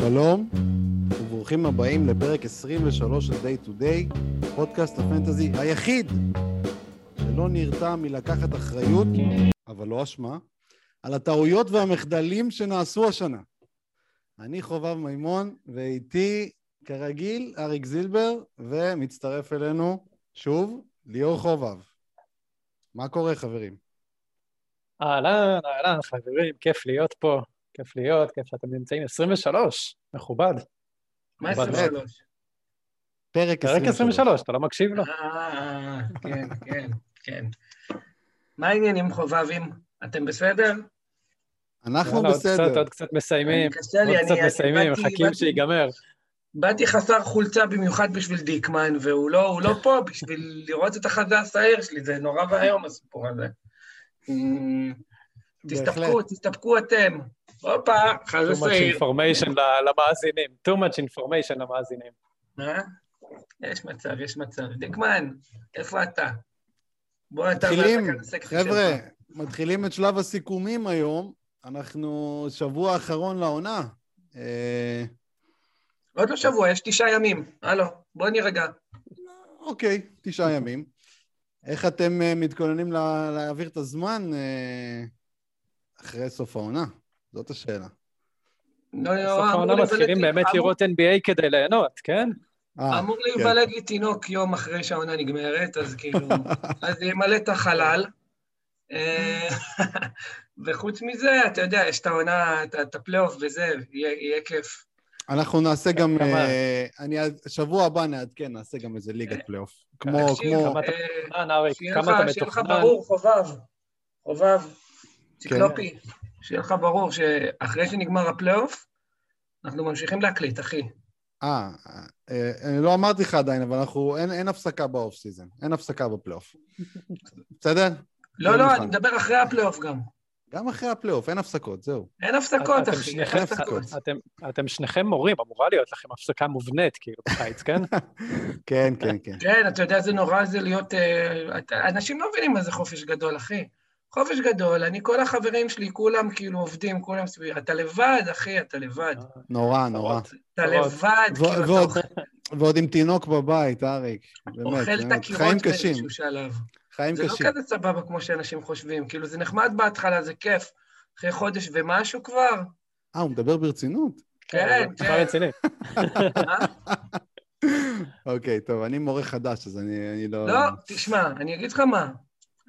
שלום, וברוכים הבאים לפרק 23 של Day to Day, פודקאסט הפנטזי היחיד שלא נרתע מלקחת אחריות, אבל לא אשמה, על הטעויות והמחדלים שנעשו השנה. אני חובב מימון, ואיתי, כרגיל, אריק זילבר, ומצטרף אלינו שוב, ליאור חובב. מה קורה, חברים? אהלן, אהלן, חברים, כיף להיות פה. כיף להיות, כיף שאתם נמצאים. 23, מכובד. מה מכובד 23? פרק פרק 23. 23, אתה לא מקשיב לו? אה, כן, כן, כן. מה העניינים חובבים? אתם בסדר? אנחנו יאללה, עוד קצת, בסדר. עוד קצת מסיימים. אני- קשה לי, עוד קצת אני- אני מסיימים, באתי- מחכים באתי- שיגמר. באתי חסר חולצה במיוחד בשביל דיקמן, והוא לא, הוא לא פה בשביל לראות את החזה השעיר שלי, זה נורא ואיום הסיפור הזה. תסתפקו. תסתפקו אתם. הופה, חזה too much שעיר. information ל- למאזינים. too much information למאזינים. יש מצב, יש מצב. דיקמן, איפה אתה? בוא אתה מתחילים, ואתה כאן הסקסי חבר'ה. מתחילים את שלב הסיכומים היום. אנחנו שבוע אחרון לעונה. אה, עוד לא שבוע, יש תשעה ימים. הלו, בוא נירגע. אוקיי, תשעה ימים. איך אתם אה, מתכוננים לה, להעביר את הזמן אה, אחרי סוף העונה? זאת השאלה. לא, לא, בסוף אמור העונה להיוולד מתחילים לי- באמת לראות NBA כדי ליהנות, כן? אה, אמור כן. להיוולד לי תינוק יום אחרי שהעונה נגמרת, אז כאילו, אז ימלא את החלל. אה, וחוץ מזה, אתה יודע, יש את העונה, את- הפלייאוף וזה, יהיה כיף. אנחנו נעשה גם, כמה- אה, אני, שבוע הבא נעדכן, נעשה גם איזה ליגת פלייאוף. כמו, כמו, כמה אתה מתוכנן, אריק? שיהיה כמה לך- שיהיה? ברור, חובב, חובב, כן. ציקלופי, שיהיה לך ברור שאחרי שנגמר הפלייאוף, אנחנו ממשיכים להקליט, אחי. אה, אה, אני לא אמרתי לך עדיין, אבל אנחנו, אין, אין הפסקה ב off season, אין הפסקה בפלייאוף. בסדר? לא, אני לא, מוכן. אני מדבר אחרי הפלייאוף גם. גם אחרי הפלייאוף, אין הפסקות, זהו. אין הפסקות, אחי, אין הפסקות. אתם- שניכם מורים, אמורה להיות לכם הפסקה מובנית, כאילו, בקיץ, כן? כן, כן, כן. כן, אתה יודע איזה נורא זה להיות... אה, אנשים לא מבינים מה זה חופש גדול, אחי. חופש גדול, אני, כל החברים שלי, כולם כאילו עובדים, כולם סביבי. אתה לבד, אחי, אתה לבד. נורא, נורא. אתה. לבד, כאילו, אתה ועוד- אוכל- ועוד עם תינוק בבית, אריק. באמת, אוכל את באמת. הקירות חיים קשים, באיזשהו שלב. חיים זה לא קשים. כזה סבבה כמו שאנשים חושבים. כאילו, זה נחמד בהתחלה, זה כיף. אחרי חודש ומשהו כבר, אה, הוא מדבר ברצינות? כן, זה כן. רציני. אה? אוקיי, טוב, אני מורה חדש, אז אני אני לא... לא, תשמע, אני אגיד לך מה.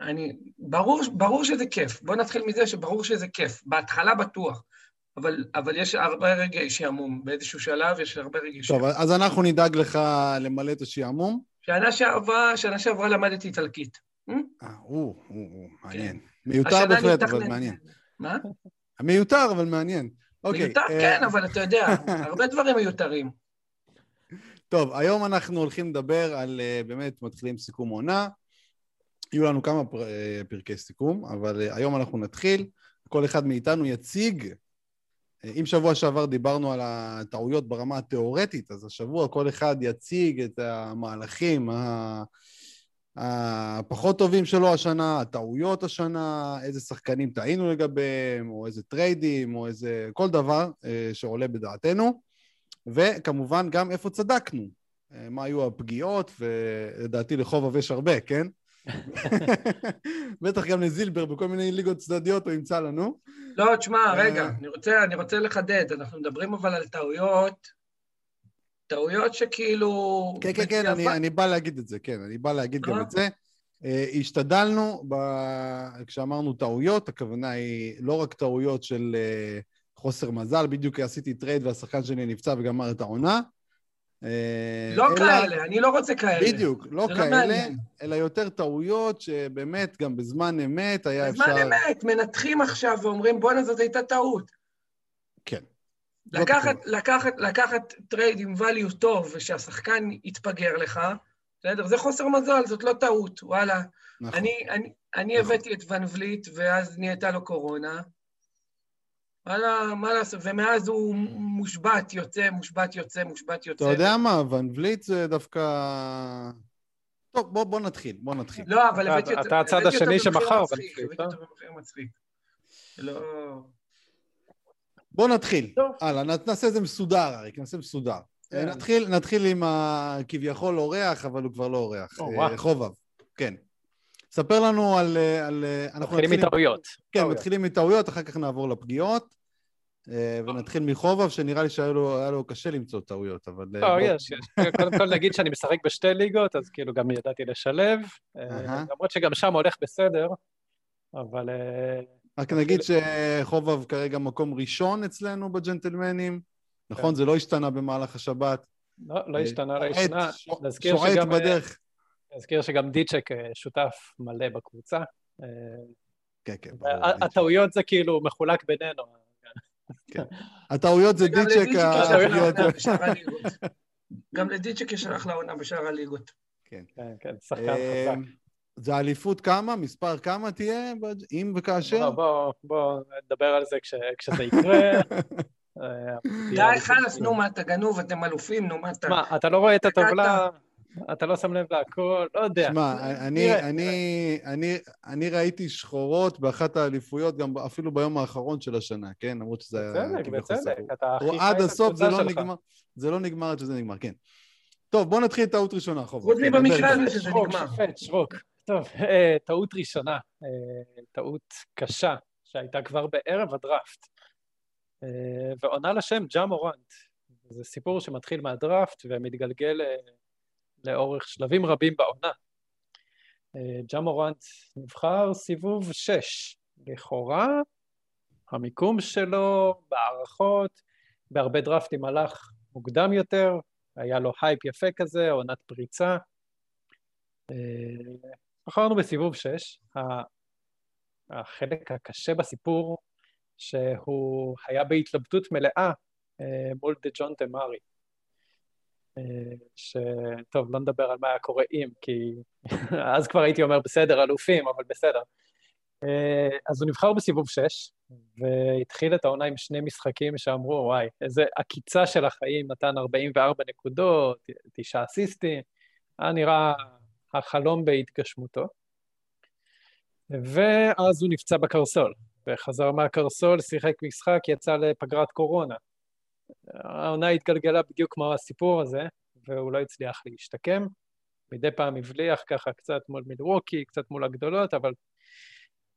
אני, ברור, ברור שזה כיף. בוא נתחיל מזה שברור שזה כיף. בהתחלה בטוח. אבל, אבל יש הרבה רגעי שעמום. באיזשהו שלב יש הרבה רגעי טוב, שעמום. אז אנחנו נדאג לך למלא את השעמום. שנה שעברה, שנה שעברה למדתי איטלקית. אה, הוא, הוא, הוא, מעניין. מיותר כן. אני בהחלט, אבל מעניין. מה? מיותר, אבל מעניין. אוקיי. מיותר, אה, כן, אבל אתה יודע, הרבה דברים מיותרים. טוב, היום אנחנו הולכים לדבר על, אה, באמת, מתחילים סיכום עונה. יהיו לנו כמה פר, אה, פרקי סיכום, אבל אה, היום אנחנו נתחיל. כל אחד מאיתנו יציג. אה, אם שבוע שעבר דיברנו על הטעויות ברמה התיאורטית, אז השבוע כל אחד יציג את המהלכים הפחות טובים שלו השנה, הטעויות השנה, איזה שחקנים טעינו לגביהם, או איזה טריידים, או איזה... כל דבר שעולה בדעתנו. וכמובן גם איפה צדקנו, מה היו הפגיעות, ולדעתי לחובב יש הרבה, כן? בטח גם לזילבר בכל מיני ליגות צדדיות הוא ימצא לנו. לא, תשמע, אה. רגע, אני רוצה, אני רוצה לחדד. אנחנו מדברים אבל על טעויות, טעויות שכאילו... כן, כן, כן, אני, אני בא להגיד את זה, כן, אני בא להגיד גם אה. את זה. אה, השתדלנו, ב... כשאמרנו טעויות, הכוונה היא לא רק טעויות של אה, חוסר מזל, בדיוק עשיתי טרייד והשחקן שלי נפצע וגמר את העונה. אה, לא אלא- כאלה, אני לא רוצה כאלה. בדיוק, לא לא כאלה, מעניין. אלא יותר טעויות שבאמת גם בזמן אמת היה אפשר... בזמן אמת, מנתחים עכשיו ואומרים, בואנה, זאת הייתה טעות. כן. לקחת, הכוונה. לקחת, לקחת טרייד עם value טוב ושהשחקן יתפגר לך, בסדר? זה חוסר מזל, זאת לא טעות, וואלה. נכון. אני, אני, אני נכון. הבאתי את ון וליט, ואז נהייתה לו קורונה. מה לעשות, ומאז הוא מושבת, יוצא, מושבת, יוצא, מושבת, יוצא. אתה יודע מה, ון וליט זה דווקא... טוב, בוא, בוא נתחיל, בוא נתחיל. לא, אבל אתה- הבאתי אותו... אתה הצד השני שמכר וליט, הבאתי אה? אותו במחיר מצחיק. לא... בואו נתחיל. טוב. הלאה, נעשה את זה מסודר, אריק, נעשה מסודר. כן. נתחיל, נתחיל עם הכביכול אורח, אבל הוא כבר לא אורח. או, אה. חובב, כן. ספר לנו על... אה, על אה, אנחנו מתחילים מטעויות. כן, טעויות. מתחילים מטעויות, אחר כך נעבור לפגיעות, אה, ונתחיל מחובב, שנראה לי שהיה לו, לו קשה למצוא טעויות, אבל... לא, בוא- יש, יש. קודם כל נגיד שאני משחק בשתי ליגות, אז כאילו גם ידעתי לשלב. למרות שגם שם הולך בסדר, אבל רק נגיד שחובב כרגע מקום ראשון אצלנו בג'נטלמנים, נכון? זה לא השתנה במהלך השבת. לא לא השתנה, לא השתנה. שועט שגם, נזכיר שגם דיצ'ק אה, שותף מלא בקבוצה. אה, כן, כן, ברור. הטעויות זה כאילו מחולק בינינו. הטעויות זה דיצ'ק. גם לדיצ'ק יש אחלה עונה בשאר הליגות. כן, כן, שחקן אה, חזק. זה אליפות כמה? מספר כמה תהיה? אם וכאשר? בוא, בוא, בוא נדבר על זה כש- כשזה יקרה. די, חלאס, נו, מה, אתה גנוב, אתם אלופים, נו, מה אתה... מה, אתה לא רואה את הטבלה, אתה לא שם לב להכל, לא יודע. שמע, אני, אני, אני, אני ראיתי שחורות באחת האליפויות, גם אפילו ביום האחרון של השנה, כן? למרות שזה היה בצדק, בצדק. אתה הכי חי עד הסוף זה לא שלך. נגמר, זה לא נגמר עד שזה נגמר, כן. טוב, בוא נתחיל טעות ראשונה, חוב. חוץ מבמקרה הזה שזה נגמר. שרוק. טוב, אה, טעות ראשונה, אה, טעות קשה, שהייתה כבר בערב הדראפט, אה, ועונה לשם ג'ה מורנט. זה סיפור שמתחיל מהדראפט ומתגלגל לאורך שלבים רבים בעונה. אה, ג'ה מורנט נבחר סיבוב שש. לכאורה, המיקום שלו בהערכות, בהרבה דראפטים הלך מוקדם יותר, היה לו הייפ יפה כזה, עונת פריצה. אה, בחרנו בסיבוב שש. ה- החלק הקשה בסיפור, שהוא היה בהתלבטות מלאה אה, מול דג'ונטה מארי. אה, שטוב, לא נדבר על מה היה קורה אם, כי אז כבר הייתי אומר, בסדר, אלופים, אבל בסדר. אה, אז הוא נבחר בסיבוב שש, והתחיל את העונה עם שני משחקים שאמרו, וואי, איזה עקיצה של החיים, נתן 44 נקודות, תשעה אסיסטים, היה נראה החלום בהתגשמותו. ואז הוא נפצע בקרסול, וחזר מהקרסול, שיחק משחק, יצא לפגרת קורונה. העונה התגלגלה בדיוק כמו הסיפור הזה, והוא לא הצליח להשתקם. מדי פעם הבליח ככה קצת מול מילווקי, קצת מול הגדולות, אבל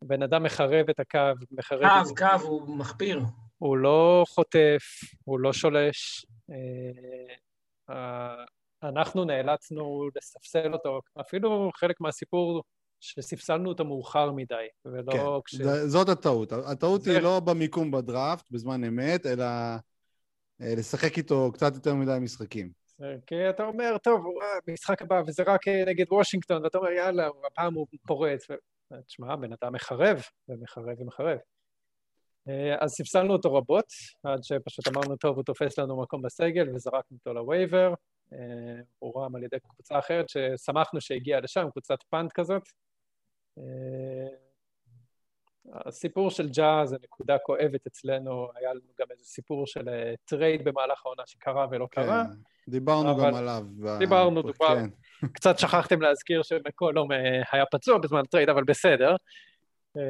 בן אדם מחרב את הקו, מחרב את קו, קו, הוא מחפיר. הוא לא חוטף, הוא לא שולש. אה, אנחנו נאלצנו לספסל אותו, אפילו חלק מהסיפור שספסלנו אותו מאוחר מדי, ולא כן, כש... זאת הטעות. הטעות זה- היא לא במיקום בדראפט, בזמן אמת, אלא לשחק איתו קצת יותר מדי משחקים. כי אתה אומר, טוב, אה, משחק הבא, וזה רק אה, נגד וושינגטון, ואתה אומר, יאללה, הפעם הוא פורץ. תשמע, הבן אדם מחרב, ומחרב ומחרב. אה, אז ספסלנו אותו רבות, עד שפשוט אמרנו, טוב, הוא תופס לנו מקום בסגל, וזרקנו אותו לווייבר. אה, הוא רם על ידי קבוצה אחרת, ששמחנו שהגיעה לשם, קבוצת פאנט כזאת. הסיפור של ג'ה זה נקודה כואבת אצלנו, היה לנו גם איזה סיפור של אה, טרייד במהלך העונה שקרה ולא קרה. כן, דיברנו אבל- גם עליו. ב- דיברנו, כן. דובר. קצת שכחתם להזכיר שמקולום אה, היה פצוע בזמן הטרייד, אבל בסדר. אה,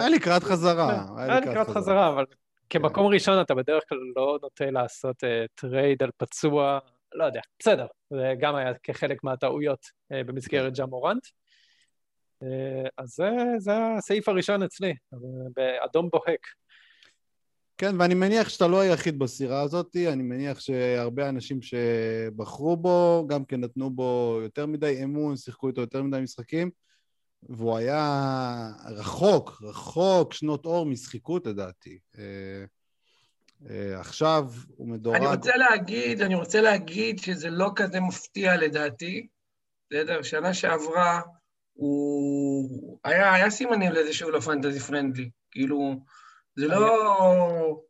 היה לקראת חזרה. היה לקראת חזרה, אבל כמקום ראשון אתה בדרך כלל לא נוטה לעשות אה, טרייד על פצוע, לא יודע, בסדר. זה גם היה כחלק מהטעויות במסגרת ג'ה מורנט. אה, אז זה, זה הסעיף הראשון אצלי, אה, באדום בוהק. כן, ואני מניח שאתה לא היחיד בסירה הזאת, אני מניח שהרבה אנשים שבחרו בו, גם כן נתנו בו יותר מדי אמון, שיחקו איתו יותר מדי משחקים, והוא היה רחוק, רחוק שנות אור משחיקות לדעתי. אה, אה, עכשיו הוא מדורג... אני רוצה להגיד, אני רוצה להגיד שזה לא כזה מפתיע לדעתי. בסדר? שנה שעברה הוא... היה, היה סימנים לזה שהוא לא פנטזי פרנדלי. כאילו, זה לא...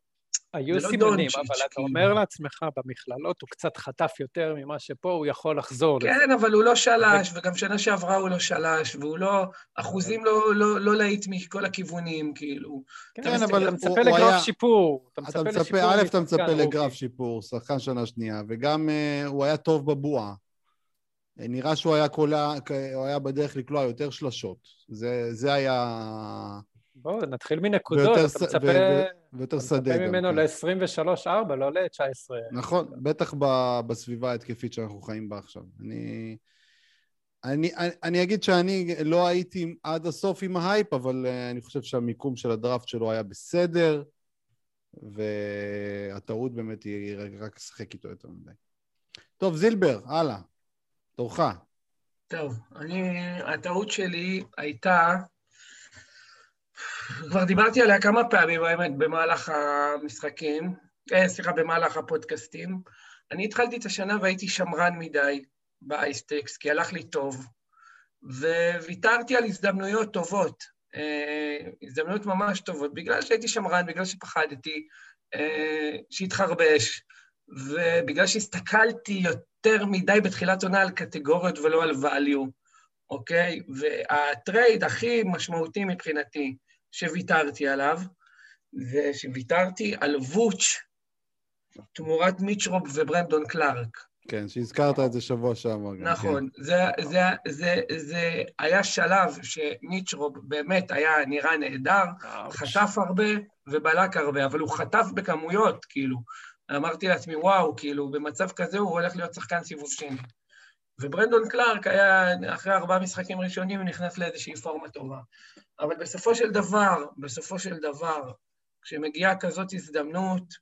היו זה לא סימנים, דונצ'יץ', אבל אתה כאילו. אומר לעצמך, במכללות הוא קצת חטף יותר ממה שפה, הוא יכול לחזור לזה. כן, אבל הוא לא שלש, וגם שנה שעברה הוא לא שלש, והוא לא... אחוזים לא, לא, לא להיט מכל הכיוונים, כאילו. כן, כן, אבל אתה מצפה הוא לגרף היה- שיפור. אתה אתה מצפה מצפה, לשיפור א', אתה מצפה רוקי. לגרף שיפור, שחקן שנה שנייה, וגם אה, הוא היה טוב בבועה. אה, נראה שהוא היה קולע, הוא היה בדרך לקלוע יותר שלשות. זה, זה היה... בואו, נתחיל מנקודות, ויותר אתה מצפה... ו- ו- ויותר אתה שדה מצפה. ממנו כן. ל-23-4, לא ל-19. נכון, בטח ב- בסביבה ההתקפית שאנחנו חיים בה עכשיו. אני, אני, אני, אני אגיד שאני לא הייתי עד הסוף עם ההייפ, אבל אה, אני חושב שהמיקום של הדראפט שלו היה בסדר, והטעות באמת היא רק לשחק איתו יותר מדי. טוב, זילבר, הלאה. תורך. טוב, אני, הטעות שלי הייתה, כבר דיברתי עליה כמה פעמים, האמת, במהלך המשחקים, אה, סליחה, במהלך הפודקאסטים. אני התחלתי את השנה והייתי שמרן מדי באייסטקס, כי הלך לי טוב, וויתרתי על הזדמנויות טובות, אה, הזדמנויות ממש טובות, בגלל שהייתי שמרן, בגלל שפחדתי אה, שהתחרבש, ובגלל שהסתכלתי יותר מדי בתחילת עונה על קטגוריות ולא על value, אוקיי? והטרייד הכי משמעותי מבחינתי שוויתרתי עליו, זה שוויתרתי על ווץ' תמורת מיץ' רוב וברנדון קלארק. כן, שהזכרת את זה שבוע שעבר גם. נכון, זה, זה, זה, זה היה שלב שמיץ' רוב באמת היה נראה נהדר, חטף הרבה ובלק הרבה, אבל הוא חטף בכמויות, כאילו. אמרתי לעצמי, וואו, כאילו, במצב כזה הוא הולך להיות שחקן סיבוב שני. וברנדון קלארק היה, אחרי ארבעה משחקים ראשונים, נכנס לאיזושהי פורמה טובה. אבל בסופו של דבר, בסופו של דבר, כשמגיעה כזאת הזדמנות,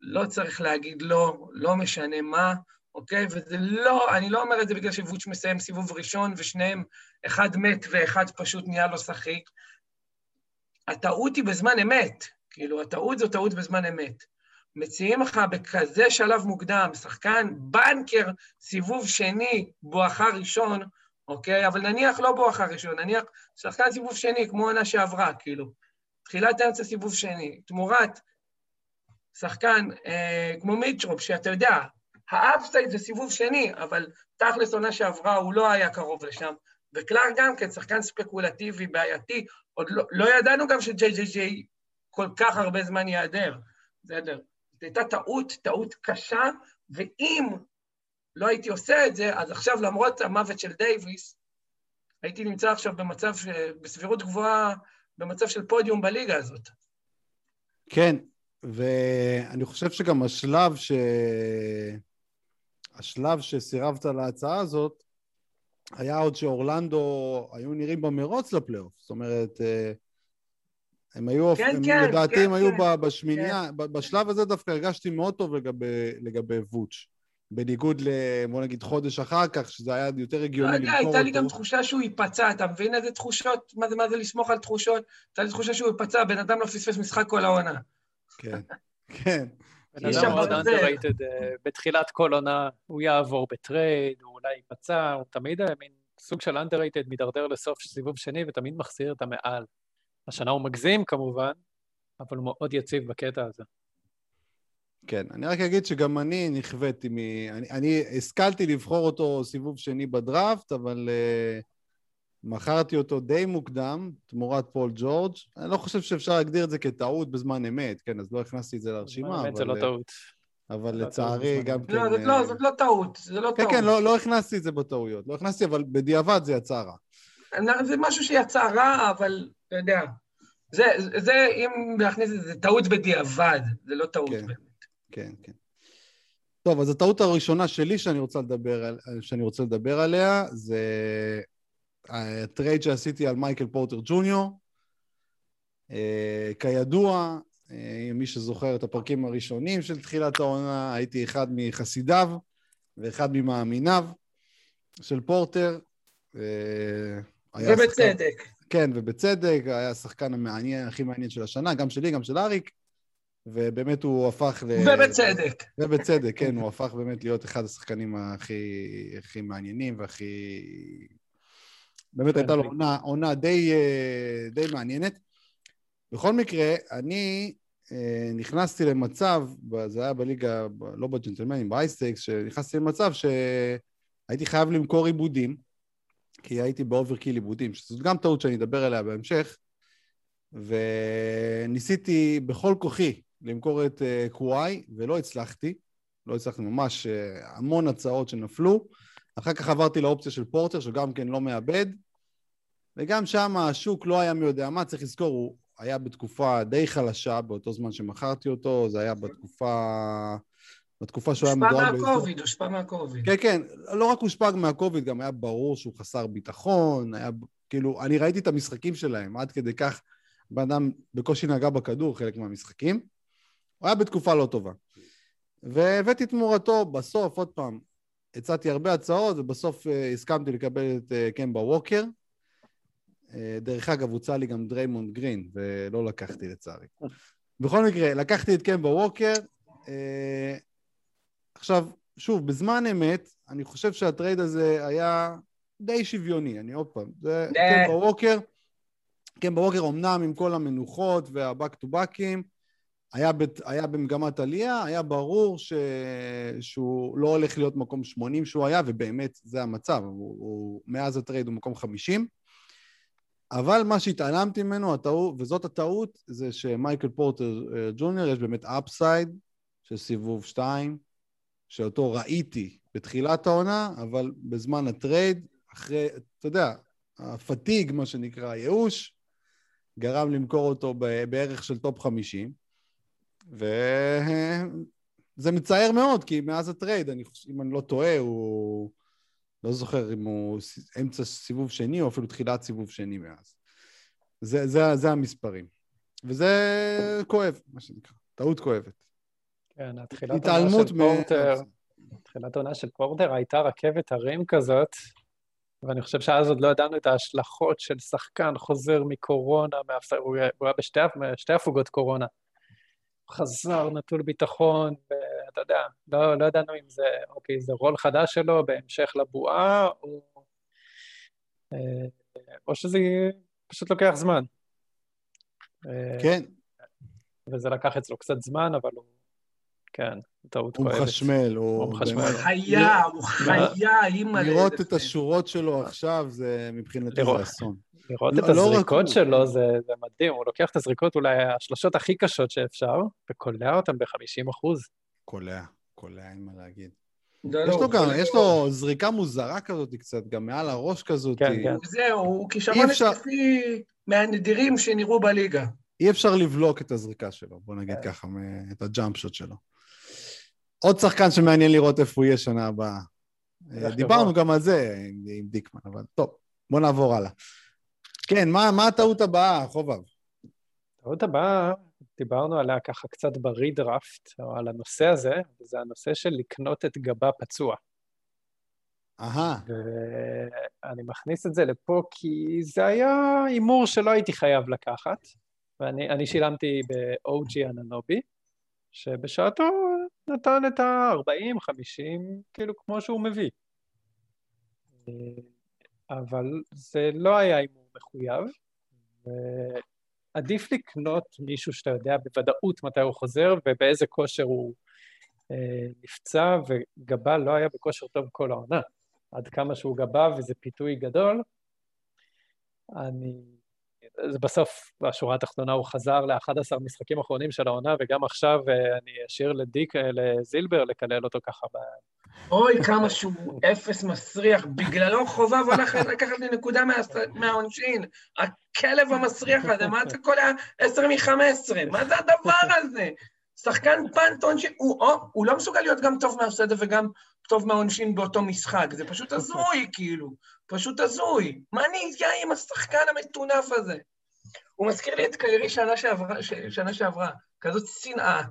לא צריך להגיד לא, לא משנה מה, אוקיי? וזה לא, אני לא אומר את זה בגלל שוואץ' מסיים סיבוב ראשון ושניהם, אחד מת ואחד פשוט נהיה לו שחיק. הטעות היא בזמן אמת, כאילו, הטעות זו טעות בזמן אמת. מציעים לך בכזה שלב מוקדם, שחקן בנקר, סיבוב שני, בואכה ראשון, אוקיי? אבל נניח לא בואכה ראשון, נניח שחקן סיבוב שני, כמו עונה שעברה, כאילו. תחילת אמצע סיבוב שני, תמורת שחקן אה, כמו מיטרופ, שאתה יודע, ה upside זה סיבוב שני, אבל תכלס עונה שעברה הוא לא היה קרוב לשם. וקלארק גם כן, שחקן ספקולטיבי, בעייתי, עוד לא, לא ידענו גם שג'יי ג'יי ג'יי כל כך הרבה זמן ייעדר, בסדר? זו הייתה טעות, טעות קשה, ואם לא הייתי עושה את זה, אז עכשיו למרות המוות של דייוויס, הייתי נמצא עכשיו במצב, ש... בסבירות גבוהה, במצב של פודיום בליגה הזאת. כן, ואני חושב שגם השלב ש... השלב שסירבת להצעה הזאת, היה עוד שאורלנדו היו נראים במרוץ לפלייאוף. זאת אומרת, אה, הם היו, כן, הם כן, לדעתי כן, הם היו כן. בשמינייה, ב- בשלב הזה דווקא הרגשתי מאוד טוב לגבי, לגבי ווץ'. בניגוד ל... בוא נגיד חודש אחר כך, שזה היה יותר לא הגיוני יודע, למכור הייתה לי גם אותו. תחושה שהוא ייפצע, אתה מבין איזה תחושות? מה זה, מה זה לסמוך על תחושות? הייתה לי תחושה שהוא ייפצע, בן אדם לא פספס משחק כל העונה. כן, כן. בן אדם מאוד underrated בתחילת כל עונה, הוא יעבור בטרייד, הוא אולי ייפצע, הוא תמיד היה מין סוג של underrated, מידרדר לסוף סיבוב שני ותמיד מחזיר את המעל. השנה הוא מגזים כמובן, אבל הוא מאוד יציב בקטע הזה. כן, אני רק אגיד שגם אני נכוויתי מ... אני, אני השכלתי לבחור אותו סיבוב שני בדראפט, אבל אה, מכרתי אותו די מוקדם, תמורת פול ג'ורג'. אני לא חושב שאפשר להגדיר את זה כטעות בזמן אמת, כן, אז לא הכנסתי את זה לרשימה, באמת זה אבל, לא טעות. אבל לא טעות לצערי בזמן גם אמת. כן... לא, זאת אה, לא, זאת לא טעות, זה לא כן, טעות. כן, לא, לא הכנסתי את זה בטעויות. לא הכנסתי, אבל בדיעבד זה יצא רע. זה משהו שיצא רע, אבל אתה יודע, זה, זה, אם להכניס את זה, זה טעות בדיעבד, זה לא טעות כן. באמת. כן, כן. טוב, אז הטעות הראשונה שלי שאני רוצה לדבר, על, שאני רוצה לדבר עליה זה הטרייד שעשיתי על מייקל פורטר ג'וניור. אה, כידוע, אה, מי שזוכר את הפרקים הראשונים של תחילת העונה, הייתי אחד מחסידיו ואחד ממאמיניו של פורטר. אה, שחקן- ובצדק. כן, ובצדק, היה השחקן המעניין, הכי מעניין של השנה, גם שלי, גם של אריק, ובאמת הוא הפך ל... ובצדק. ובצדק, כן, הוא הפך באמת להיות אחד השחקנים הכי, הכי מעניינים והכי... באמת הייתה לו עונה, עונה די, אה, די מעניינת. בכל מקרה, אני אה, נכנסתי למצב, זה היה בליגה, לא בג'נטלמנים, באייסטקס, שנכנסתי למצב שהייתי חייב למכור איבודים, כי הייתי ב overkill איבודים, שזאת גם טעות שאני אדבר עליה בהמשך, וניסיתי בכל כוחי למכור את אה, קוואי, ולא הצלחתי. לא הצלחתי ממש, אה, המון הצעות שנפלו. אחר כך עברתי לאופציה של פורטר, שגם כן לא מאבד. וגם שם השוק לא היה מי יודע מה, צריך לזכור, הוא היה בתקופה די חלשה באותו זמן שמכרתי אותו, זה היה בתקופה... בתקופה שהוא היה מדורג... הושפע מהקוביד, הושפע מהקוביד. כן, כן, לא רק הושפע מהקוביד, גם היה ברור שהוא חסר ביטחון, היה כאילו, אני ראיתי את המשחקים שלהם, עד כדי כך בן אדם בקושי נגע בכדור חלק מהמשחקים. הוא היה בתקופה לא טובה. והבאתי תמורתו בסוף, עוד פעם, הצעתי הרבה הצעות, ובסוף אה, הסכמתי לקבל את אה, קמבה ווקר. אה, דרך אגב, הוצע לי גם דריימונד גרין, ולא לקחתי לצערי. בכל מקרה, לקחתי את קמבה ווקר. אה, עכשיו, שוב, בזמן אמת, אני חושב שהטרייד הזה היה די שוויוני, אני עוד פעם, זה קמבה ווקר, קמבה ווקר אמנם עם כל המנוחות וה back to back ים, היה, בת, היה במגמת עלייה, היה ברור ש, שהוא לא הולך להיות מקום 80 שהוא היה, ובאמת זה המצב, הוא, הוא, מאז הטרייד הוא מקום 50. אבל מה שהתעלמתי ממנו, הטעות, וזאת הטעות, זה שמייקל פורטר אה, ג'וניור, יש באמת upside של סיבוב 2, שאותו ראיתי בתחילת העונה, אבל בזמן הטרייד אחרי, אתה יודע, ה fatigue, מה שנקרא, הייאוש, גרם למכור אותו בערך של top 50, וזה מצער מאוד, כי מאז הטרייד, אני חושב, אם אני לא טועה, הוא... לא זוכר אם הוא אמצע סיבוב שני או אפילו תחילת סיבוב שני מאז. זה, זה, זה המספרים. וזה כואב, מה שנקרא, טעות כואבת. כן, התחילת העונה של פורטר, תחילת העונה של פורטר הייתה רכבת הרים כזאת, ואני חושב שאז עוד לא ידענו את ההשלכות של שחקן חוזר מקורונה, הוא היה בשתי הפוגות קורונה. חזר נטול ביטחון, ואתה יודע, לא, לא ידענו אם זה, אוקיי, זה רול חדש שלו בהמשך לבועה, או, אה, או שזה פשוט לוקח זמן. אה, כן. וזה לקח אצלו קצת זמן, אבל הוא כן, טעות כואבת. הוא מחשמל, הוא... מחשמל. הוא חיה, הוא חיה, אימא... לראות את השורות שלו עכשיו, זה מבחינתי זה אסון. לראות את לא, לא הזריקות שלו זה מדהים, הוא לוקח את הזריקות אולי השלושות הכי קשות שאפשר, וקולע אותן ב-50 אחוז. קולע, קולע, אין מה להגיד. לא, יש לו גם, יש לו זריקה מוזרה כזאת קצת, גם מעל הראש כזאת. כן, כן. זהו, הוא כישרון התקפי מהנדירים שנראו בליגה. אי אפשר לבלוק את הזריקה שלו, בוא נגיד כן. ככה, את הג'אמפ שוט שלו. עוד שחקן שמעניין לראות איפה הוא יהיה שנה הבאה. דיברנו גם על זה עם, דיקמן, אבל טוב, בוא נעבור הלאה. כן, מה, מה הטעות הבאה, חובב? הטעות הבאה, דיברנו עליה ככה קצת ברידרפט, או על הנושא הזה, וזה הנושא של לקנות את גבה פצוע. אהה. ואני מכניס את זה לפה כי זה היה הימור שלא הייתי חייב לקחת, ואני שילמתי ב-OG אננובי, שבשעתו נתן את ה-40, 50, כאילו כמו שהוא מביא. אבל זה לא היה הימור מחויב, ועדיף לקנות מישהו שאתה יודע בוודאות מתי הוא חוזר ובאיזה כושר הוא אה, נפצע, וגבה לא היה בכושר טוב כל העונה. עד כמה שהוא גבה וזה פיתוי גדול, אני בסוף, בשורה התחתונה, הוא חזר ל-11 משחקים אחרונים של העונה, וגם עכשיו אה, אני אשאיר לדיק, אה, לזילבר לקלל אותו ככה. ב... אוי, כמה שהוא אפס מסריח, בגללו חובב הולך לקחת לי נקודה מהעונשין. הכלב המסריח הזה, מה אתה קולע 10 מ-15? מה זה הדבר הזה? שחקן פנט עונשין, הוא, או, הוא לא מסוגל להיות גם טוב מהפסד וגם טוב מהעונשין באותו משחק, זה פשוט הזוי, כאילו, פשוט הזוי. מה אני אהיה עם השחקן המטונף הזה? הוא מזכיר לי את קיירי שנה שעברה, שנה שעברה כזאת שנאה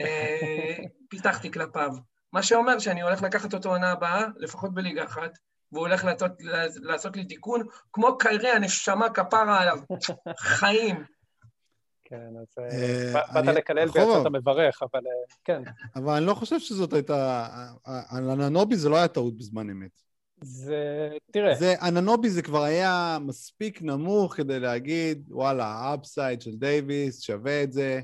אה, פיתחתי כלפיו. מה שאומר שאני הולך לקחת אותו עונה הבאה, לפחות בליגה אחת, והוא הולך לעשות, לעשות לי תיקון, כמו קיירי, הנשמה כפרה עליו, חיים. כן, אז אה, באת לקלל ויצאת מברך, אבל אה, כן. אבל אני לא חושב שזאת הייתה... אננובי זה לא היה טעות בזמן אמת. זה... תראה. זה, אננובי זה כבר היה מספיק נמוך כדי להגיד, וואלה, ה upside של דייוויס שווה את זה,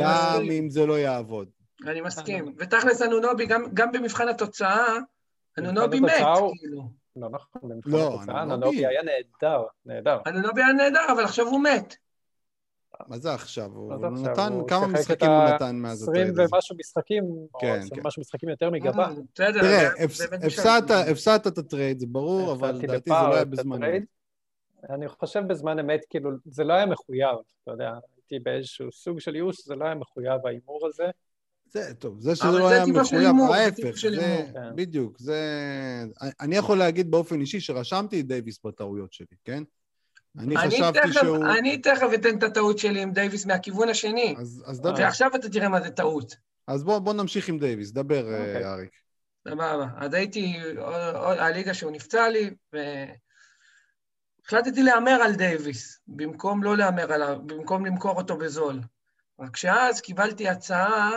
גם אם זה לא יעבוד. אני מסכים. ותכלס אנונובי, גם במבחן התוצאה, אנונובי מת, כאילו. לא נכון, במבחן לא, התוצאה, אנונובי היה נהדר, נהדר. אנונובי היה נהדר, אבל עכשיו הוא מת. מה זה עכשיו? הוא נתן, כמה משחקים הוא נתן מאז הטרייד הזה? 20 ומשהו משחקים, או 20 כן, כן. ומשהו משחקים יותר מגבה. אה, תראה, הפסדת את הטרייד, זה ברור, אבל לדעתי זה לא היה בזמן. אני חושב בזמן אמת, כאילו, זה לא היה מחויב, אתה יודע, הייתי באיזשהו סוג של ייאוש, זה לא היה מחויב, ההימור הזה. זה, טוב, זה שזה לא היה מחויב, ההפך, זה. בדיוק, זה... אני יכול להגיד באופן אישי שרשמתי את דייוויס בטעויות שלי, כן? אני חשבתי תכף, שהוא... אני תכף אתן את הטעות שלי עם דייוויס מהכיוון השני. אז, אז דבר. ועכשיו אתה תראה מה זה טעות. אז בוא, בוא נמשיך עם דייוויס, דבר, אה, אוקיי. אריק. סבבה. אז הייתי, הליגה שהוא נפצע לי, והחלטתי להמר על דייוויס, במקום לא להמר עליו, במקום למכור אותו בזול. רק שאז קיבלתי הצעה,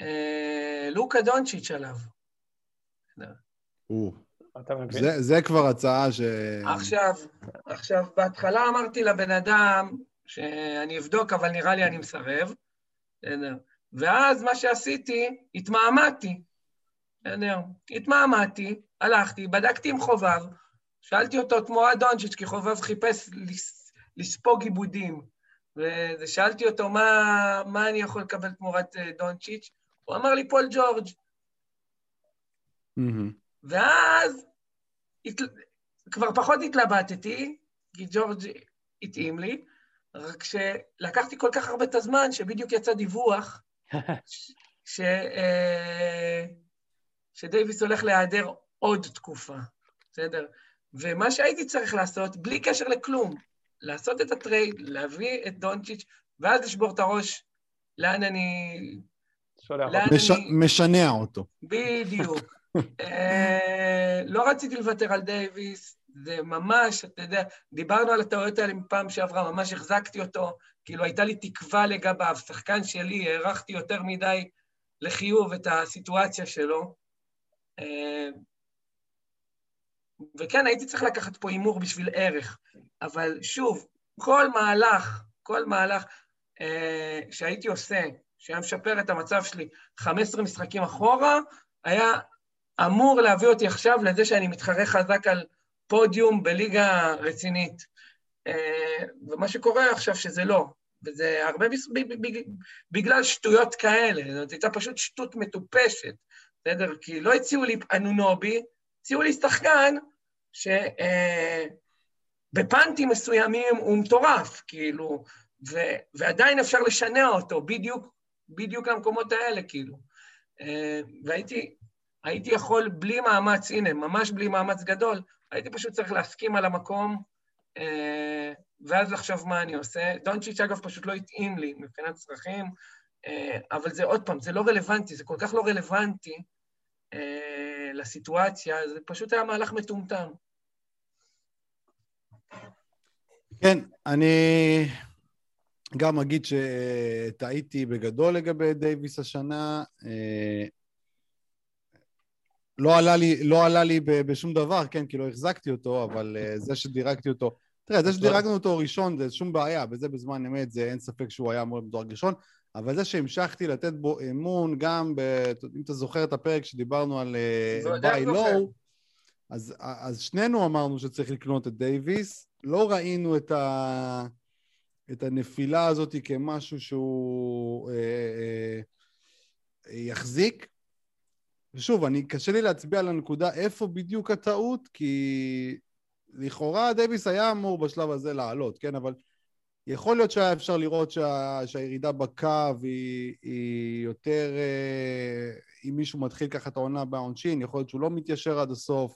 אה, לוקה דונצ'יץ' עליו. זה, זה כבר הצעה ש... עכשיו, עכשיו, בהתחלה אמרתי לבן אדם שאני אבדוק, אבל נראה לי אני מסרב. בסדר. ואז מה שעשיתי, התמהמהתי. בסדר. התמהמהתי, הלכתי, בדקתי עם חובב, שאלתי אותו תמורת דונצ'יץ', כי חובב חיפש לס, לספוג עיבודים. ושאלתי אותו מה, מה אני יכול לקבל תמורת אה, דונצ'יץ', הוא אמר לי פול ג'ורג'. Mm-hmm. ואז התל... כבר פחות התלבטתי, כי ג'ורג' התאים לי, רק שלקחתי כל כך הרבה את הזמן, שבדיוק יצא דיווח ש... אה, שדייוויס הולך להיעדר עוד תקופה, בסדר? ומה שהייתי צריך לעשות, בלי קשר לכלום, לעשות את הטרייד, להביא את דונצ'יץ', ואז לשבור את הראש לאן אני... לאן מש... אני... משנע אותו. בדיוק. אה, לא רציתי לוותר על דייוויס, זה ממש, אתה יודע, דיברנו על הטעויות האלה מפעם שעברה, ממש החזקתי אותו, כאילו הייתה לי תקווה לגביו, שחקן שלי, הערכתי יותר מדי לחיוב את הסיטואציה שלו. אה, וכן, הייתי צריך לקחת פה הימור בשביל ערך, אבל שוב, כל מהלך, כל מהלך אה, שהייתי עושה, שהיה משפר את המצב שלי 15 משחקים אחורה, היה אמור להביא אותי עכשיו לזה שאני מתחרה חזק על פודיום בליגה רצינית. אה, ומה שקורה עכשיו שזה לא, וזה הרבה בגלל שטויות כאלה, זאת הייתה פשוט שטות מטופשת, בסדר? כי לא הציעו לי אנונובי, הציעו לי שחקן שבפאנטים אה, מסוימים הוא מטורף, כאילו, ו, ועדיין אפשר לשנע אותו בדיוק, בדיוק למקומות האלה, כאילו. אה, והייתי הייתי יכול בלי מאמץ, הנה, ממש בלי מאמץ גדול, הייתי פשוט צריך להסכים על המקום, אה, ואז לחשוב מה אני עושה. דונצ'יץ', אגב, פשוט לא התאים לי מבחינת צרכים, אה, אבל זה עוד פעם, זה לא רלוונטי, זה כל כך לא רלוונטי אה, לסיטואציה, זה פשוט היה מהלך מטומטם. כן, אני גם אגיד שטעיתי בגדול לגבי דייוויס השנה. לא עלה לי, לא עלה לי בשום דבר, כן, כי לא החזקתי אותו, אבל uh, זה שדירגתי אותו... תראה, זה שדירגנו אותו ראשון זה שום בעיה, וזה בזמן אמת, זה אין ספק שהוא היה אמור להיות מדורג ראשון, אבל זה שהמשכתי לתת בו אמון גם, ב, אם אתה זוכר את הפרק שדיברנו על buy אה, low, אז, אז שנינו אמרנו שצריך לקנות את דייוויס, לא ראינו את, ה, את הנפילה הזאת כמשהו שהוא אה, אה, יחזיק, ושוב, אני, קשה לי להצביע על הנקודה איפה בדיוק הטעות, כי לכאורה דייוויס היה אמור בשלב הזה לעלות, כן? אבל יכול להיות שהיה אפשר לראות שה, שהירידה בקו היא, היא יותר... אה, אם מישהו מתחיל ככה את העונה בעונשין, יכול להיות שהוא לא מתיישר עד הסוף.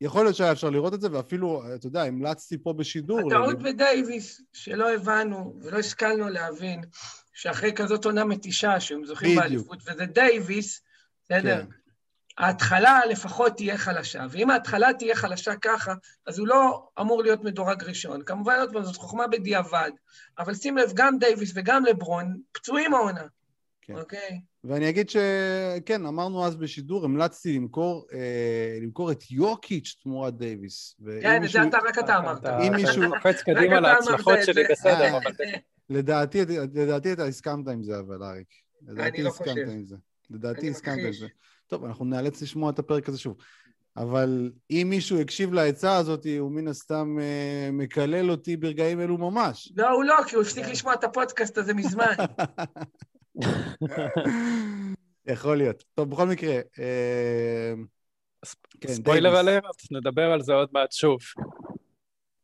יכול להיות שהיה אפשר לראות את זה, ואפילו, אתה יודע, המלצתי פה בשידור... הטעות בדייוויס, שלא הבנו ולא השכלנו להבין, שאחרי כזאת עונה מתישה, שהם זוכים באליפות, וזה דייוויס, בסדר? כן. ההתחלה לפחות תהיה חלשה, ואם ההתחלה תהיה חלשה ככה, אז הוא לא אמור להיות מדורג ראשון. כמובן, עוד פעם, זאת חוכמה בדיעבד, אבל שים לב, גם דייוויס וגם לברון פצועים העונה, כן. אוקיי? ואני אגיד שכן, אמרנו אז בשידור, המלצתי למכור, אה, למכור את יוקיץ' תמורת דייוויס. כן, את זה אתה, רק אתה אמרת. אם מישהו... אתה קופץ קדימה להצלחות שלי, בסדר, אבל... לדעתי אתה הסכמת עם זה, אבל אריק. לדעתי לא הסכמת עם זה. לדעתי הסכמת על זה. טוב, אנחנו נאלץ לשמוע את הפרק הזה שוב. אבל אם מישהו הקשיב לעצה הזאת, הוא מן הסתם אה, מקלל אותי ברגעים אלו ממש. לא, הוא לא, כי הוא הפסיק לשמוע את הפודקאסט הזה מזמן. יכול להיות. טוב, בכל מקרה... אה, כן, ספוילר עליהם, נדבר על זה עוד מעט שוב.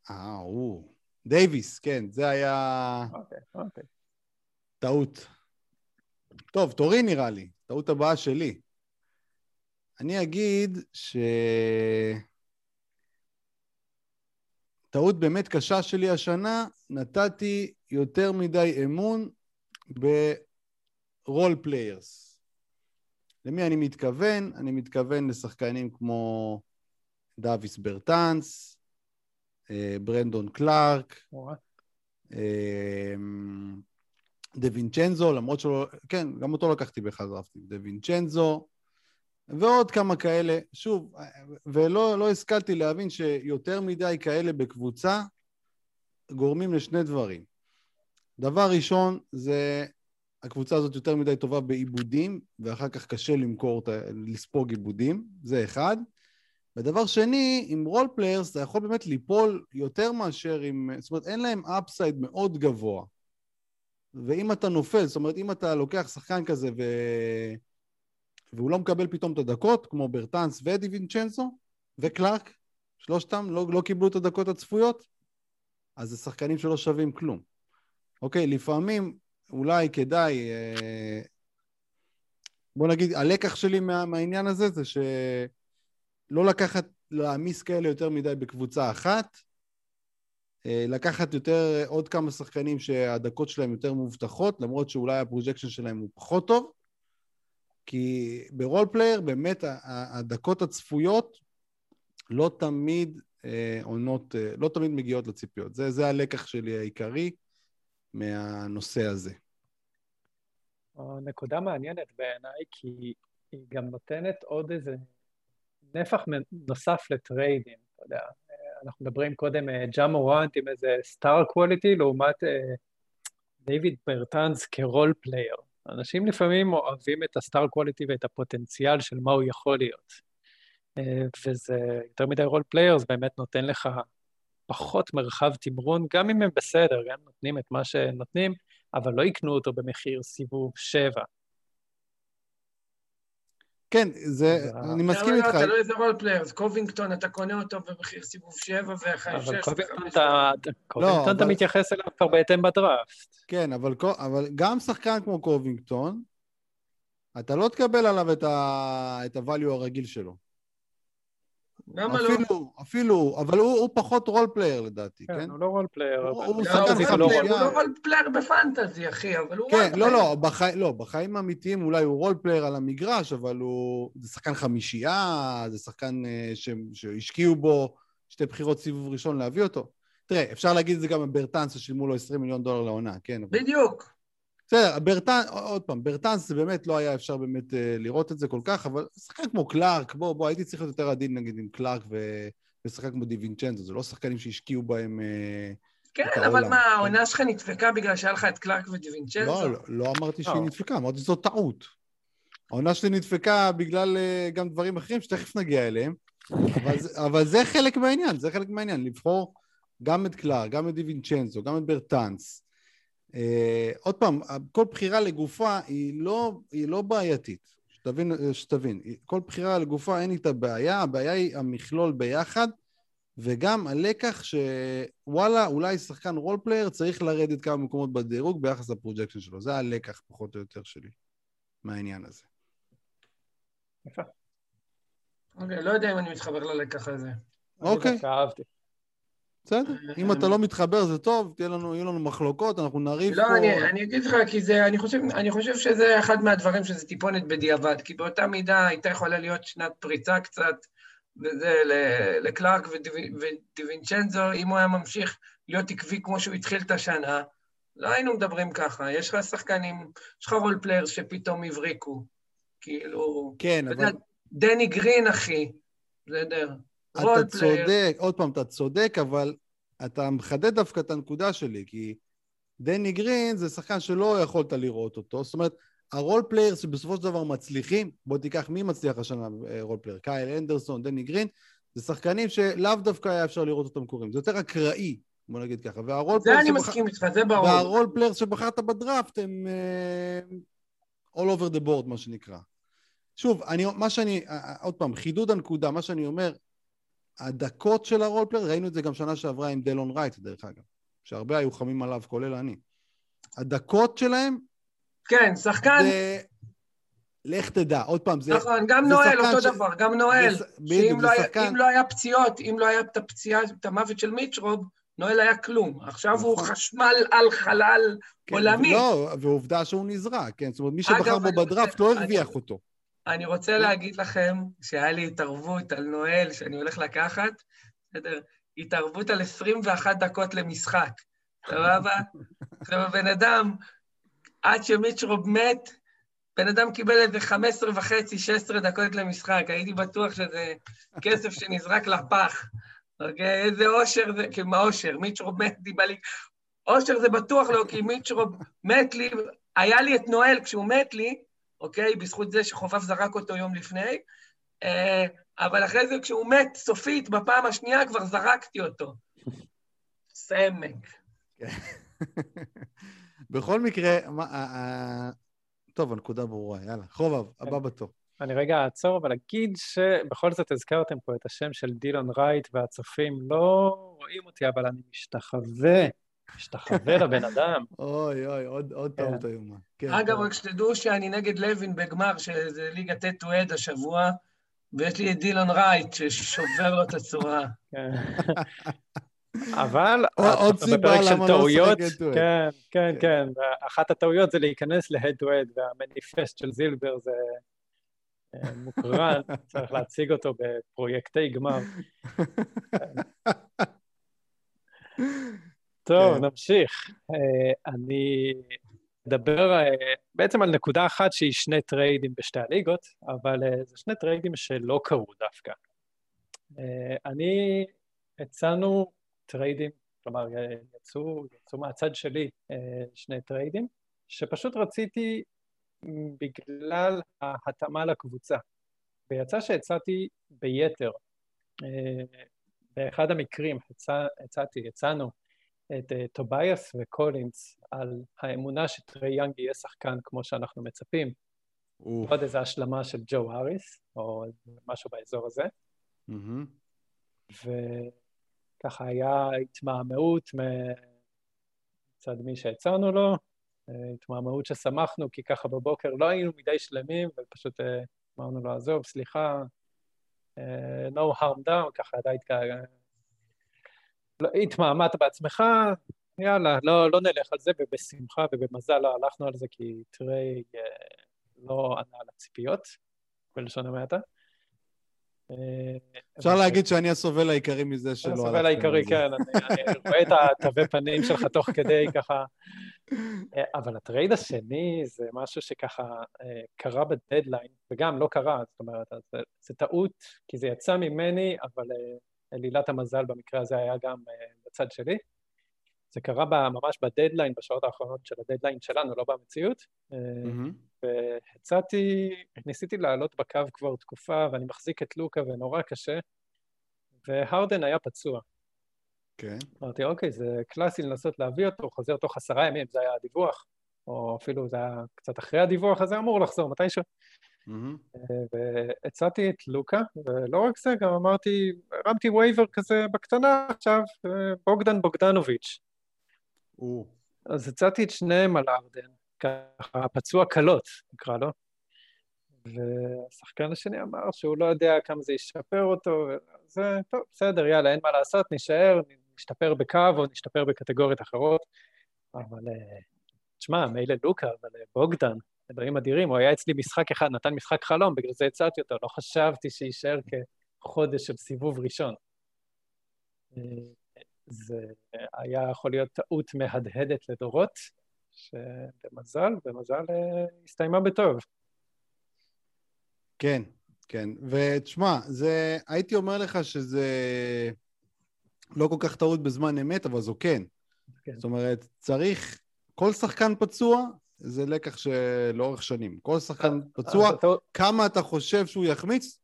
אה, הוא. דייוויס, כן, זה היה אוקיי, אוקיי. טעות. טוב, תורי נראה לי, טעות הבאה שלי. אני אגיד ש... טעות באמת קשה שלי השנה, נתתי יותר מדי אמון ב role players. למי אני מתכוון? אני מתכוון לשחקנים כמו דאביס ברטאנס, אה, ברנדון קלארק, וואט. אה, דה וינצ'נזו, למרות שלא, כן, גם אותו לקחתי באחד הדרפטים, דה וינצ'נזו, ועוד כמה כאלה. שוב, ולא לא השכלתי להבין שיותר מדי כאלה בקבוצה גורמים לשני דברים. דבר ראשון זה הקבוצה הזאת יותר מדי טובה באיבודים, ואחר כך קשה למכור, לספוג איבודים, זה אחד. ודבר שני, עם role players אתה יכול באמת ליפול יותר מאשר עם... זאת אומרת, אין להם upside מאוד גבוה. ואם אתה נופל, זאת אומרת, אם אתה לוקח שחקן כזה ו... והוא לא מקבל פתאום את הדקות, כמו ברטאנס ודי וינצ'נזו וקלארק, שלושתם לא, לא קיבלו את הדקות הצפויות, אז זה שחקנים שלא שווים כלום. אוקיי, לפעמים אולי כדאי, אה, בוא נגיד, הלקח שלי מה, מהעניין הזה זה שלא לקחת, להעמיס כאלה יותר מדי בקבוצה אחת, לקחת יותר, עוד כמה שחקנים שהדקות שלהם יותר מובטחות, למרות שאולי ה projection שלהם הוא פחות טוב, כי ב role player באמת הדקות הצפויות לא תמיד אה, עונות, אה, לא תמיד מגיעות לציפיות. זה, זה הלקח שלי העיקרי מהנושא הזה. אה, נקודה מעניינת בעיניי, כי היא גם נותנת עוד איזה נפח נוסף לטריידים, אתה יודע. אה, אנחנו מדברים קודם, אה, ג'ה מורנט עם איזה star quality, לעומת אה, דיוויד ברטאנס כ role player. אנשים לפעמים אוהבים את ה star quality ואת הפוטנציאל של מה הוא יכול להיות. אה, וזה יותר מדי role player, זה באמת נותן לך פחות מרחב תמרון, גם אם הם בסדר, גם נותנים את מה שנותנים, אבל לא יקנו אותו במחיר סיבוב שבע. כן, זה, זה- אני מסכים איתך. תלוי איזה role players. קובינגטון, אתה קונה אותו במחיר סיבוב 7 ואחרי 6 אבל קובינגטון אתה, קובינגטון אתה מתייחס אליו כבר בהתאם בדראפט. כן, אבל, גם שחקן כמו קובינגטון, אתה לא תקבל עליו את ה-value הרגיל שלו. למה לא? אפילו, אפילו, אבל הוא, הוא פחות role player לדעתי, כן? כן, הוא לא role player, הוא- אבל הוא לא, הוא. לא רול רול הוא לא role player בפנטזי, אחי, אבל הוא role כן, לא, player. לא, בחי... לא, בחיים האמיתיים אולי הוא role player על המגרש, אבל הוא... זה שחקן חמישייה, זה שחקן אה, ש... שהשקיעו בו שתי בחירות סיבוב ראשון להביא אותו. תראה, אפשר להגיד את זה גם על ברטאנס ששילמו לו 20 מיליון דולר לעונה, כן? אבל... בדיוק. בסדר, ברטאנס, עוד פעם, ברטאנס זה באמת לא היה אפשר באמת אה, לראות את זה כל כך, אבל שחקן כמו קלארק, בוא, בוא, הייתי צריך להיות יותר עדין נגיד עם קלארק ו... ושחקן כמו דיווינצ'נזו, זה לא שחקנים שהשקיעו בהם... אה, כן, את אבל העולם, מה, כן. העונה שלך נדפקה בגלל שהיה לך את קלארק ודיווינצ'נזו? לא, לא, לא אמרתי שהיא לא. נדפקה, אמרתי שזו טעות. העונה שלי נדפקה בגלל אה, גם דברים אחרים שתכף נגיע אליהם, אבל, אבל זה חלק מהעניין, זה חלק מהעניין, לבחור גם את קלאר, גם את דיווינצ'נזו, גם את ברטאנס. אה, עוד פעם, כל בחירה לגופה היא לא, היא לא בעייתית, שתבין, אה, שתבין. כל בחירה לגופה אין איתה בעיה, הבעיה היא המכלול ביחד, וגם הלקח שוואלה, אולי שחקן role player צריך לרדת כמה מקומות בדירוג ביחס ל projection שלו. זה הלקח פחות או יותר שלי מהעניין הזה. יפה. אוקיי, לא יודע אם אני מתחבר ללקח הזה. אוקיי. אהבתי. בסדר, אם אתה לא מתחבר זה טוב, תהיה לנו, יהיו לנו מחלוקות, אנחנו נריב לא, פה. אני, אני אגיד לך, כי זה, אני חושב, אני חושב שזה אחד מהדברים שזה טיפונת בדיעבד, כי באותה מידה הייתה יכולה להיות שנת פריצה קצת, וזה לקלארק ודיו- ודיווינצ'נזו, אם הוא היה ממשיך להיות עקבי כמו שהוא התחיל את השנה, לא היינו מדברים ככה. יש לך שחקנים, יש לך role players שפתאום הבריקו. כאילו, כן, אבל דני גרין, אחי, בסדר. אתה player. צודק, עוד פעם, אתה צודק, אבל אתה מחדד דווקא את הנקודה שלי, כי דני גרין זה שחקן שלא יכולת לראות אותו, זאת אומרת, ה role players שבסופו של דבר מצליחים, בוא תיקח מי מצליח השנה אה, role player, קייל אנדרסון, דני גרין, זה שחקנים שלאו דווקא היה אפשר לראות אותם קורים, זה יותר אקראי, בוא נגיד ככה, וה role זה player אני שבח- מסכים איתך, זה ברור. וה role players שבחרת בדראפט הם uh, all over the board, מה שנקרא. שוב, אני, מה שאני, uh, עוד פעם, חידוד הנקודה, מה שאני אומר, הדקות של ה role player, ראינו את זה גם שנה שעברה עם דלון רייט, דרך אגב, שהרבה היו חמים עליו, כולל אני. הדקות שלהם... כן, שחקן... זה... לך תדע, עוד פעם, זה... נכון, גם נואל, אותו ש... דבר, גם נואל. שאם לא, שחקן... לא היה פציעות, אם לא היה את הפציעה, את המוות של מיטשרוב, נואל היה כלום. עכשיו נכון. הוא חשמל על חלל כן, עולמי. לא, ועובדה שהוא נזרק, כן? זאת אומרת, מי שבחר בו בדראפט לא הרוויח אני, אותו. אני רוצה להגיד לכם שהיה לי התערבות על נואל שאני הולך לקחת, בסדר? התערבות על 21 דקות למשחק, סבבה? עכשיו הבן אדם, עד שמיטשרוב מת, בן אדם קיבל איזה 15 וחצי, 16 דקות למשחק, הייתי בטוח שזה כסף שנזרק לפח. אוקיי? איזה אושר זה, כאילו, מה אושר? מיטשרוב מת לי בליג. אושר זה בטוח לא, כי מיטשרוב מת לי, היה לי את נואל כשהוא מת לי, אוקיי? בזכות זה שחופף זרק אותו יום לפני, אה, אבל אחרי זה כשהוא מת סופית, בפעם השנייה כבר זרקתי אותו. סמק. בכל מקרה, טוב, הנקודה ברורה, יאללה. חובב, הבא בתור. אני רגע אעצור ולהגיד שבכל זאת הזכרתם פה את השם של דילון רייט, והצופים לא רואים אותי, אבל אני משתחווה, משתחווה לבן אדם. אוי אוי, עוד, עוד כן. טעות איומה. כן, אגב, רק שתדעו שאני נגד לוין בגמר, שזה ליגה ט' טו עד השבוע, ויש לי את דילון רייט ששובר לו את הצורה. כן. אבל עוד סיבה למה לא לשחק head כן, כן, כן, כן. אחת הטעויות זה להיכנס להד טו הד, והמניפסט של זילבר זה אה, מוקרן, צריך להציג אותו בפרויקטי גמר. טוב, כן. נמשיך. אה, אני אדבר אה, בעצם על נקודה אחת שהיא שני טריידים בשתי הליגות, אבל זה שני טריידים שלא קרו דווקא. אני, הצענו טריידים, כלומר, יצאו, יצאו מהצד שלי שני טריידים, שפשוט רציתי בגלל ההתאמה לקבוצה. ויצא שהצעתי ביתר. אה, באחד המקרים הצע, הצעתי, הצענו את uh, טוביאס וקולינס על האמונה שטרי יאנג יהיה שחקן כמו שאנחנו מצפים. עוד איזו השלמה של ג'ו האריס, או משהו באזור הזה. Mm-hmm. וככה היה התמהמהות מצד מי שהצענו לו, התמהמהות ששמחנו, כי ככה בבוקר לא היינו מדי שלמים, ופשוט אה, אמרנו לו, עזוב, סליחה, אה, no harm done, ככה עדיין התמהמת בעצמך, יאללה, לא, לא נלך על זה, ובשמחה ובמזל לא הלכנו על זה, כי טריי אה, לא ענה על הציפיות, בלשון המעטה. אפשר להגיד שאני הסובל העיקרי מזה שלא זה. הסובל העיקרי, כן, אני רואה את התווי פנים שלך תוך כדי ככה אה, אבל הטרייד השני זה משהו שככה אה, קרה בדדליין, וגם לא קרה, זאת אומרת, זה, זה טעות, כי זה יצא ממני, אבל אלילת אה, המזל במקרה הזה היה גם בצד שלי. זה קרה ממש בדדליין, בשעות האחרונות של הדדליין שלנו, לא במציאות. Mm-hmm. והצעתי, ניסיתי לעלות בקו כבר תקופה, ואני מחזיק את לוקה ונורא קשה, והרדן היה פצוע. כן. אמרתי, אוקיי, זה קלאסי לנסות להביא אותו, הוא חוזר תוך עשרה ימים, זה היה הדיווח, או אפילו זה היה קצת אחרי הדיווח, אז זה אמור לחזור מתישהו. Mm-hmm. והצעתי את לוקה, ולא רק זה, גם אמרתי, הרמתי וייבר כזה בקטנה עכשיו, בוגדן בוגדנוביץ'. אז הצעתי את שניהם על ארדן, ככה פצוע קלות, נקרא לו. והשחקן השני אמר שהוא לא יודע כמה זה ישפר אותו, זה טוב, בסדר, יאללה, אין מה לעשות, נשאר, נשתפר בקו או נשתפר בקטגוריות אחרות, אבל אה, תשמע, מילא לוקה, אבל אה, בוגדן, דברים אדירים, הוא היה אצלי משחק אחד, נתן משחק חלום, בגלל זה הצעתי אותו, לא חשבתי שיישאר כחודש של סיבוב ראשון. אה, זה היה יכול להיות טעות מהדהדת לדורות, שבמזל, במזל הסתיימה בטוב. כן, כן. ותשמע, זה... הייתי אומר לך שזה לא כל כך טעות בזמן אמת, אבל זו כן. כן. זאת אומרת, צריך... כל שחקן פצוע, זה לקח שלאורך שנים. כל שחקן פצוע, כמה אתה חושב שהוא יחמיץ,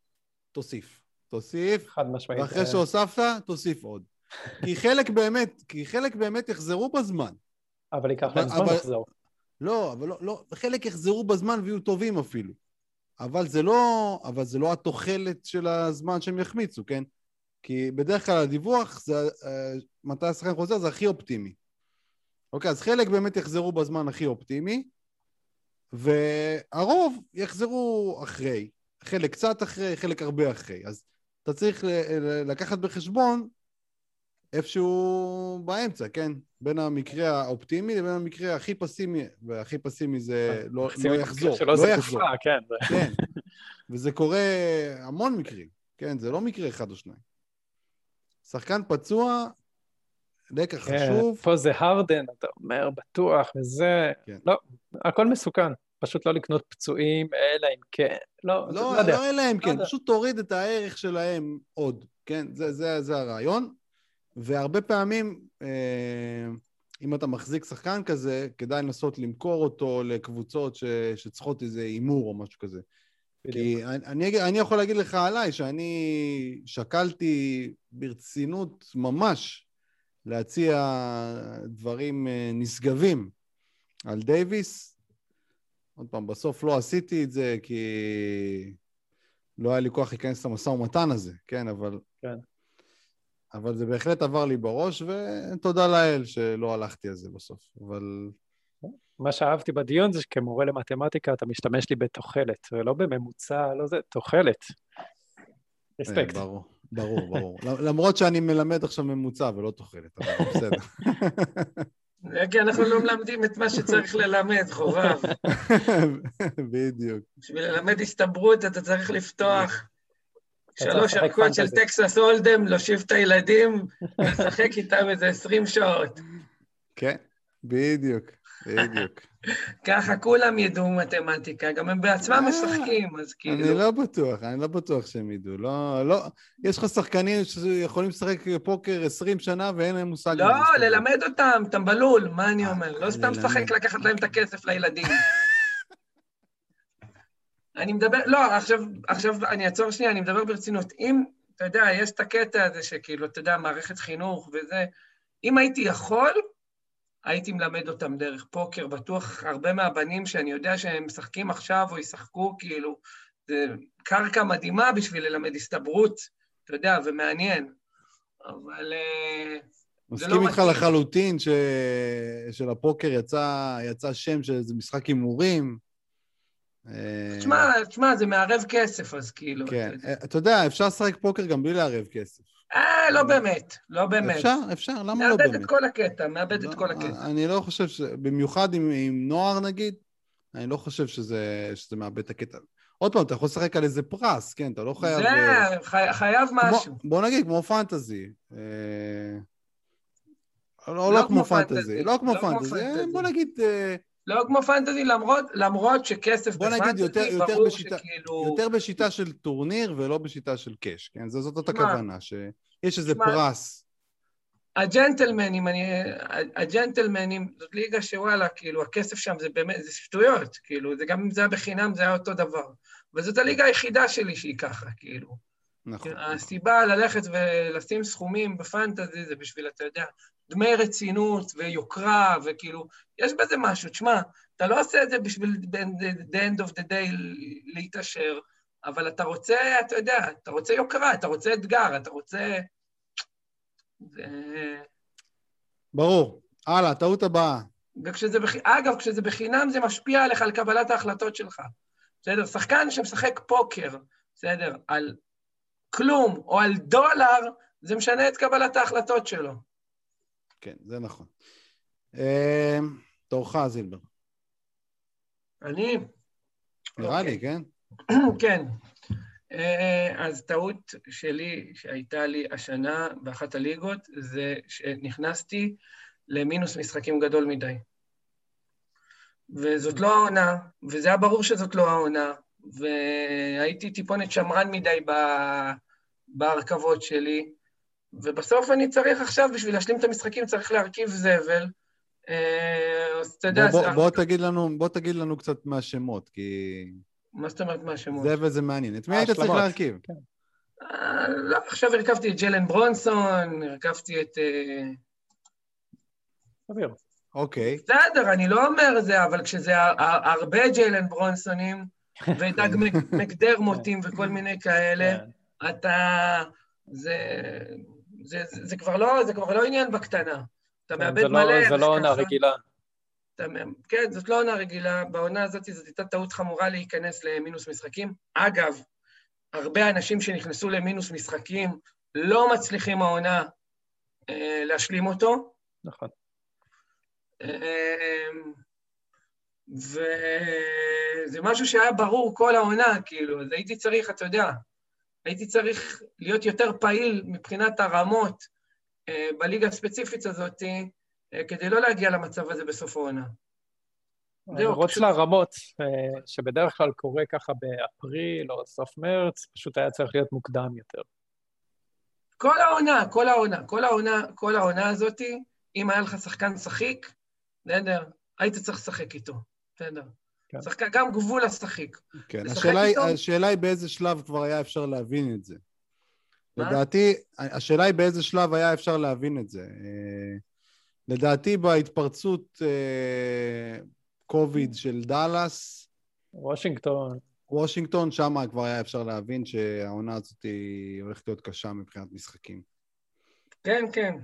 תוסיף. תוסיף. חד משמעית. ואחרי שהוספת, תוסיף עוד. כי חלק באמת, כי חלק באמת יחזרו בזמן. אבל ייקח להם זמן לחזור. לא, אבל לא, לא, חלק יחזרו בזמן ויהיו טובים אפילו. אבל זה לא, אבל זה לא התוחלת של הזמן שהם יחמיצו, כן? כי בדרך כלל הדיווח, זה, אה, מתי השחקן חוזר, זה הכי אופטימי. אוקיי, אז חלק באמת יחזרו בזמן הכי אופטימי, והרוב יחזרו אחרי. חלק קצת אחרי, חלק הרבה אחרי. אז אתה צריך לקחת בחשבון איפשהו באמצע, כן? בין המקרה האופטימי לבין המקרה הכי פסימי, והכי פסימי זה לא, לא יחזור, לא יחזור. כן. כן, וזה קורה המון מקרים, כן? זה לא מקרה אחד או שניים. שחקן פצוע, לקח כן, חשוב. פה זה הרדן, אתה אומר, בטוח, וזה... כן. לא, הכל מסוכן. פשוט לא לקנות פצועים, אלא אם כן. לא, לא, לא, לא אלא אם כן, לא פשוט תוריד את הערך שלהם עוד, כן? זה, זה, זה הרעיון. והרבה פעמים, אה, אם אתה מחזיק שחקן כזה, כדאי לנסות למכור אותו לקבוצות ש, שצריכות איזה הימור או משהו כזה. בדיוק. כי אני, אני, אני יכול להגיד לך עליי שאני שקלתי ברצינות ממש להציע דברים אה, נשגבים על דייוויס. עוד פעם, בסוף לא עשיתי את זה כי לא היה לי כוח להיכנס למשא ומתן הזה, כן? אבל... כן. אבל זה בהחלט עבר לי בראש, ותודה לאל שלא הלכתי על זה בסוף, אבל... מה שאהבתי בדיון זה שכמורה למתמטיקה אתה משתמש לי בתוחלת, ולא בממוצע, לא זה, תוחלת. רספקט. אה, ברור, ברור, ברור. למרות שאני מלמד עכשיו ממוצע ולא תוחלת, אבל בסדר. כי אנחנו לא מלמדים את מה שצריך ללמד, חובב. בדיוק. בשביל ללמד הסתברות אתה צריך לפתוח שלוש ערכות של טקסס הולדם, להושיב את הילדים, לשחק איתם איזה עשרים שעות. כן, בדיוק, בדיוק. ככה כולם ידעו מתמטיקה, גם הם בעצמם אה, משחקים, אז כאילו... אני לא בטוח, אני לא בטוח שהם ידעו. לא, לא... יש לך שחקנים שיכולים לשחק פוקר 20 שנה ואין להם מושג. לא, ללמד אותם, טמבלול, מה אני אה, אומר? לא סתם לשחק לקחת להם את הכסף לילדים. אני מדבר, לא, עכשיו, עכשיו אני אעצור שנייה, אני מדבר ברצינות. אם, אתה יודע, יש את הקטע הזה שכאילו, אתה יודע, מערכת חינוך וזה, אם הייתי יכול, הייתי מלמד אותם דרך פוקר, בטוח הרבה מהבנים שאני יודע שהם משחקים עכשיו או ישחקו, כאילו, זה קרקע מדהימה בשביל ללמד הסתברות, אתה יודע, ומעניין. אבל... אה, מסכים לא איתך לחלוטין ש... שלפוקר יצא, יצא שם של איזה משחק הימורים. תשמע, תשמע, זה מערב כסף, אז כאילו... כן, אתה יודע, אפשר לשחק פוקר גם בלי לערב כסף. אה, לא באמת, לא באמת. אפשר, אפשר, למה לא באמת? מאבד את כל הקטע, מאבד את כל הקטע. אני לא חושב ש... במיוחד עם, נוער נגיד, אני לא חושב שזה, שזה מאבד את הקטע. עוד פעם, אתה יכול לשחק על איזה פרס, כן? אתה לא חייב... זה, חי, חייב משהו. בוא נגיד, כמו פנטזי. אה... לא, לא, לא כמו פנטזי. לא כמו לא פנטזי. פנטזי. בוא נגיד... אה... לא כמו פנטזי, למרות, למרות שכסף בוא נגיד יותר, יותר ברור בשיטה, שכאילו... יותר בשיטה של טורניר ולא בשיטה של קאש, כן? זאת, זאת הכוונה, שיש איזה שמה, פרס. הג'נטלמנים, אני... הג'נטלמנים, זאת ליגה שוואלה, כאילו, הכסף שם זה באמת, זה שטויות, כאילו, זה גם אם זה היה בחינם, זה היה אותו דבר. וזאת הליגה היחידה שלי שהיא ככה, כאילו. נכון. הסיבה ללכת ולשים סכומים בפנטזי זה בשביל, אתה יודע, דמי רצינות ויוקרה, וכאילו, יש בזה משהו. תשמע, אתה לא עושה את זה בשביל the end of the day להתעשר, אבל אתה רוצה, אתה יודע, אתה רוצה יוקרה, אתה רוצה אתגר, אתה רוצה... ו... ברור. הלאה, טעות הבאה. וכשזה בח... אגב, כשזה בחינם זה משפיע עליך, על קבלת ההחלטות שלך. בסדר? שחקן שמשחק פוקר, בסדר? על כלום או על דולר, זה משנה את קבלת ההחלטות שלו. כן, זה נכון. אמ, תורך, זילבר. אני? נראה לי, אוקיי. כן? כן. אה, אז טעות שלי שהייתה לי השנה באחת הליגות, זה שנכנסתי למינוס משחקים גדול מדי. וזאת לא העונה, וזה היה ברור שזאת לא העונה, והייתי טיפונת שמרן מדי בהרכבות שלי, ובסוף אני צריך עכשיו, בשביל להשלים את המשחקים, צריך להרכיב זבל. אה, אז אתה יודע... בוא, בוא, בוא, תגיד לנו, בוא תגיד לנו קצת מהשמות, כי... מה זאת אומרת מהשמות? זבל זה מעניין. את מי היית צריך להרכיב? כן. אה, לא, עכשיו הרכבתי את ג'לן ברונסון, הרכבתי את... אה, סביר. אוקיי. בסדר, אני לא אומר זה, אבל כשזה הרבה ג'לן ברונסונים, ודג מקדרמוטים וכל מיני כאלה, כן. אתה... זה, זה, זה, זה, כבר לא, זה כבר לא עניין בקטנה. אתה כן, מאבד זה מלא... לא- זה לא עונה ככה. רגילה. אתה, כן, זאת לא עונה רגילה. בעונה הזאת זאת הייתה טעות חמורה להיכנס למינוס משחקים. אגב, הרבה אנשים שנכנסו למינוס משחקים לא מצליחים העונה אה, להשלים אותו. נכון. אמ, וזה משהו שהיה ברור כל העונה, כאילו, אז הייתי צריך, אתה יודע, הייתי צריך להיות יותר פעיל מבחינת הרמות אה, בליגה הספציפית הזאת, אה, כדי לא להגיע למצב הזה בסוף העונה. המרוץ פשוט- לרמות, אה, שבדרך כלל קורה ככה באפריל או סוף מרץ, פשוט היה צריך להיות מוקדם יותר. כל העונה, כל העונה, כל העונה, כל העונה הזאת, אם היה לך שחקן שחיק, בסדר, היית צריך לשחק איתו, בסדר. כן. שחקן, גם גבול לשחק. כן, השאלה היא, איתו? השאלה היא באיזה שלב כבר היה אפשר להבין את זה. מה? לדעתי, השאלה היא באיזה שלב היה אפשר להבין את זה. אה, לדעתי בהתפרצות אה, קוביד של דאלאס, וושינגטון, וושינגטון, שם כבר היה אפשר להבין שהעונה הזאת היא הולכת להיות קשה מבחינת משחקים. כן, כן.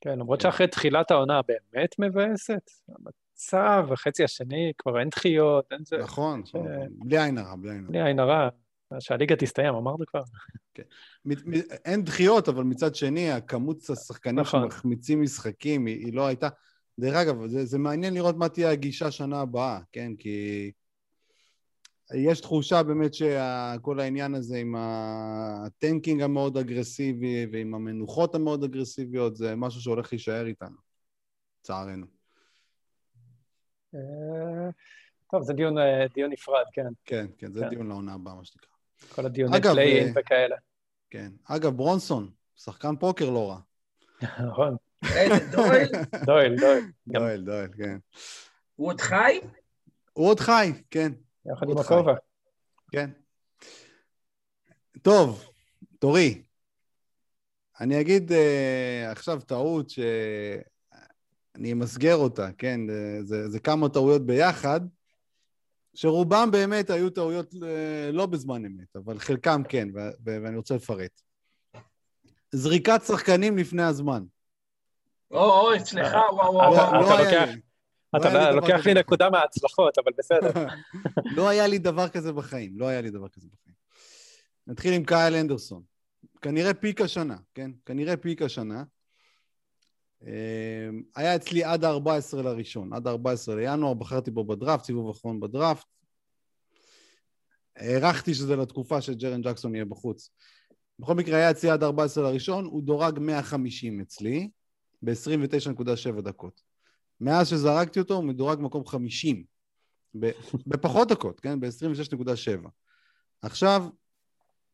כן, למרות שאחרי תחילת העונה באמת מבאסת. המצב, החצי השני, כבר אין דחיות, אין זה... נכון, ש- בלי עין הרע, בלי עין הרע. בלי עין הרע, שהליגה תסתיים, אמרנו כבר. מ- אין דחיות, אבל מצד שני, הכמות השחקנים נכון. שמחמיצים משחקים, היא, היא לא הייתה... דרך אגב, זה, זה מעניין לראות מה תהיה הגישה שנה הבאה, כן? כי יש תחושה באמת שכל העניין הזה עם הטנקינג המאוד אגרסיבי ועם המנוחות המאוד אגרסיביות, זה משהו שהולך להישאר איתנו, לצערנו. אה, טוב, זה דיון, אה, דיון נפרד, כן. כן, כן, זה כן. דיון לעונה הבאה, מה שנקרא. כל הדיוני פליין אה, וכאלה. כן. אגב, ברונסון, שחקן פוקר לא רע. נכון, דויל, דויל, דויל. דואל, דואל, כן. הוא עוד חי? הוא עוד חי, כן. יחד עם. הכובע. כן. טוב, תורי. אני אגיד uh, עכשיו טעות שאני אמסגר אותה, כן? זה, זה, כמה טעויות ביחד, שרובם באמת היו טעויות uh, לא בזמן אמת, אבל חלקם כן, ואני רוצה לפרט. זריקת שחקנים לפני הזמן. או, או, אצלך, וואו, וואו, אתה-. לא לוקח- לי. לא אתה דבר לוקח לי בחיים. נקודה מההצלחות, אבל בסדר. לא היה לי דבר כזה בחיים, לא היה לי דבר כזה בחיים. נתחיל עם קייל אנדרסון. כנראה פיק השנה, כן? כנראה פיק השנה. אה, היה אצלי עד ה-14 לראשון, עד ה-14 לינואר, בחרתי בו בדראפט, סיבוב אחרון בדראפט. הערכתי שזה לתקופה שג'רן ג'קסון יהיה בחוץ. בכל מקרה, היה אצלי עד ה-14 לראשון, הוא דורג 150 אצלי, ב-29.7 דקות. מאז שזרקתי אותו, הוא מדורג מקום 50. ב- בפחות דקות, כן? ב-26.7. עכשיו,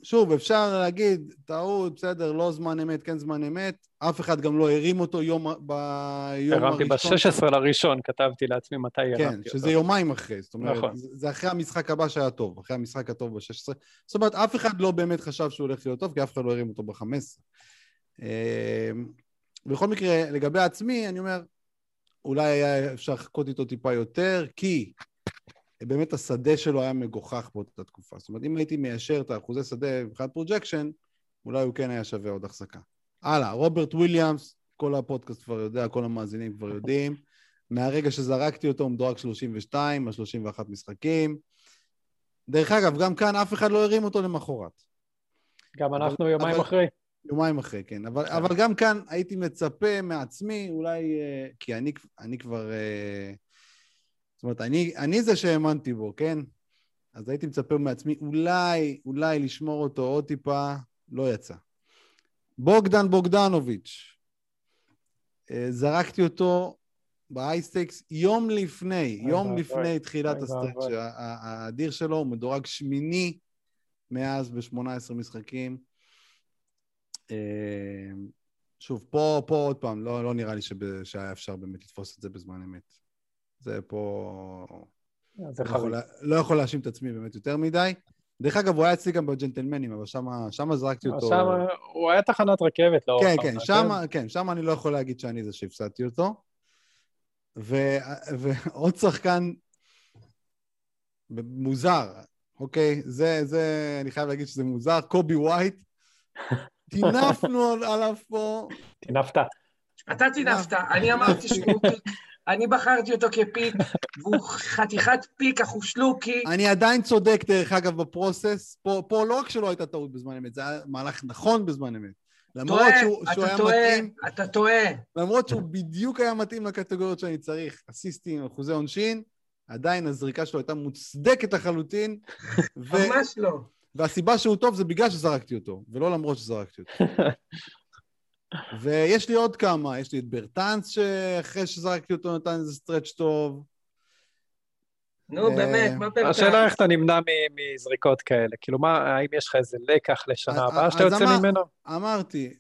שוב, אפשר להגיד, טעות, בסדר, לא זמן אמת, כן זמן אמת, אף אחד גם לא הרים אותו יום, ביום הרמתי הראשון. ב-16 לראשון, כתבתי לעצמי מתי הרמתי כן, אותו. שזה יומיים אחרי, זאת אומרת, נכון. זה זה אחרי המשחק הבא שהיה טוב, אחרי המשחק הטוב ב-16. זאת אומרת, אף אחד לא באמת חשב שהוא הולך להיות טוב, כי אף אחד לא הרים אותו ב-15. בכל מקרה, לגבי עצמי, אני אומר, אולי היה אפשר לחכות איתו טיפה יותר, כי באמת השדה שלו היה מגוחך באותה תקופה. זאת אומרת, אם הייתי מיישר את האחוזי שדה מבחינת projection, אולי הוא כן היה שווה עוד החזקה. הלאה, רוברט וויליאמס, כל הפודקאסט כבר יודע, כל המאזינים כבר יודעים. מהרגע שזרקתי אותו הוא מדורג 32 על 31 משחקים. דרך אגב, גם כאן אף אחד לא הרים אותו למחרת. גם אבל- אנחנו יומיים אבל- אחרי. יומיים אחרי, כן. אבל, כן. אבל גם כאן הייתי מצפה מעצמי, אולי... אה, כי אני, אני כבר... אה, זאת אומרת, אני, אני זה שהאמנתי בו, כן? אז הייתי מצפה מעצמי, אולי, אולי לשמור אותו עוד טיפה, לא יצא. בוגדן בוגדנוביץ', אה, זרקתי אותו באייסטקס יום לפני, יום לפני תחילת הסטרץ' האדיר שלו, הוא מדורג שמיני מאז ב-18 משחקים. אה, שוב, פה, פה עוד פעם, לא, לא נראה לי שב, שהיה אפשר באמת לתפוס את זה בזמן אמת. זה פה... זה לא יכול, חריג. לה- לא יכול להאשים את עצמי באמת יותר מדי. דרך אגב, הוא היה אצלי גם בג'נטלמנים, אבל שם זרקתי אותו... שם הוא היה תחנת רכבת לאורך כן, כן, שם, כן, שם אני לא יכול להגיד שאני זה שהפסדתי אותו. ו, ועוד שחקן מוזר, אוקיי? זה, זה, אני חייב להגיד שזה מוזר. קובי ווייט, טינפנו עליו פה. טינפת. אתה טינפת, אני אמרתי שהוא אני בחרתי אותו כפיק, והוא חתיכת פיק, אחושלוקי. אני עדיין צודק, דרך אגב, בפרוסס. פה, פה לא רק שלא הייתה טעות בזמן אמת, זה היה מהלך נכון בזמן אמת. למרות טועה, שהוא, שהוא אתה היה טועה, מתאים, אתה טועה. למרות שהוא בדיוק היה מתאים לקטגוריות שאני צריך, אסיסטים, אחוזי עונשין, עדיין הזריקה שלו הייתה מוצדקת לחלוטין, ו... ממש לא. והסיבה שהוא טוב זה בגלל שזרקתי אותו, ולא למרות שזרקתי אותו. ויש לי עוד כמה, יש לי את ברטנס שאחרי שזרקתי אותו נתן איזה stretch טוב. נו, אה, באמת, מה באמת? השאלה איך אתה נמנע מזריקות כאלה. כאילו, מה, האם יש לך איזה לקח לשנה הבאה שאתה יוצא ממנו? אמרתי,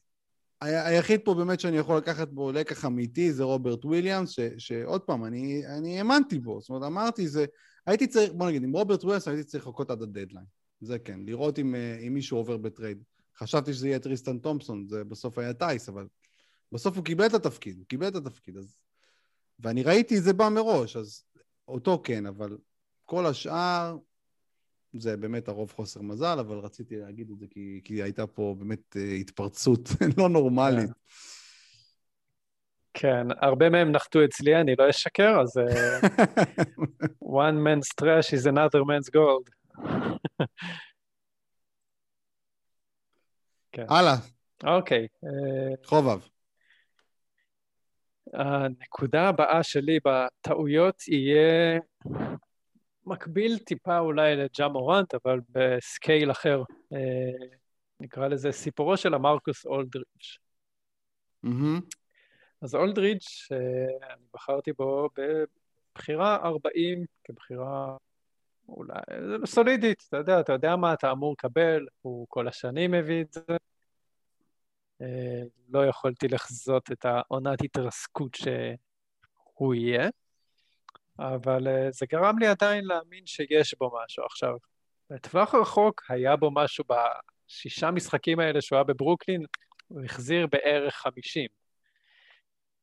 היחיד פה באמת שאני יכול לקחת בו לקח אמיתי זה רוברט וויליאמס, ש- שעוד פעם, אני, אני האמנתי בו, זאת אומרת, אמרתי, זה... הייתי צריך, בוא נגיד, עם רוברט וויליאמס הייתי צריך לחכות עד הדדליין. זה כן, לראות אם, אה, אם מישהו עובר ב trade. חשבתי שזה יהיה טריסטן תומפסון, זה בסוף היה תייס, אבל בסוף הוא קיבל את התפקיד, הוא קיבל את התפקיד, אז... ואני ראיתי את זה בא מראש, אז אותו כן, אבל כל השאר, זה באמת הרוב חוסר מזל, אבל רציתי להגיד את זה כי, כי הייתה פה באמת אה, התפרצות לא נורמלית. כן, הרבה מהם נחתו אצלי, אני לא אשקר, אז אה, one man's trash is another man's gold. הלאה, אוקיי, אה, חובב. הנקודה הבאה שלי בטעויות יהיה מקביל טיפה אולי לג'ה מורנט, אבל בסקייל אחר. אה, נקרא לזה סיפורו של המרקוס אולדריץ'. מהמם. אז אולדריץ', אה, אני בחרתי בו בבחירה 40 כבחירה אולי סולידית, אתה יודע, אתה יודע מה אתה אמור לקבל, הוא כל השנים מביא את זה. אה, לא יכולתי לחזות את העונת התרסקות שהוא יהיה, אבל אה, זה גרם לי עדיין להאמין שיש בו משהו. עכשיו, לטווח רחוק היה בו משהו בשישה משחקים האלה שהוא היה בברוקלין, הוא החזיר בערך 50.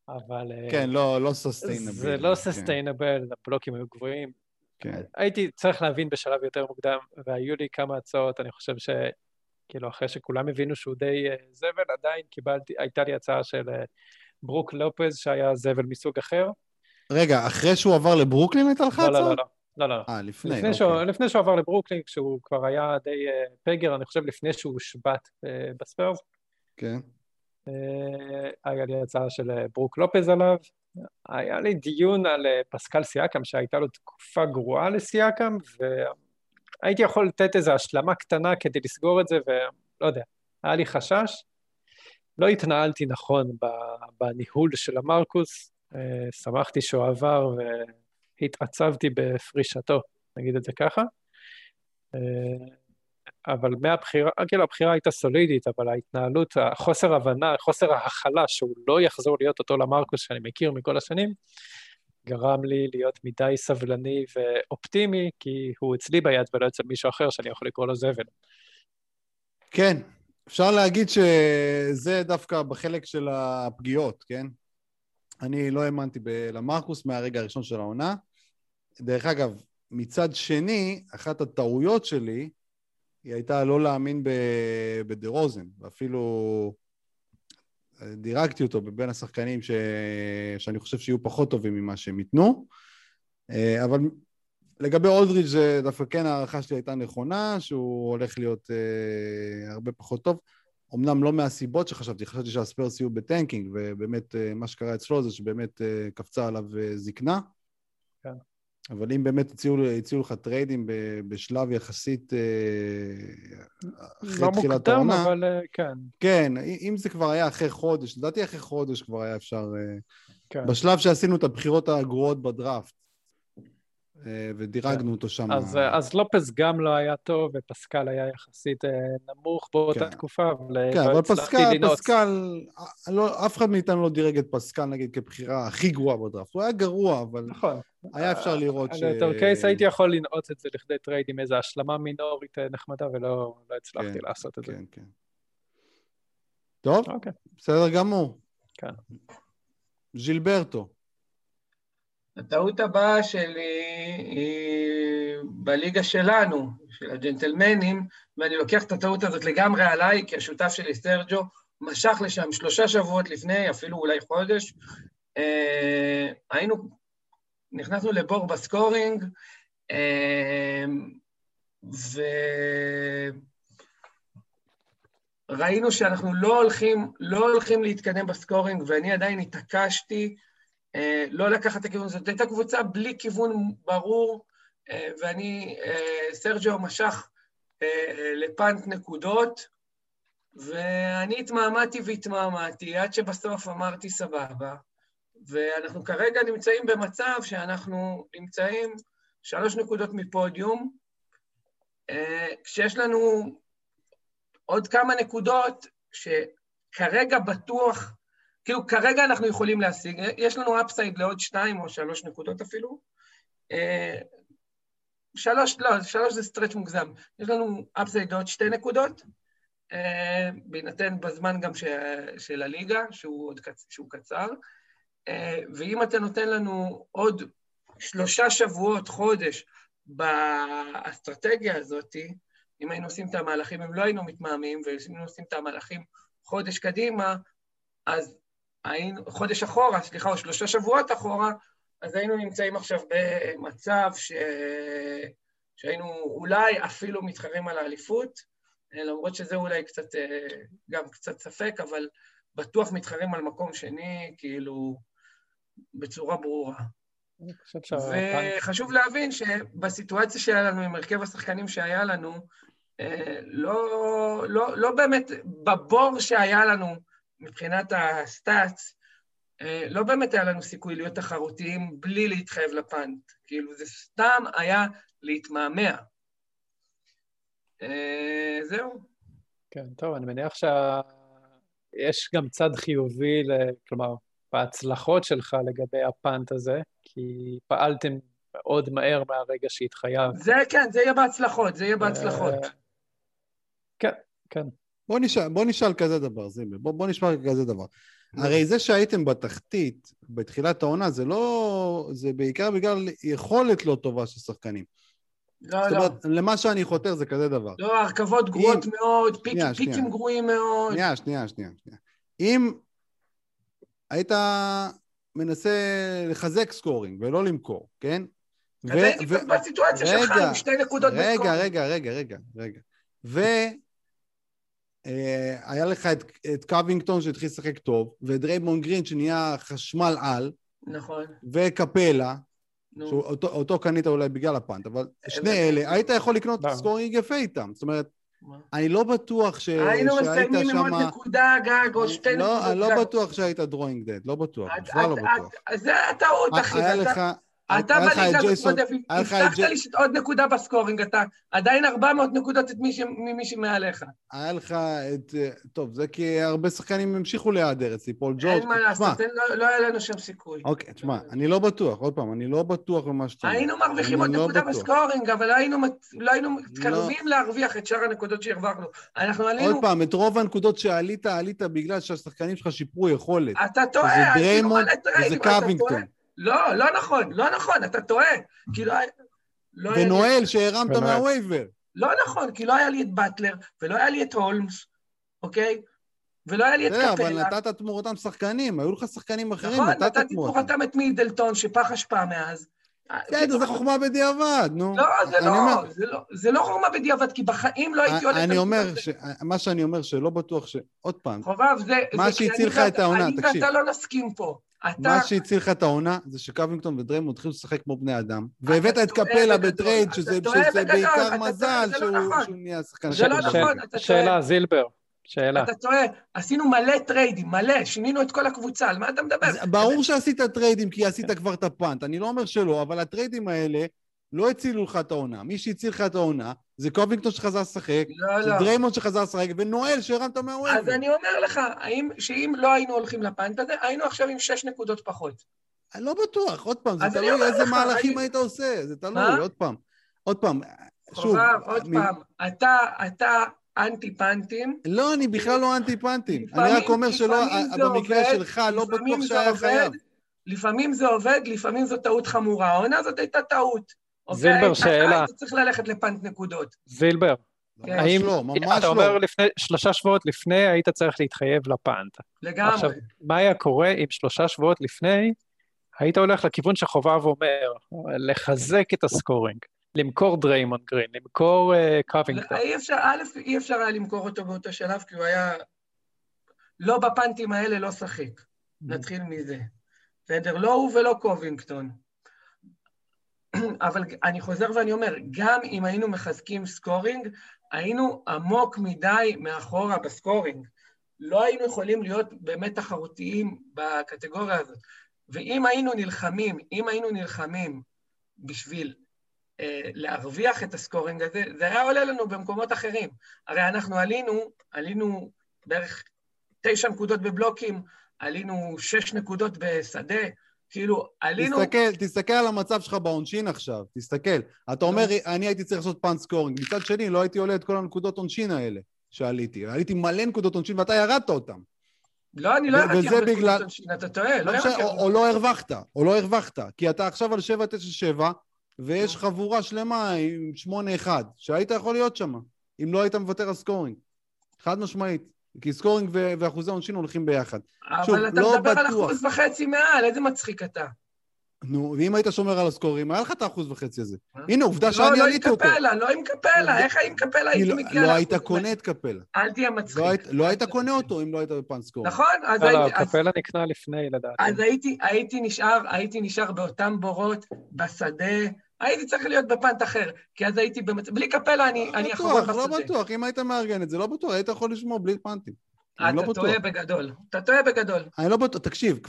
אבל... אה, כן, לא, לא סוסטיינבל. זה לא סוסטיינבל, הבלוקים היו גבוהים. כן. הייתי צריך להבין בשלב יותר מוקדם, והיו לי כמה הצעות, אני חושב ש... כאילו, אחרי שכולם הבינו שהוא די אה, זבל, עדיין קיבלתי, הייתה לי הצעה של אה, ברוק לופז, שהיה זבל מסוג אחר. רגע, אחרי שהוא עבר לברוקלין הייתה לך לא, הצעה? לא, לא, לא. לא, לא. אה, לפני, לפני, אוקיי. שהוא, לפני שהוא עבר לברוקלין, כשהוא כבר היה די אה, פגר, אני חושב לפני שהוא הושבת אה, בספיירס, כן. אה, היה לי הצעה של ברוק לופז עליו. היה לי דיון על אה, פסקל סיאקם, שהייתה לו תקופה גרועה לסיאקם, והייתי יכול לתת איזו השלמה קטנה כדי לסגור את זה, ולא יודע, היה לי חשש. לא התנהלתי נכון בניהול של המרקוס, אה, שמחתי שהוא עבר והתעצבתי בפרישתו, נגיד את זה ככה. אבל מהבחירה, כאילו הבחירה הייתה סולידית, אבל ההתנהלות, החוסר הבנה, חוסר ההכלה שהוא לא יחזור להיות אותו למרקוס שאני מכיר מכל השנים, גרם לי להיות מדי סבלני ואופטימי, כי הוא אצלי ביד ולא אצל מישהו אחר שאני יכול לקרוא לו זבל. כן, אפשר להגיד שזה דווקא בחלק של הפגיעות, כן? אני לא האמנתי ב- למרקוס מהרגע הראשון של העונה. דרך אגב, מצד שני, אחת הטעויות שלי, היא הייתה לא להאמין בדה רוזן, ואפילו דירגתי אותו בבין השחקנים ש... שאני חושב שיהיו פחות טובים ממה שהם ייתנו. אה, אבל לגבי אולדריץ' זה דווקא כן ההערכה שלי הייתה נכונה, שהוא הולך להיות אה, הרבה פחות טוב. אמנם לא מהסיבות שחשבתי, חשבתי שהספרס יהיו ב tanking, ובאמת אה, מה שקרה אצלו זה שבאמת אה, קפצה עליו אה, זקנה. כן. אבל אם באמת הציעו, הציעו לך טריידים בשלב יחסית אה, אחרי לא תחילת מוקדם, העונה, אבל אה, כן, כן, אם זה כבר היה אחרי חודש, לדעתי אחרי חודש כבר היה אפשר... אה, כן. בשלב שעשינו את הבחירות הגרועות בדראפט, ודירגנו אותו שם. אז, אה, אז לופז גם לא היה טוב, ופסקל היה יחסית אה, נמוך באותה כן. תקופה, אבל אה, כן, לא אבל פסקל, לנעוץ. פסקל, אה, לא, אף אחד מאיתנו לא דירג את פסקל נגיד כבחירה הכי גרועה בדראפט. הוא היה גרוע, אבל נכון. היה אפשר לראות ש... יותר case הייתי יכול לנעוץ את זה לכדי trade עם איזו השלמה מינורית אה, נחמדה, ולא לא הצלחתי כן, לעשות את זה. כן, כן. טוב, אוקיי. בסדר גמור. כן. ז'ילברטו. הטעות הבאה שלי היא בליגה שלנו, של הג'נטלמנים, ואני לוקח את הטעות הזאת לגמרי עליי, כי השותף שלי, סרג'ו, משך לשם שלושה שבועות לפני, אפילו אולי חודש. אה, היינו, נכנסנו לבור בסקורינג, אה, וראינו שאנחנו לא הולכים, לא הולכים להתקדם בסקורינג, ואני עדיין התעקשתי לא לקחת את הכיוון, זאת הייתה קבוצה בלי כיוון ברור, אה, ואני, אה, סרג'ו משך לפאנט נקודות, ואני התמהמהתי והתמהמהתי, עד שבסוף אמרתי סבבה. ואנחנו כרגע נמצאים במצב שאנחנו נמצאים שלוש נקודות מפודיום, כשיש לנו עוד כמה נקודות שכרגע בטוח כאילו, כרגע אנחנו יכולים להשיג, יש לנו upside לעוד שתיים או שלוש נקודות אפילו. אה, שלוש, לא, שלוש זה stretch מוגזם. יש לנו upside לעוד שתי נקודות, אה, בהינתן בזמן גם ש, של הליגה, שהוא, עוד שהוא קצר. אה, ואם אתה נותן לנו עוד שלושה שבועות, חודש, באסטרטגיה הזאת, אם היינו עושים את המהלכים, אם לא היינו מתמהמים, והיינו עושים את המהלכים חודש קדימה, אז היינו, חודש אחורה, סליחה, או שלושה שבועות אחורה, אז היינו נמצאים עכשיו במצב ש... שהיינו אולי אפילו מתחרים על האליפות, למרות שזה אולי קצת, גם קצת ספק, אבל בטוח מתחרים על מקום שני, כאילו, בצורה ברורה. וחשוב להבין שבסיטואציה שהיה לנו, עם הרכב השחקנים שהיה לנו, לא, לא, לא באמת, בבור שהיה לנו, מבחינת הסטאצ, אה, לא באמת היה לנו סיכוי להיות תחרותיים בלי להתחייב לפאנט. כאילו, זה סתם היה להתמהמה. אה, זהו. כן, טוב, אני מניח שיש גם צד חיובי, כלומר, בהצלחות שלך לגבי הפאנט הזה, כי פעלתם מאוד מהר מהרגע שהתחייבת. זה כן, זה יהיה בהצלחות, זה יהיה בהצלחות. אה, כן, כן. בוא נשאל, בוא נשאל כזה דבר, זימי, בוא, בוא נשמע כזה דבר. הרי זה שהייתם בתחתית, בתחילת העונה, זה לא... זה בעיקר בגלל יכולת לא טובה של שחקנים. לא, לא. זאת אומרת, למה שאני חותר זה כזה דבר. לא, הרכבות גרועות אם... מאוד, פיק, שנייה, פיקים שנייה. גרועים מאוד. שנייה, שנייה, שנייה. שנייה. אם היית מנסה לחזק scoring ולא למכור, כן? אז הייתי קצת בסיטואציה שלך עם שתי נקודות ב scoring. רגע, רגע, רגע, רגע, רגע. ו... אה, היה לך את, את קווינגטון שהתחיל לשחק טוב, ואת דריימונד גרין שנהיה חשמל על. נכון. וקפלה, שאותו קנית אולי בגלל ה punt, אבל שני אלה, היית יכול לקנות scoring יפה איתם. זאת אומרת, אני לא בטוח ש... היינו מסיימים עם עוד נקודה גג או שתי לא, נקודות גג. אני לא בטוח שהיית drawing dead, לא בטוח, בכלל לא בטוח. זה הטעות, אחי. היה לך... אתה בליגה הזאת הבטחת לי עוד נקודה ב scoring, אתה עדיין 400 נקודות ממי שמעליך. היה לך את... טוב, זה כי הרבה שחקנים המשיכו להיעדר אצלי, פול ג'ורג'. אין מה לעשות, לא, לא היה לנו שם סיכוי. אוקיי, תשמע, אני לא בטוח, עוד פעם, אני לא בטוח במה שאתה אומר. היינו מרוויחים עוד לא נקודה ב scoring, אבל לא היינו לא מתקרבים להרוויח את שאר הנקודות שהרווחנו. אנחנו עלינו... עוד פעם, את רוב הנקודות שעלית, עלית בגלל שהשחקנים שלך שיפרו יכולת. אתה טועה, זה דריימונד וזה קווינגטון. לא, לא נכון, לא נכון, אתה טועה. כי לא, לא ונואל שהרמת מה waiver. לא נכון, כי לא היה לי את באטלר, ולא היה לי את הולמס, אוקיי? ולא היה לי את קפלה. אבל נתת תמורתם שחקנים, היו לך שחקנים אחרים, נכון, נתת תמורתם. נכון, נתתי תמורתם את מידלטון, שפח אשפה מאז. בסדר, זה חוכמה בדיעבד, נו. לא, זה לא, זה לא, זה לא חוכמה בדיעבד, כי בחיים לא הייתי עוד... אני אומר, מה שאני אומר, שלא בטוח ש... עוד פעם, חובב, זה... מה שהציל לך את העונה, תקשיב. אני ואתה לא נסכים פה. אתה... מה שהציל לך את העונה זה שקווינגטון ודריימונד התחילו לשחק כמו בני אדם, והבאת את קפלה ב trade, שזה בעיקר מזל נכון. שהוא נהיה שחקן. זה לא נכון, אתה טועה. שאלה, זילבר. שאלה. אתה טועה, עשינו מלא טריידים, מלא, שינינו את כל הקבוצה, על מה אתה מדבר? ברור שעשית טריידים כי עשית כבר את ה punt, אני לא אומר שלא, אבל הטריידים האלה לא הצילו לך את העונה. מי שהציל לך את העונה זה קובינגטון שחזר לשחק, לא, זה לא. דריימונד שחזר לשחק, ונואל שהרמת מה waiver. אז אני אומר לך, האם, שאם לא היינו הולכים ל punt הזה, היינו עכשיו עם שש נקודות פחות. אני לא בטוח, עוד פעם, זה תלוי איזה לך, מהלכים אני... היית עושה, זה תלוי, מה? עוד פעם. עוד פעם, שוב... עוד מ... פעם, אתה, אתה אנטי פאנטים. לא, אני בכלל לא אנטי פאנטים. אני רק אומר שלא, במקרה שלך, לא בטוח שהיה חייב. לפעמים זה עובד, לפעמים זו טעות חמורה. העונה הזאת הייתה טעות. אוקיי? זילבר, שאלה. היית צריך ללכת ל punt נקודות. זילבר, כן. ממש האם... לא, ממש אתה לא. אומר לפני, שלושה שבועות לפני היית צריך להתחייב ל punt. לגמרי. עכשיו, מה היה קורה אם שלושה שבועות לפני היית הולך לכיוון שחובב אומר, לחזק את ה scoring, למכור דריימונד גרין, למכור אה, קווינגטון. אי אפשר, א', אי אפשר היה למכור אותו באותו שלב, כי הוא היה... לא בפנטים האלה, לא שחק. נתחיל מזה. בסדר? לא הוא ולא קובינגטון. אבל אני חוזר ואני אומר, גם אם היינו מחזקים scoring, היינו עמוק מדי מאחורה ב scoring. לא היינו יכולים להיות באמת תחרותיים בקטגוריה הזאת. ואם היינו נלחמים, אם היינו נלחמים בשביל אה, להרוויח את ה scoring הזה, זה היה עולה לנו במקומות אחרים. הרי אנחנו עלינו, עלינו בערך תשע נקודות בבלוקים, עלינו שש נקודות בשדה, כאילו, עלינו... תסתכל, תסתכל על המצב שלך בעונשין עכשיו, תסתכל. אתה אומר, אני הייתי צריך לעשות punt scoring. מצד שני, לא הייתי עולה את כל הנקודות עונשין האלה שעליתי. עליתי מלא נקודות עונשין ואתה ירדת אותם. לא, אני לא ירדתי הרבה בגלל- נקודות עונשין, אתה טועה, לא לא ירדתי או. או לא הרווחת, או לא הרווחת. כי אתה עכשיו על 797, ויש חבורה שלמה עם 8-1, שהיית יכול להיות שם, אם לא היית מוותר על scoring. חד משמעית. כי scoring ו- ואחוזי עונשין הולכים ביחד. שוב, אבל אתה לא מדבר על בטוח. אחוז וחצי מעל, איזה מצחיק אתה. נו, ואם היית שומר על ה scoring, היה לך את האחוז וחצי הזה. הנה, עובדה לא, שאני לא עם עליתי אותו. קפלה, לא עם קפלה, איך עם קפלה הייתי לא- מגיע לא לאחוז היית וחצי? קונה את קפלה. אל תהיה מצחיק. לא היית- לא היית קונה. אותו אם לא היית ב punt scoring. נכון, אז לא, לא, הייתי... אז- קפלה נקנה לפני לדעתי. אז הייתי נשאר באותם בורות, בשדה, הייתי צריך להיות בפנט אחר, כי אז הייתי במצב... בלי קפלה אני, לא אני אחרון בטוח, בשדה. לא בטוח. אם היית מארגן את זה, לא בטוח. היית יכול לשמור בלי פאנטים. לא אתה בטוח. טועה בגדול. אתה טועה בגדול. אני לא בטוח, תקשיב,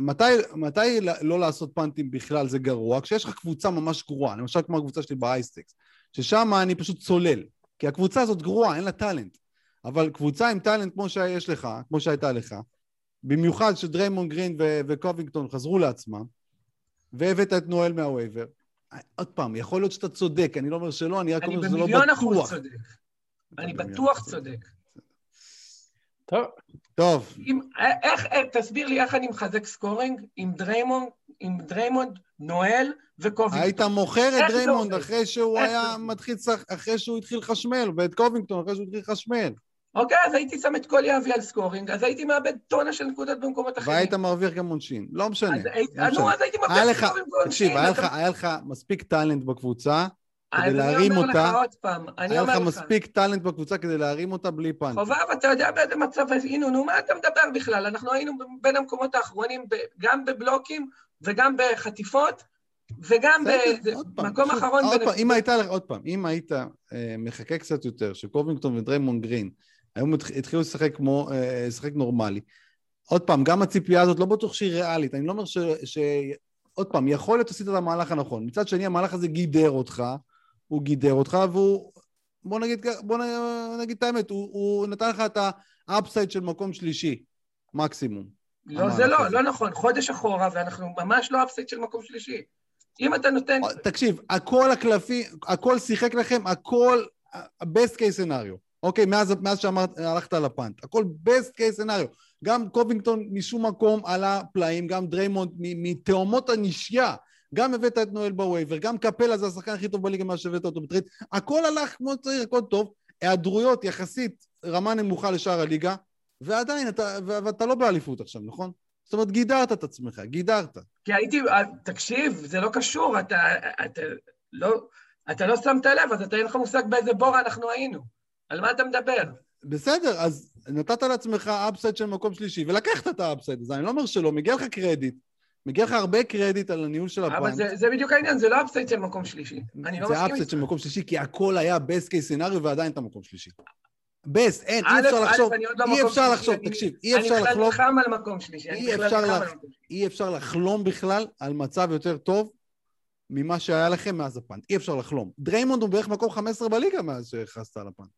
מתי, מתי לא לעשות פאנטים בכלל זה גרוע? כשיש לך קבוצה ממש גרועה, למשל כמו הקבוצה שלי באייסטקס, ששם אני פשוט צולל, כי הקבוצה הזאת גרועה, אין לה טאלנט. אבל קבוצה עם טאלנט כמו שיש לך, כמו שהייתה לך, במיוחד שדריימון גרין ו- וקובינגטון חזרו לעצמם, והבאת את נואל מה waiver, עוד פעם, יכול להיות שאתה צודק, אני לא אומר שלא, אני רק אני אומר שזה לא במיליון אחוז בטוח. צודק. אני בטוח. צודק. טוב, טוב, אם, איך, איך, תסביר לי איך אני מחזק scoring עם דריימונד, עם דריימונד, נואל וקובינגטון. היית מוכר את דריימונד? אחרי שהוא היה? מתחיל, אחרי שהוא התחיל לחשמל, ואת קובינגטון אחרי שהוא התחיל לחשמל. אוקיי, אז הייתי שם את כל יהבי על scoring, אז הייתי מאבד טונה של נקודות במקומות אחרים. והיית מרוויח גם עונשין. לא משנה. אז לא נו, משנה. אז הייתי היה לך, scoring ועונשין. תקשיב, היה לך, אתה- היה לך מספיק טאלנט בקבוצה, כדי אז להרים אני אומר אותה. לך עוד פעם, אני היה לך אומר לך, מספיק טאלנט בקבוצה כדי להרים אותה בלי punt. חובב, אתה יודע באיזה מצב היינו, נו, מה אתה מדבר בכלל? אנחנו היינו בין המקומות האחרונים, גם בבלוקים וגם בחטיפות, וגם במקום אחרון. עוד פעם, אם הייתה לך, עוד פעם, אם היית אה, מחכה קצת יותר, שקובינגטון ודריימון גרין היו מתח- התחילו לשחק כמו, אה, לשחק נורמלי, עוד פעם, גם הציפייה הזאת לא בטוח שהיא ריאלית, אני לא אומר ש... ש... עוד פעם, יכול להיות עשית את המהלך הנכון. מצד שני, המהלך הזה גידר אותך, הוא גידר אותך, והוא, בוא נגיד, בוא נגיד את האמת, הוא, הוא נתן לך את ה upside של מקום שלישי, מקסימום. לא, זה לא, הזה. לא נכון, חודש אחורה, ואנחנו ממש לא upside של מקום שלישי. אם אתה נותן... תקשיב, הכל הקלפי, הכל שיחק לכם, הכל ה-best case scenario, אוקיי? מאז, מאז שהלכת על ה punt, הכל best case scenario. גם קובינגטון משום מקום עלה פלאים, גם דריימונד מתהומות הנשייה, גם הבאת את נואל ב waiver, גם קפלה זה השחקן הכי טוב בליגה מאז שהבאת אותו בטרייד, הכל הלך כמו שצריך, הכל טוב, היעדרויות יחסית רמה נמוכה לשאר הליגה, ועדיין אתה, ואתה לא באליפות עכשיו, נכון? זאת אומרת, גידרת את עצמך, גידרת. כי הייתי... אה, תקשיב, זה לא קשור, אתה, אתה, לא, אתה לא שמת לב, אז אתה אין לך מושג באיזה בור אנחנו היינו. על מה אתה מדבר? בסדר, אז נתת לעצמך upside של מקום שלישי, ולקחת את ה upside הזה, אני לא אומר שלא, מגיע לך קרדיט. מגיע לך הרבה קרדיט על הניהול של אבל ה punt. זה, זה בדיוק העניין, זה לא upside של מקום שלישי. אני לא זה מסכים upside איתך. של מקום שלישי, כי הכל היה best case scenario ועדיין אתה מקום שלישי. best, אין, אי אפשר א', לחשוב, לא אי אפשר לחשוב, אני- תקשיב, אי אפשר אני בכלל לחלום, נלחם על מקום שלישי, אני אי בכלל אפשר לח- על מקום שלישי. אי אפשר לחלום בכלל על מצב יותר טוב ממה שהיה לכם מאז ה punt. אי אפשר לחלום. דריימונד הוא בערך מקום 15 בליגה מאז שהכרזת על ה punt.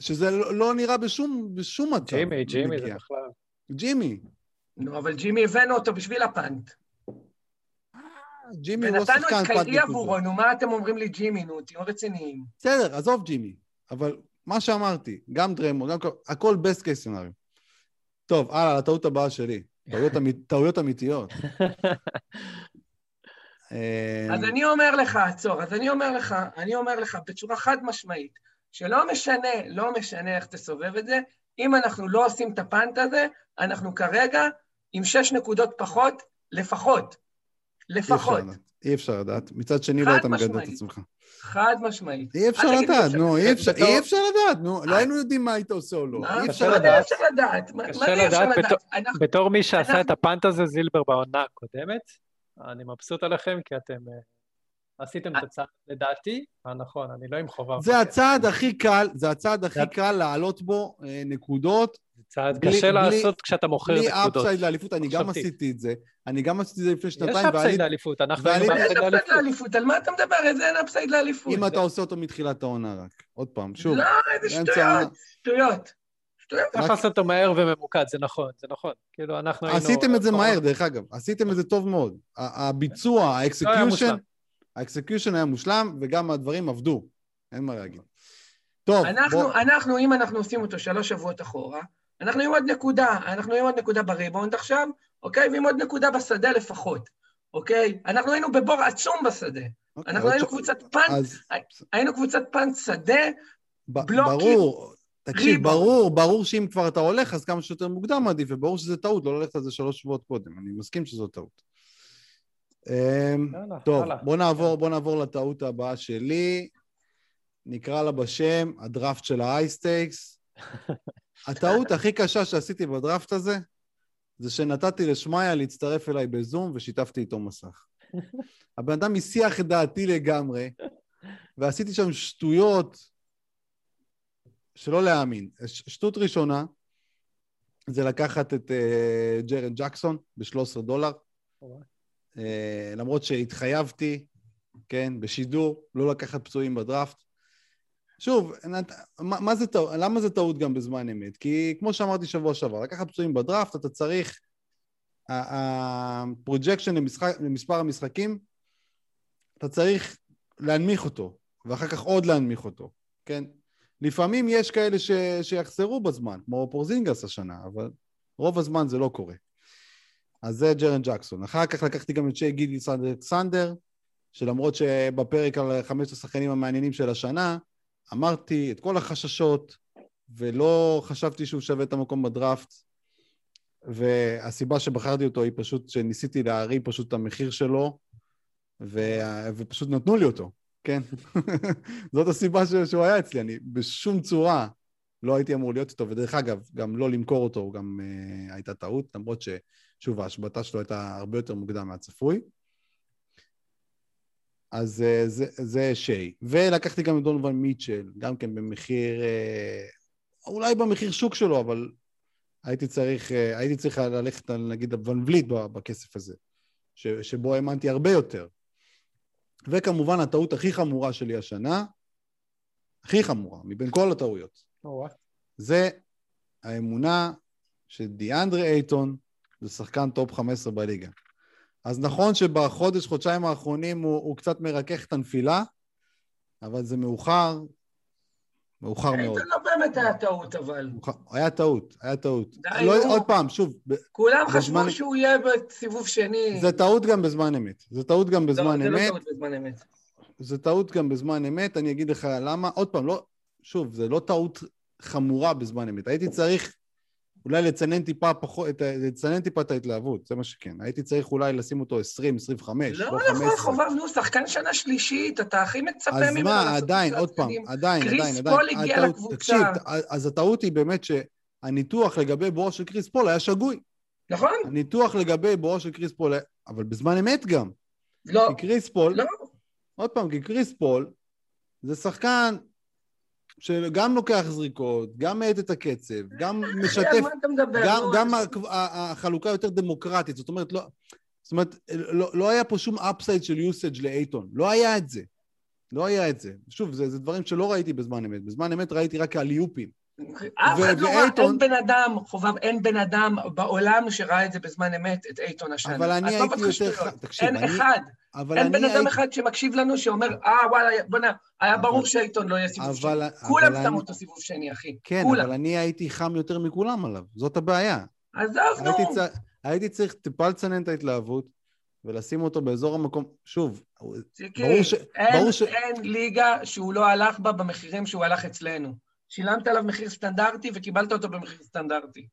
שזה לא לא נראה בשום, בשום מצב. ג'ימי, ג'ימי זה. בכלל. ג'ימי. נו, אבל ג'ימי הבאנו אותו בשביל ה punt. ג'ימי הוא לא ונתנו שחקן את punt קיירי עבורו, נו, מה אתם אומרים לי ג'ימי, נו, תהיו רציניים. בסדר, עזוב ג'ימי. אבל מה שאמרתי, גם דריימונד, גם כל- הכל best case scenario. טוב, הלאה, לטעות הבאה שלי. טעויות, אמ- טעויות אמיתיות. אה, אז אני אומר לך, עצור, אז אני אומר לך, אני אומר לך בצורה חד משמעית, שלא משנה, לא משנה איך תסובב את זה, אם אנחנו לא עושים את ה punt הזה, אנחנו כרגע עם שש נקודות פחות, לפחות. לפחות. אי אפשר לדעת. מצד שני, לא אתה מגדל את. עצמך. חד משמעית. אי אפשר לדעת, נו, אי אפשר- אי אפשר לדעת, נו, לא היינו יודעים מה היית עושה או לא. מה? אי קשה אפשר לדעת. אפשר לדעת? מה קשה לדעת בתור מי שעשה את הפאנט הזה, זילבר, בעונה הקודמת, אני מבסוט עליכם, כי אתם אה, עשיתם את הצעד, לדעתי, הנכון, אני לא עם חובה. זה הצעד הכי קל, זה הצעד הכי קל לעלות בו אה, נקודות, זה צעד בלי- קשה בלי- לעשות כשאתה מוכר בלי נקודות. אפסייד לאליפות, אני גם. עשיתי את זה. אני גם עשיתי את זה לפני יש שנתיים, upside ועליתי- לאליפות, אנחנו אין ב upside upside לאליפות. על מה אתה מדבר? איזה אין upside לאליפות? אם אתה עושה אותו מתחילת העונה רק. עוד פעם, שוב. לא, איזה שטויות. שטויות. שטויות. צריך לעשות אותו מהר וממוקד, זה נכון, זה נכון. כאילו, אנחנו היינו... עשיתם את זה. מהר, דרך אגב. עשיתם את זה טוב מאוד. הביצוע, לא היה ה execution, מושלם. ה execution היה מושלם, וגם הדברים עבדו. אין מה להגיד. טוב, אנחנו, בוא... אנחנו, אם אנחנו עושים אותו שלוש שבועות אחורה, אנחנו עם עוד נקודה, אנחנו עם עוד נקודה בריבאונד עכשיו, אוקיי? ועם עוד נקודה בשדה לפחות, אוקיי? אנחנו היינו בבור עצום בשדה. אוקיי, אנחנו היינו ש- קבוצת punt, אז היינו קבוצת punt שדה, ב- בלוקים, ברור, תקשיב, ריבאונד. ברור, ברור שאם כבר אתה הולך, אז כמה שיותר מוקדם עדיף, וברור שזה טעות, לא ללכת על זה שלוש שבועות קודם, אני מסכים שזו טעות. אמ, טוב. בוא נעבור, בוא נעבור לטעות הבאה שלי. נקרא לה בשם הדראפט של האייסטייקס. הטעות הכי קשה שעשיתי בדראפט הזה, זה שנתתי לשמעיה להצטרף אליי בזום ושיתפתי איתו מסך. הבן אדם הסיח את דעתי לגמרי, ועשיתי שם שטויות שלא להאמין. שטות ראשונה, זה לקחת את uh, ג'רן ג'קסון ב-13 דולר. Uh, למרות שהתחייבתי, כן, בשידור, לא לקחת פצועים בדראפט. שוב, נת- מה, מה זה טעות, למה זה טעות גם בזמן אמת? כי כמו שאמרתי שבוע שעבר, לקחת פצועים בדראפט, אתה צריך... ה projection למספר המשחקים, אתה צריך להנמיך אותו, ואחר כך עוד להנמיך אותו, כן? לפעמים יש כאלה ש... שיחזרו בזמן, כמו פורזינגס השנה, אבל רוב הזמן זה לא קורה. אז זה ג'רן ג'קסון. אחר כך לקחתי גם את שי גידיס אלכסנדר, שלמרות שבפרק על חמשת השחקנים המעניינים של השנה, אמרתי את כל החששות, ולא חשבתי שהוא שווה את המקום בדראפט, והסיבה שבחרתי אותו היא פשוט שניסיתי להרים פשוט את המחיר שלו, ו... ופשוט נתנו לי אותו, כן? זאת הסיבה ש... שהוא היה אצלי, אני בשום צורה לא הייתי אמור להיות איתו, ודרך אגב, גם לא למכור אותו גם uh, הייתה טעות, למרות ששוב, ההשבתה שלו הייתה הרבה יותר מוקדם מהצפוי. אז uh, זה, זה שי. ולקחתי גם את דונובל מיטשל, גם כן במחיר, uh, אולי במחיר שוק שלו, אבל הייתי צריך, uh, הייתי צריך ללכת על נגיד ון וליט בכסף הזה, ש, שבו האמנתי הרבה יותר. וכמובן הטעות הכי חמורה שלי השנה, הכי חמורה, מבין כל הטעויות, זה האמונה שדיאנדרה אייטון זה שחקן top 15 בליגה. אז נכון שבחודש, חודשיים האחרונים הוא, הוא קצת מרכך את הנפילה, אבל זה מאוחר, מאוחר מאוד. אייטון לא באמת היה טעות, אבל. היה טעות, היה טעות. די, לא, נו. עוד פעם, שוב, כולם בזמן- חשבו שהוא יהיה בסיבוב שני. זה טעות גם בזמן אמת. זה טעות גם בזמן לא, זה לא אמת. טעות בזמן אמת. זה טעות גם בזמן אמת, אני אגיד לך למה. עוד פעם, לא, שוב, זה לא טעות חמורה בזמן אמת. הייתי צריך אולי לצנן טיפה פחות, לצנן טיפה את ההתלהבות, זה מה שכן. הייתי צריך אולי לשים אותו 20, 25, לא לא נכון, 15. חובב, נו, שחקן שנה שלישית, אתה הכי מצפה אז ממנו מה, לעשות עדיין, עוד פעם. עדיין, קריס עדיין, עדיין. פול הגיע לקבוצה. תקשיב, אז הטעות היא באמת שהניתוח לגבי בואו של קריס פול היה שגוי. נכון? הניתוח לגבי בואו של קריס פול, אבל בזמן אמת גם. לא, כי קריס פול, לא. עוד פעם, כי קריס פול זה שחקן שגם לוקח זריקות, גם מאט את הקצב, גם משתף? גם, נו, גם החלוקה יותר דמוקרטית, זאת אומרת, לא, זאת אומרת, לא, לא היה פה שום upside של usage לאייטון, לא היה את זה. לא היה את זה. שוב, זה, זה דברים שלא ראיתי בזמן אמת. בזמן אמת ראיתי רק אלי-הופים. אף אחד לא ראה, אין בן אדם, חובב, אין בן אדם בעולם שראה את זה בזמן אמת, את אייטון השנה. אבל אני הייתי יותר... תקשיב, אין אני... אחד, אבל אין אני בן אדם הייתי... אחד שמקשיב לנו שאומר, אה, וואלה, בוא'נה, היה אבל- ברור שאייטון לא יהיה סיבוב שני. אבל, כולם אבל שמו אני... אותו סיבוב שני, אחי. כן, כולם. אבל אני הייתי חם יותר מכולם עליו, זאת הבעיה. עזוב, נו. הייתי, צ... הייתי צריך טיפה לצנן את ההתלהבות ולשים אותו באזור המקום, שוב, ציקי, ברור ש... אין, ברור ש... אין ליגה שהוא לא הלך בה במחירים שהוא הלך אצלנו. שילמת עליו מחיר סטנדרטי וקיבלת אותו במחיר סטנדרטי.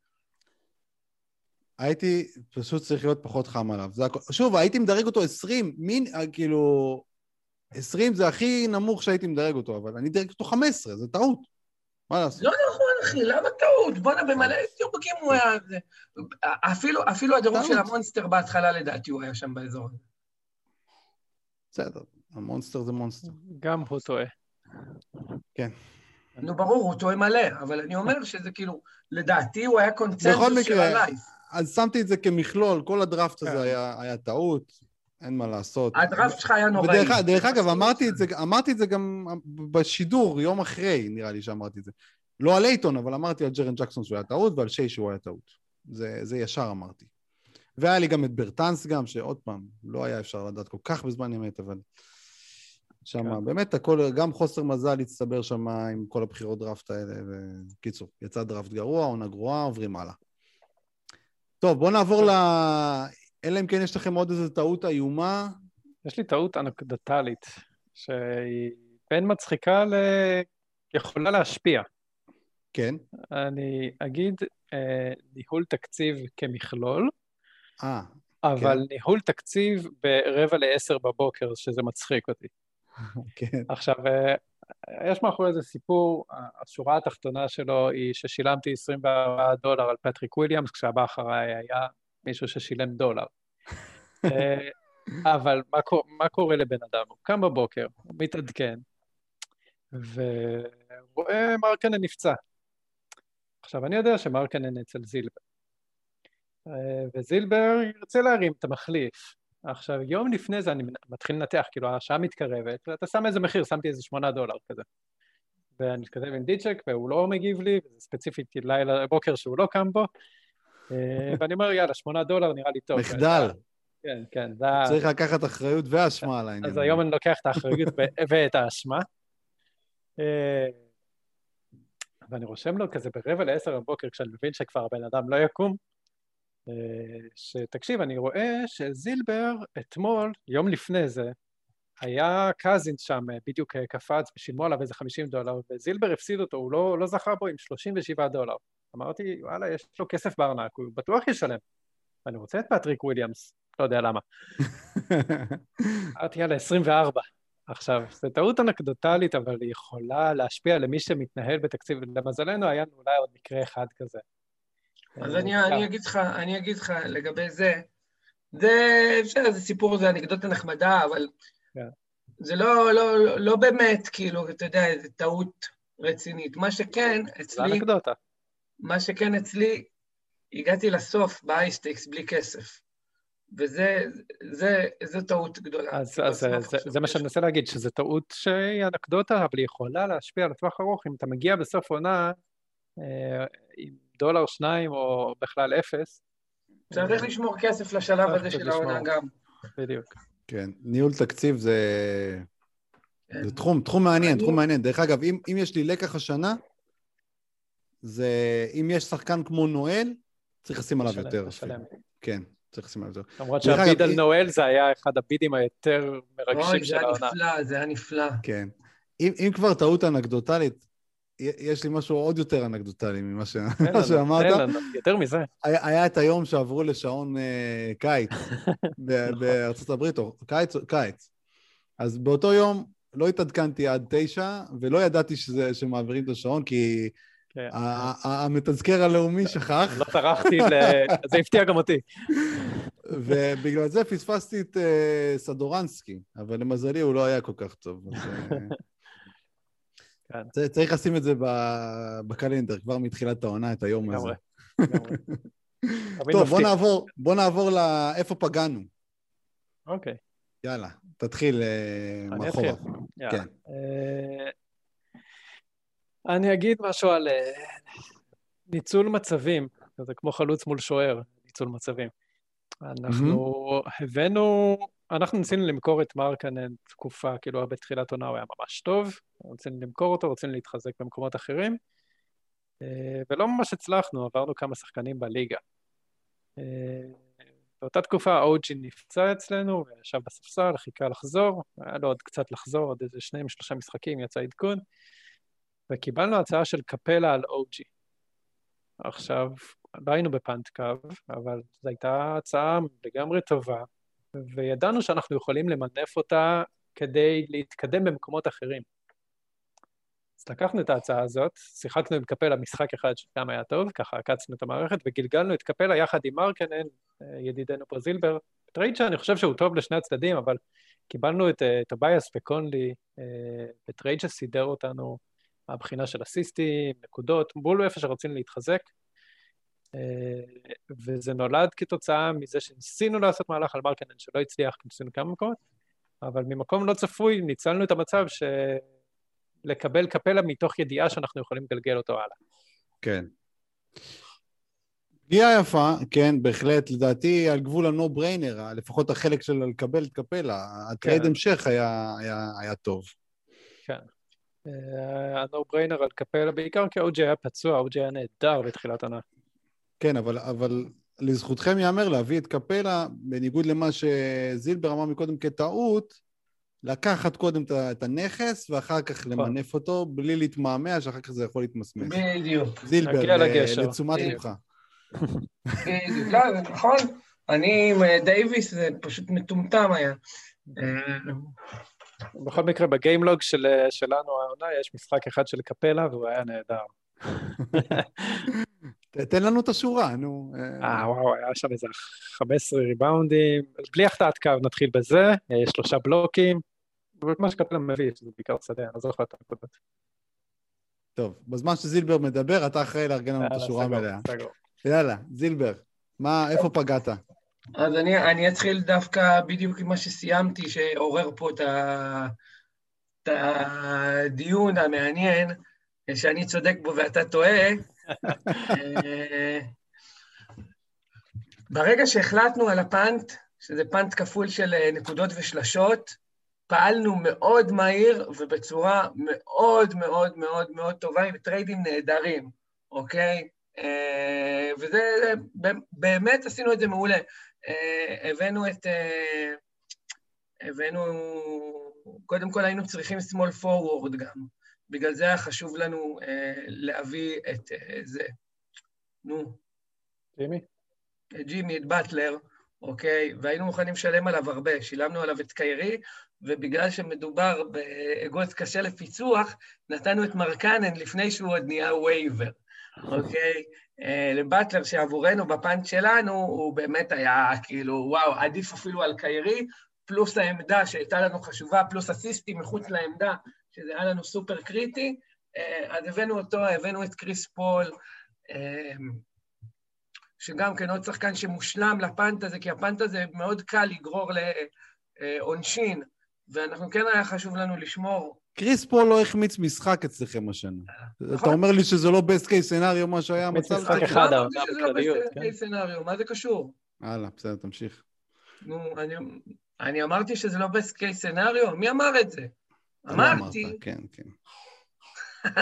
הייתי פשוט צריך להיות פחות חם עליו. זה הכ... שוב, הייתי מדרג אותו 20, מין, אה, כאילו... 20 זה הכי נמוך שהייתי מדרג אותו, אבל אני דירג אותו 15, זה טעות. מה לעשות? לא נכון, אחי, למה טעות? בואנה, במלא דירוגים הוא היה... אפילו, אפילו הדירוג טעות. של המונסטר בהתחלה, לדעתי, הוא היה שם באזור הזה. בסדר, המונסטר זה מונסטר. גם הוא טועה. נו, ברור, הוא טועה מלא, אבל אני אומר שזה כאילו, לדעתי הוא היה קונצנזוס של הלייף. אז שמתי את זה כמכלול, כל הדראפט כן. הזה היה, היה טעות, אין מה לעשות. הדראפט שלך היה נוראי. ודרך דרך אגב, אמרתי את, זה, אמרתי את זה גם בשידור, יום אחרי, נראה לי שאמרתי את זה. לא על אייטון, אבל אמרתי על ג'רן ג'קסון שהוא היה טעות, ועל שי שהוא היה טעות. זה, זה ישר אמרתי. והיה לי גם את ברטנס גם, שעוד פעם, לא היה אפשר לדעת כל כך בזמן אמת, אבל... שם כן. באמת הכל, גם חוסר מזל הצטבר שם עם כל הבחירות דראפט האלה, וקיצור, יצא דראפט גרוע, עונה גרועה, עוברים הלאה. טוב, בואו נעבור ל... אלא אם כן יש לכם עוד איזו טעות איומה. יש לי טעות אנקדוטלית, שהיא בין מצחיקה ל... יכולה להשפיע. כן. אני אגיד אה, ניהול תקציב כמכלול, אה, אבל ניהול תקציב ברבע לעשר בבוקר, שזה מצחיק אותי. כן. עכשיו, אה, יש מאחורי זה סיפור, השורה התחתונה שלו היא ששילמתי 24 דולר על פטריק וויליאמס, כשהבא אחריי היה מישהו ששילם דולר. אה, אבל מה, מה קורה לבן אדם? הוא קם בבוקר, הוא מתעדכן, ורואה מרקנן נפצע. עכשיו, אני יודע שמרקנן אצל זילבר. אה, וזילבר ירצה להרים את המחליף. עכשיו, יום לפני זה אני מתחיל לנתח, כאילו השעה מתקרבת, ואתה שם איזה מחיר, שמתי איזה שמונה דולר כזה. ואני מתכתב עם דיצ'ק, והוא לא מגיב לי, וזה ספציפית לילה, בוקר שהוא לא קם בו, אה, ואני אומר, יאללה, שמונה דולר נראה לי טוב. מחדל. כן, כן, זה... צריך לקחת אחריות ואשמה על העניין. אז היום אני לוקח את האחריות ואת האשמה. אה, ואני רושם לו כזה ברבע לעשר בבוקר, כשאני מבין שכבר הבן אדם לא יקום, שתקשיב, אני רואה שזילבר אתמול, יום לפני זה, היה קזינס שם, בדיוק אה, קפץ ושילמו עליו איזה 50 דולר, וזילבר הפסיד אותו, הוא לא, לא זכה בו עם 37 דולר. אמרתי, וואלה, יש לו כסף בארנק, הוא בטוח ישלם. ואני רוצה את פטריק וויליאמס, לא יודע למה. אמרתי, יאללה, 24. עכשיו, זו טעות אנקדוטלית, אבל היא יכולה להשפיע למי שמתנהל בתקציב. למזלנו, היה לנו אולי עוד מקרה אחד כזה. אז אה, אני. אני אגיד לך, אני אגיד לך לגבי זה, זה, בסדר, זה סיפור, זה אנקדוטה נחמדה, אבל כן. זה לא, לא, לא, לא באמת, כאילו, אתה יודע, זו טעות רצינית. מה שכן, זה אצלי, אנקדוטה. מה שכן אצלי, הגעתי לסוף באייסטקס בלי כסף. וזה, זה, זו טעות גדולה. אז, כאילו, אז זה, בסוף זה, עכשיו זה מה שאני מנסה להגיד, שזו טעות שהיא אנקדוטה, אבל היא יכולה להשפיע לטווח ארוך. אם אתה מגיע בסוף עונה אה, עם דולר, שניים, או בכלל אפס, צריך לשמור כסף לשלב הזה של. העונה גם. בדיוק. כן, ניהול תקציב זה... כן. זה תחום, תחום מעניין, תחום מעניין. דרך אגב, אם, אם יש לי לקח השנה, זה אם יש שחקן כמו נואל, צריך לשים עליו יותר. כן, צריך לשים עליו יותר. למרות שהביד על נואל זה היה אחד הבידים היותר מרגשים אוי, זה של היה העונה. נפלא, זה היה נפלא. כן. אם, אם כבר טעות אנקדוטלית, יש לי משהו עוד יותר אנקדוטלי ממה ש... שאמרת. תן לנו, יותר מזה. היה, היה את היום שעברו לשעון אה, קיץ ב- בארצות הברית, או קיץ, קיץ. אז באותו יום לא התעדכנתי עד תשע, ולא ידעתי שזה, שמעבירים את השעון, כי כן. המתזכר הלאומי שכח, לא טרחתי, זה הפתיע גם אותי. ובגלל זה פספסתי את אה, סדורנסקי, אבל למזלי הוא לא היה כל כך טוב. כן. צריך לשים את זה בקלנדר, כבר מתחילת העונה, את היום הזה. טוב, בוא. נעבור, בוא נעבור לאיפה פגענו. אוקיי, יאללה, תתחיל אה, מאחורה. יאללה. כן. אה, אני אגיד משהו על אה, ניצול מצבים, זה כמו חלוץ מול שוער, ניצול מצבים. אנחנו הבאנו, אנחנו ניסינו למכור את מרקנן תקופה, כאילו בתחילת עונה הוא היה ממש טוב, רצינו למכור אותו, רצינו להתחזק במקומות אחרים, אה, ולא ממש הצלחנו, עברנו כמה שחקנים בליגה. באותה תקופה אוג'י נפצע אצלנו, וישב בספסל, חיכה לחזור, היה לו עוד קצת לחזור, עוד איזה שניים, שלושה משחקים, יצא עדכון, וקיבלנו הצעה של קפלה על אוג'י. עכשיו, לא היינו בפאנט קו, אבל זו הייתה הצעה לגמרי טובה, וידענו שאנחנו יכולים למנף אותה כדי להתקדם במקומות אחרים. אז לקחנו את ההצעה הזאת, שיחקנו עם קפלה משחק אחד שגם היה טוב, ככה עקצנו את המערכת, וגלגלנו את קפלה יחד עם מרקנן, אה, ידידנו פה זילבר, טרייד שאני חושב שהוא טוב לשני הצדדים, אבל קיבלנו את אה, טוביאס וקונלי בטרייד אה, שסידר אותנו מהבחינה של אסיסטים, נקודות, בול איפה שרצינו להתחזק. וזה נולד כתוצאה מזה שניסינו לעשות מהלך על מרקנן שלא הצליח, כי ניסינו כמה מקומות, אבל ממקום לא צפוי ניצלנו את המצב ש... לקבל קפלה מתוך ידיעה שאנחנו יכולים לגלגל אותו הלאה. כן. פגיעה יפה, כן, בהחלט, לדעתי על גבול ה no brainer, לפחות החלק של לקבל את קפלה, הטרייד כן. המשך היה, היה, היה טוב. כן. ה no אה, brainer על קפלה, בעיקר כי אוג'י היה פצוע, אוג'י היה נהדר בתחילת עונה. כן, אבל, אבל לזכותכם ייאמר להביא את קפלה, בניגוד למה שזילבר אמר מקודם כטעות, לקחת קודם את הנכס, ואחר כך נכון. למנף אותו, בלי להתמהמה, שאחר כך זה יכול להתמסמס. בדיוק. זילבר, לתשומת לבך. בדיוק, לא, נכון. אני עם אה, דייוויס, זה פשוט מטומטם היה. בכל מקרה, בגיימלוג של, אה, שלנו העונה יש משחק אחד של קפלה, והוא היה נהדר. תן לנו את השורה, נו. אה, וואו, היה שם איזה 15 ריבאונדים, בלי החטאת קו, נתחיל בזה, שלושה בלוקים, מה שקפלן מביא, שזה בעיקר שדה, אני לא זוכר את הנקודות. טוב, בזמן שזילבר מדבר, אתה אחראי לארגן לנו את השורה המלאה. יאללה, זילבר, מה, איפה פגעת? אז אני, אני אתחיל דווקא בדיוק עם מה שסיימתי, שעורר פה את, ה, את הדיון המעניין, שאני צודק בו ואתה טועה. אה, ברגע שהחלטנו על ה punt, שזה punt כפול של נקודות ושלשות, פעלנו מאוד מהיר ובצורה מאוד מאוד מאוד מאוד טובה עם טריידים נהדרים, אוקיי? אה, וזה, באמת עשינו את זה מעולה. אה, הבאנו את... אה, הבאנו... קודם כל היינו צריכים small forward גם. בגלל זה היה חשוב לנו להביא את זה. נו. ג'ימי? ג'ימי, את באטלר. אוקיי? והיינו מוכנים לשלם עליו הרבה. שילמנו עליו את קיירי, ובגלל שמדובר באגוז קשה לפיצוח, נתנו את מרקנן לפני שהוא עוד נהיה וייבר, אוקיי? אה, לבטלר שעבורנו, בפאנט שלנו, הוא באמת היה כאילו, וואו, עדיף אפילו על קיירי, פלוס העמדה שהייתה לנו חשובה, פלוס אסיסטים מחוץ לעמדה, שזה היה לנו סופר קריטי. אה, אז הבאנו אותו, הבאנו את קריס פול, אה, שגם כן עוד שחקן שמושלם ל punt הזה, כי ה punt הזה מאוד קל לגרור לעונשין, ואנחנו כן היה חשוב לנו לשמור. קריס פול לא החמיץ משחק אצלכם השנה. נכון. אתה אומר לי שזה לא best case scenario מה שהיה המצב? משחק אחד, העונה בכלליות, כן. לא best case scenario, מה זה קשור? הלאה, בסדר, תמשיך. נו, אני אמרתי שזה לא best case scenario? מי אמר את זה? לא אמרתי... כן, כן.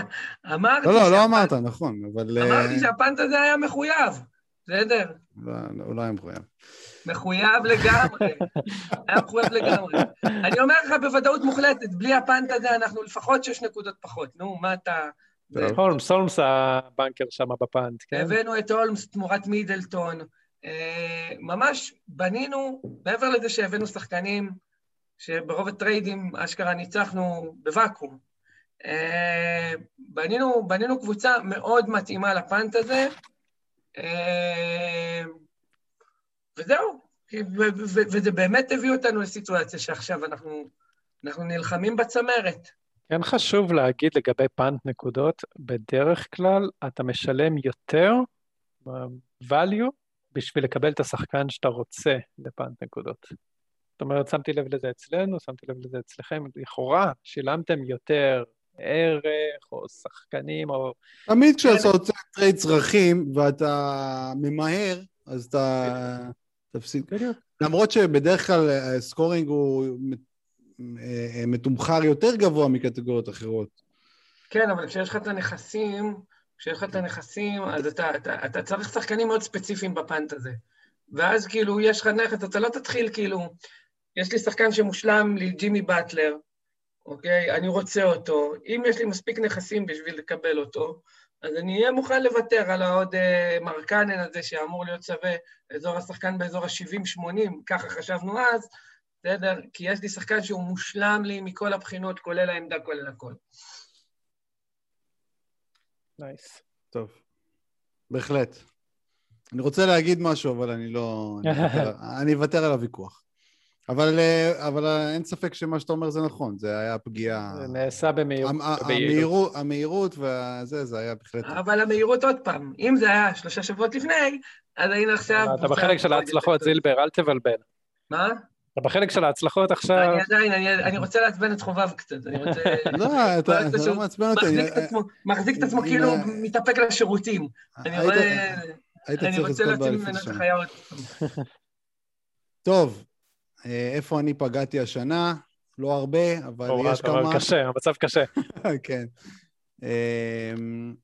אמרתי... לא, לא, לא אמרת, נכון, אבל... אמרתי אה, שהפאנט הזה היה מחויב. בסדר? לא, הוא לא היה מחויב. מחויב לגמרי, היה מחויב לגמרי. אני אומר לך בוודאות מוחלטת, בלי הפאנט הזה אנחנו לפחות שש נקודות פחות. נו, מה אתה... הולמס, הולמס הבנקר שם בפאנט, כן? הבאנו את הולמס תמורת מידלטון. אה, ממש בנינו, מעבר לזה שהבאנו שחקנים שברוב הטריידים אשכרה ניצחנו בוואקום. אה, בנינו, בנינו קבוצה מאוד מתאימה לפאנט הזה, אה, וזהו, וזה באמת הביא אותנו לסיטואציה שעכשיו אנחנו, אנחנו נלחמים בצמרת. כן חשוב להגיד לגבי punt נקודות, בדרך כלל אתה משלם יותר value בשביל לקבל את השחקן שאתה רוצה ל punt נקודות. זאת אומרת, שמתי לב לזה אצלנו, שמתי לב לזה אצלכם, לכאורה שילמתם יותר ערך, או שחקנים, או... תמיד כשאתה רוצה טרייד צרכים ואתה ממהר, אז אתה תפסיד. למרות שבדרך כלל הסקורינג הוא אה, מתומחר יותר גבוה מקטגוריות אחרות. כן, אבל כשיש לך את הנכסים, כשיש לך את הנכסים, אז אתה, אתה, אתה צריך שחקנים מאוד ספציפיים בפאנט הזה. ואז כאילו יש לך נכס, אתה לא תתחיל כאילו, יש לי שחקן שמושלם לי, ג'ימי באטלר, אוקיי? אני רוצה אותו. אם יש לי מספיק נכסים בשביל לקבל אותו, אז אני אהיה מוכן לוותר על העוד אה, מרקנן הזה שאמור להיות שווה אזור השחקן באזור ה-70-80, ככה חשבנו אז, בסדר? כי יש לי שחקן שהוא מושלם לי מכל הבחינות, כולל העמדה, כולל הכל. נייס. טוב, בהחלט. אני רוצה להגיד משהו, אבל אני לא... אני אוותר על הוויכוח. אבל, אה, אבל אה, אין ספק שמה שאתה אומר זה נכון, זה היה פגיעה... זה נעשה במהירות. המהירות, המהירות והזה, זה היה בהחלט... אבל המהירות עוד פעם, אם זה היה שלושה שבועות לפני, אז היינו עכשיו... אתה בחלק של ההצלחות, זילבר, אל תבלבל. מה? אתה בחלק של ההצלחות עכשיו, אני עדיין, אני- אני רוצה לעצבן את חובב קצת, אני רוצה... לא, אתה אתה לא מעצבן אותי. מחזיק אני- את עצמו- מחזיק את עצמו אם- כאילו מתאפק לשירותים. אני היית- רואה... היית אני רוצה באליפות ממנו את. החיה עוד טוב, אה, איפה אני פגעתי השנה? לא הרבה, אבל הורד, יש אבל כמה... קשה, המצב קשה. כן. אמ,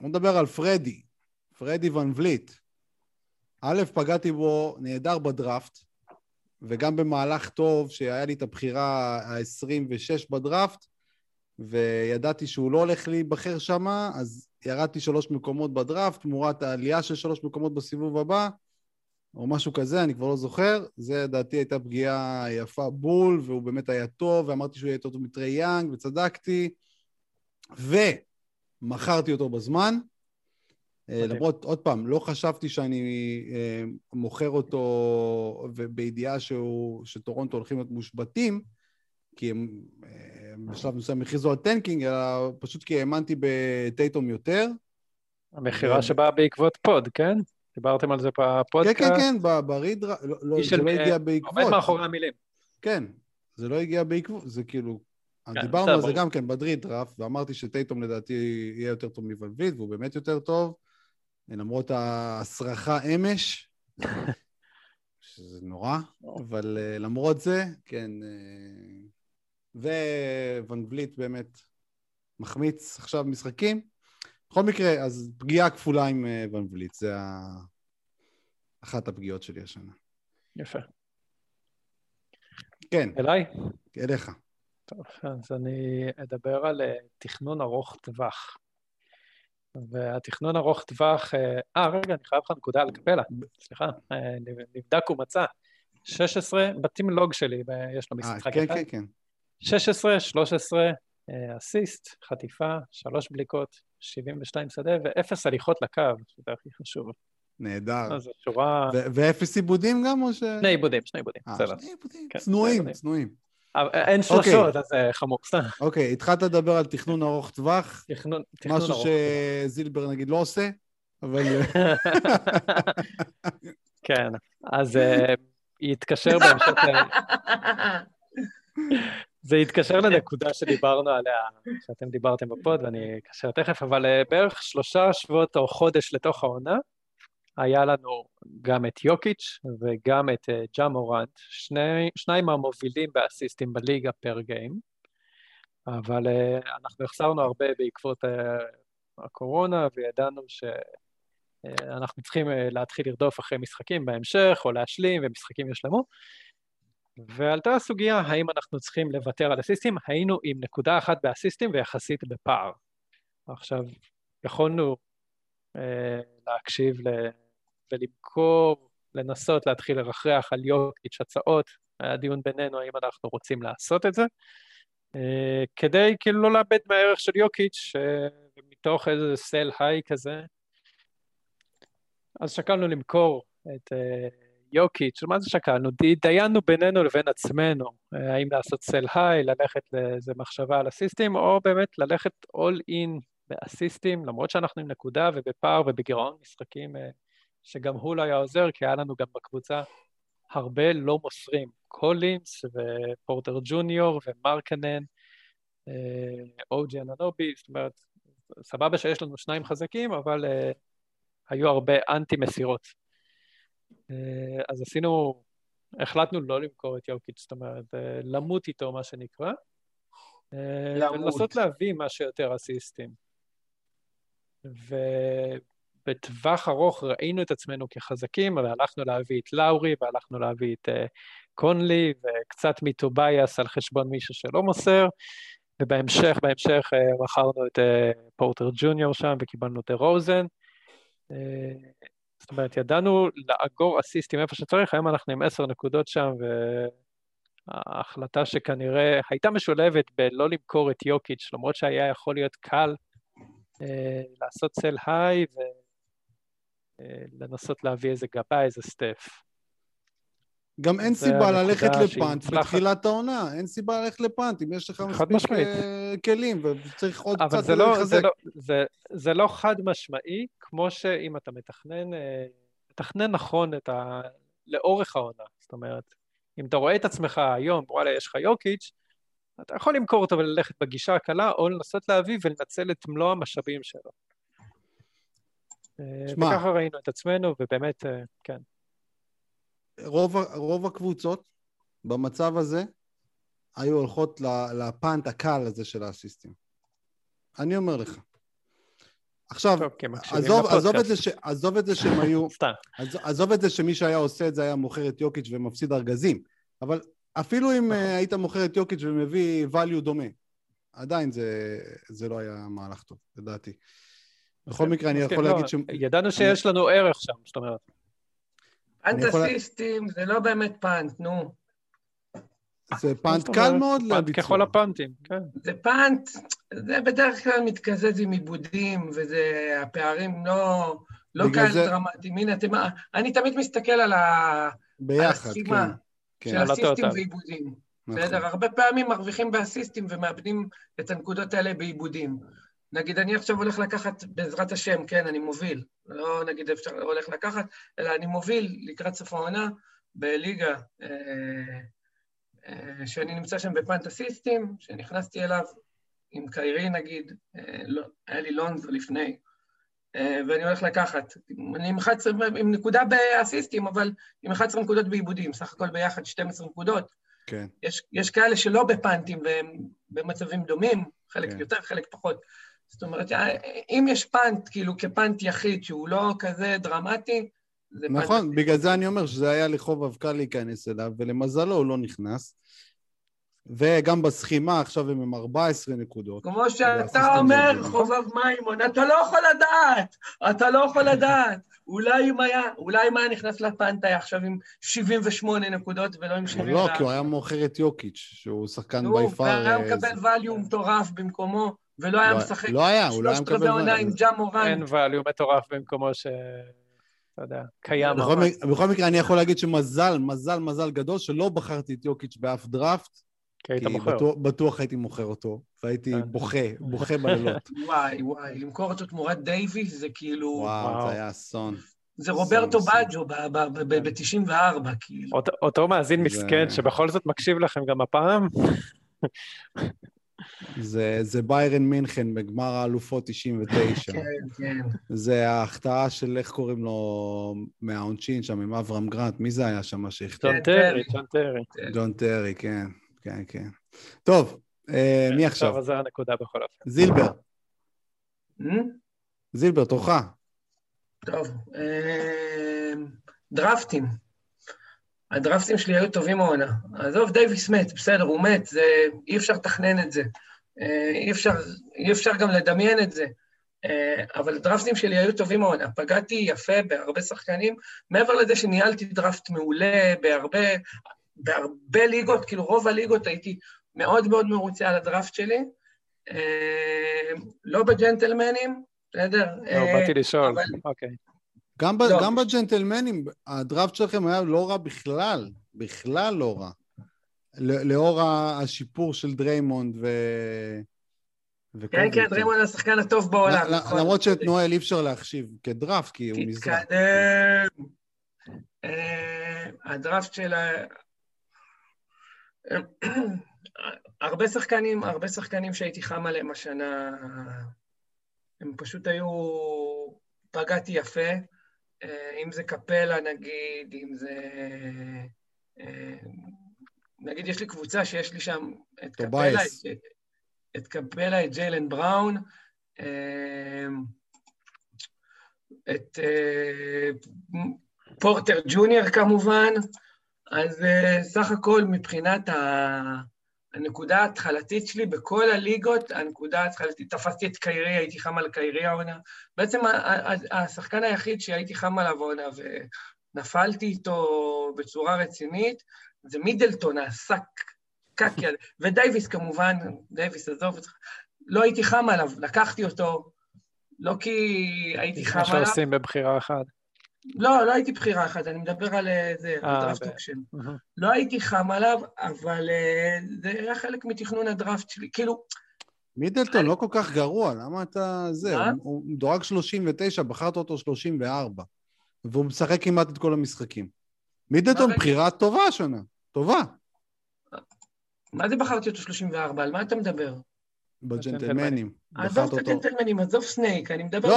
בוא נדבר על פרדי, פרדי ון וליט. א', פגעתי בו נהדר בדראפט, וגם במהלך טוב שהיה לי את הבחירה ה-26 בדראפט, וידעתי שהוא לא הולך להיבחר שם, אז ירדתי שלוש מקומות בדראפט, תמורת העלייה של שלוש מקומות בסיבוב הבא, או משהו כזה, אני כבר לא זוכר. זה, לדעתי, הייתה פגיעה יפה בול, והוא באמת היה טוב, ואמרתי שהוא יהיה יותר טוב מטרי יאנג, וצדקתי. ומכרתי אותו בזמן. אה. למרות, עוד פעם, לא חשבתי שאני אה, מוכר אותו בידיעה שהוא, שטורונטו הולכים להיות מושבתים, כי הם אה, בשלב מסוים הכריזו על tanking, אלא פשוט כי האמנתי בטייטום יותר. המכירה שבאה בעקבות pod, כן? דיברתם על זה כן, בפודקאסט? כן, כן, ב- בריד, לא, לא, זה לא הגיע עומד בעקבות. מאחורי המילים. כן, זה לא הגיע בעקבות, זה כאילו... כן, דיברנו על זה. גם כן בדריד דראפט, ואמרתי שטייטום לדעתי יהיה יותר טוב מוולביד, והוא באמת יותר טוב, למרות ההסרחה אמש, שזה נורא, אבל אה, למרות זה, כן. אה, וואן וליט באמת מחמיץ עכשיו משחקים. בכל מקרה, אז פגיעה כפולה עם אה, ואן וליט, זה ה... אחת הפגיעות שלי השנה. יפה. כן, אליי? אליך. טוב, אז אני אדבר על אה, תכנון ארוך טווח. והתכנון ארוך טווח, אה, אה, רגע, אני חייב לך נקודה על קפלה, סליחה, נבדק ומצא. 16, בתים לוג שלי, יש לו משחק כן, אחד. כן, כן. 16, 13, אה, אסיסט, חטיפה, שלוש בדיקות, 72 שדה ואפס הליכות לקו, שזה הכי חשוב. נהדר. אז זו שורה... ואפס עיבודים גם, או ש... שני עיבודים, שני עיבודים, אה, בסדר. שני עיבודים. כן, צנועים. צנועים. אבל אין אוקיי. שלושות, אז זה חמור, סתם. אוקיי, התחלת לדבר על תכנון ארוך טווח, תכנון תכנון משהו ארוך. שזילבר נגיד לא עושה, אבל... כן, אז אה, יתקשר בהמשך, זה יתקשר לנקודה שדיברנו עליה, שאתם דיברתם בפוד, ואני אקשר תכף, אבל אה, בערך שלושה שבועות או חודש לתוך העונה, היה לנו גם את יוקיץ' וגם את אה, ג'ה מורנט, שני, שניים מהמובילים באסיסטים בליגה פר גיים, אבל אה, אנחנו החסרנו הרבה בעקבות הקורונה, וידענו ש... אה, אנחנו צריכים להתחיל לרדוף אחרי משחקים בהמשך, או להשלים, ומשחקים יושלמו. ועלתה הסוגיה, האם אנחנו צריכים לוותר על אסיסטים? היינו עם נקודה אחת באסיסטים ויחסית בפער. עכשיו, יכולנו אה, להקשיב ל... ולמכור, לנסות להתחיל לרחרח על יוקיץ' הצעות, היה דיון בינינו האם אנחנו רוצים לעשות את זה, אה, כדי כאילו לא לאבד מהערך של יוקיץ', אה, מתוך איזה סל היי כזה, אז שקלנו למכור את אה, יוקיץ', מה זה שקלנו? די- דיינו בינינו לבין עצמנו, אה, האם לעשות סל היי, ללכת לאיזה מחשבה על אסיסטים, או באמת ללכת אול אין באסיסטים, למרות שאנחנו עם נקודה ובפער ובגירעון משחקים, אה, שגם הוא לא היה עוזר, כי היה לנו גם בקבוצה הרבה לא מוסרים, קולינס ופורטר ג'וניור ומרקנן, אה, אוג'י אננובי, זאת אומרת, סבבה שיש לנו שניים חזקים, אבל היו הרבה אנטי מסירות. Uh, אז עשינו, החלטנו לא למכור את יוקיץ', זאת אומרת, uh, למות איתו, מה שנקרא, uh, למות. ולנסות להביא מה שיותר אסיסטים. בטווח ארוך ראינו את עצמנו כחזקים, והלכנו להביא את לאורי, והלכנו להביא את uh, קונלי, וקצת מטובייס על חשבון מישהו שלא מוסר, ובהמשך, בהמשך uh, מכרנו את uh, פורטר ג'וניור שם, וקיבלנו את רוזן. זאת אומרת, ידענו לאגור אסיסטים איפה שצריך, היום אנחנו עם עשר נקודות שם, וההחלטה שכנראה הייתה משולבת בלא למכור את יוקיץ', למרות שהיה יכול להיות קל אה, לעשות סל היי ולנסות אה, להביא איזה גבה, איזה סטף. גם אין סיבה ללכת לפאנט בתחילת העונה, אין סיבה ללכת לפאנט אם יש לך מספיק אה, כלים וצריך עוד קצת לא, לחזק. אבל לא, זה, לא חד משמעי, כמו שאם אתה מתכנן, מתכנן נכון את ה... לאורך העונה. זאת אומרת, אם אתה רואה את עצמך היום, וואלה, יש לך יוקיץ', אתה יכול למכור אותו וללכת בגישה הקלה, או לנסות להביא ולנצל את מלוא המשאבים שלו. אה, שמה, וככה ראינו את עצמנו, ובאמת, אה, כן. רוב, רוב הקבוצות במצב הזה היו הולכות לפאנט הקל הזה של האסיסטים. אני אומר לך. עכשיו, עזוב, עזוב, את זה ש, עזוב את זה שהם היו... סתם. עזוב את זה שמי שהיה עושה את זה היה מוכר את יוקיץ' ומפסיד ארגזים, אבל אפילו אם נכון. היית מוכר את יוקיץ' ומביא value דומה, עדיין זה, זה לא היה מהלך טוב, לדעתי. בכל מקרה, אני יכול להגיד ש... ידענו שיש לנו ערך שם, זאת אומרת. פנטסיסטים זה לא באמת פאנט, נו. זה פאנט קל מאוד לביצוע. פאנט ככל הפאנטים, כן. זה פאנט, זה בדרך כלל מתקזז עם עיבודים, וזה, הפערים לא, לא כאלה דרמטיים. הנה, אתם, אני תמיד מסתכל על ה... ביחד, כן. כן. של אסיסטים ועיבודים. נכון. בסדר? הרבה פעמים מרוויחים באסיסטים ומאבדים את הנקודות האלה בעיבודים. נגיד, אני עכשיו הולך לקחת, בעזרת השם, כן, אני מוביל, לא נגיד אפשר הולך לקחת, אלא אני מוביל לקראת סוף העונה בליגה, אה, אה, שאני נמצא שם בפאנט אסיסטים, שנכנסתי אליו עם קיירי נגיד, אה, לא, היה לי לונזו לפני, אה, ואני הולך לקחת. אני עם 11, עם נקודה באסיסטים, אבל עם 11 נקודות בעיבודים, סך הכל ביחד 12 נקודות. כן. יש, יש כאלה שלא בפאנטים והם במצבים דומים, חלק כן. יותר, חלק פחות. זאת אומרת, אה, אם יש פאנט, כאילו כפאנט יחיד, שהוא לא כזה דרמטי, זה נכון, פאנט... נכון, בגלל זה אני אומר שזה היה לחוב אבקה להיכנס אליו, ולמזלו הוא לא נכנס. וגם בסכימה עכשיו הם עם 14 נקודות. כמו שאתה אומר, חובב מימון, אתה לא יכול לדעת, אתה לא יכול לדעת. אולי אם היה, אולי אם היה נכנס לפנטה עכשיו עם 78 נקודות ולא עם 74. לא, כי הוא היה מוכר את יוקיץ', שהוא שחקן ביפר... נו, והיה מקבל value מטורף במקומו, ולא היה לא, משחק. לא היה, הוא לא היה מקבל. שלושת רבעי עונה עם ג'ה מורן. אין value מטורף במקומו ש... אתה יודע, קיים. בכל מקרה, אני יכול להגיד שמזל, מזל, מזל גדול שלא בחרתי את יוקיץ' באף דראפט. כי היית מוכר. בטוח, בטוח הייתי מוכר אותו, והייתי כן. בוכה, בוכה בלילות. וואי, וואי, למכור אותו תמורת דייוויס זה כאילו... וואו, זה היה אסון. זה רוברטו באג'ו ב-94, כאילו. אותו מאזין מסכן שבכל זאת מקשיב לכם גם הפעם. זה, זה ביירן מינכן בגמר האלופות 99. כן, כן. זה ההחטאה של איך קוראים לו מהעונשין שם, עם אברהם גרנט, מי זה היה שם שהחטא? ג'ון טרי, ג'ון טרי. ג'ון טרי, כן. כן, כן. טוב, אה, מי עכשיו? עכשיו זה הנקודה בכל אופן. זילבר. זילבר, תורך. טוב, אה, דרפטים. הדרפטים שלי היו טובים העונה. עזוב, דייוויס מת, בסדר, הוא מת, זה, אי אפשר לתכנן את זה. אה, אי אפשר, אי אפשר גם לדמיין את זה. אבל הדרפטים שלי היו טובים העונה. פגעתי יפה בהרבה שחקנים, מעבר לזה שניהלתי דרפט מעולה בהרבה... בהרבה ליגות, כאילו רוב הליגות הייתי מאוד מאוד מרוצה על הדראפט שלי. אה, לא בג'נטלמנים, בסדר? לא, אה, באתי לשאול, אוקיי. גם, לא. גם בג'נטלמנים, הדראפט שלכם היה לא רע בכלל, בכלל לא רע. לאור השיפור של דריימונד ו... כן, כן, דריימונד השחקן הטוב בעולם. נכון. למרות שאת נואל אי אפשר להחשיב כדראפט, כי הוא נזרק. תתקדם. אה, הדראפט של הרבה שחקנים, הרבה שחקנים שהייתי חם עליהם השנה, הם פשוט היו... פגעתי יפה, אם זה קפלה נגיד, אם זה... אה, נגיד יש לי קבוצה שיש לי שם את קפלה, את, את קפלה, את ג'יילן בראון, אה, את אה, פורטר ג'וניור כמובן, אז אה, סך הכל מבחינת ה... הנקודה ההתחלתית שלי בכל הליגות, הנקודה ההתחלתית, תפסתי את קיירי, הייתי חם על קיירי העונה. בעצם השחקן היחיד שהייתי חם עליו העונה ונפלתי איתו בצורה רצינית, זה מידלטון, השק, קקי, ודייוויס כמובן, דייוויס, עזוב, לא הייתי חם עליו, לקחתי אותו, לא כי הייתי חם עליו. מה שעושים בבחירה אחת. לא, לא הייתי בחירה אחת, אני מדבר על אה, זה, על דראפט auction. לא הייתי חם עליו, אבל אה, זה היה חלק מתכנון הדראפט שלי. כאילו... מידלטון לא כל כך גרוע, למה אתה... זה, הוא מדורג 39, בחרת אותו 34, והוא משחק כמעט את כל המשחקים. מידלטון בחירה טובה השנה, טובה. מה זה בחרתי אותו 34? על מה אתה מדבר? בג'נטלמנים. עזוב את הג'נטלמנים, עזוב snake, אני מדבר לא,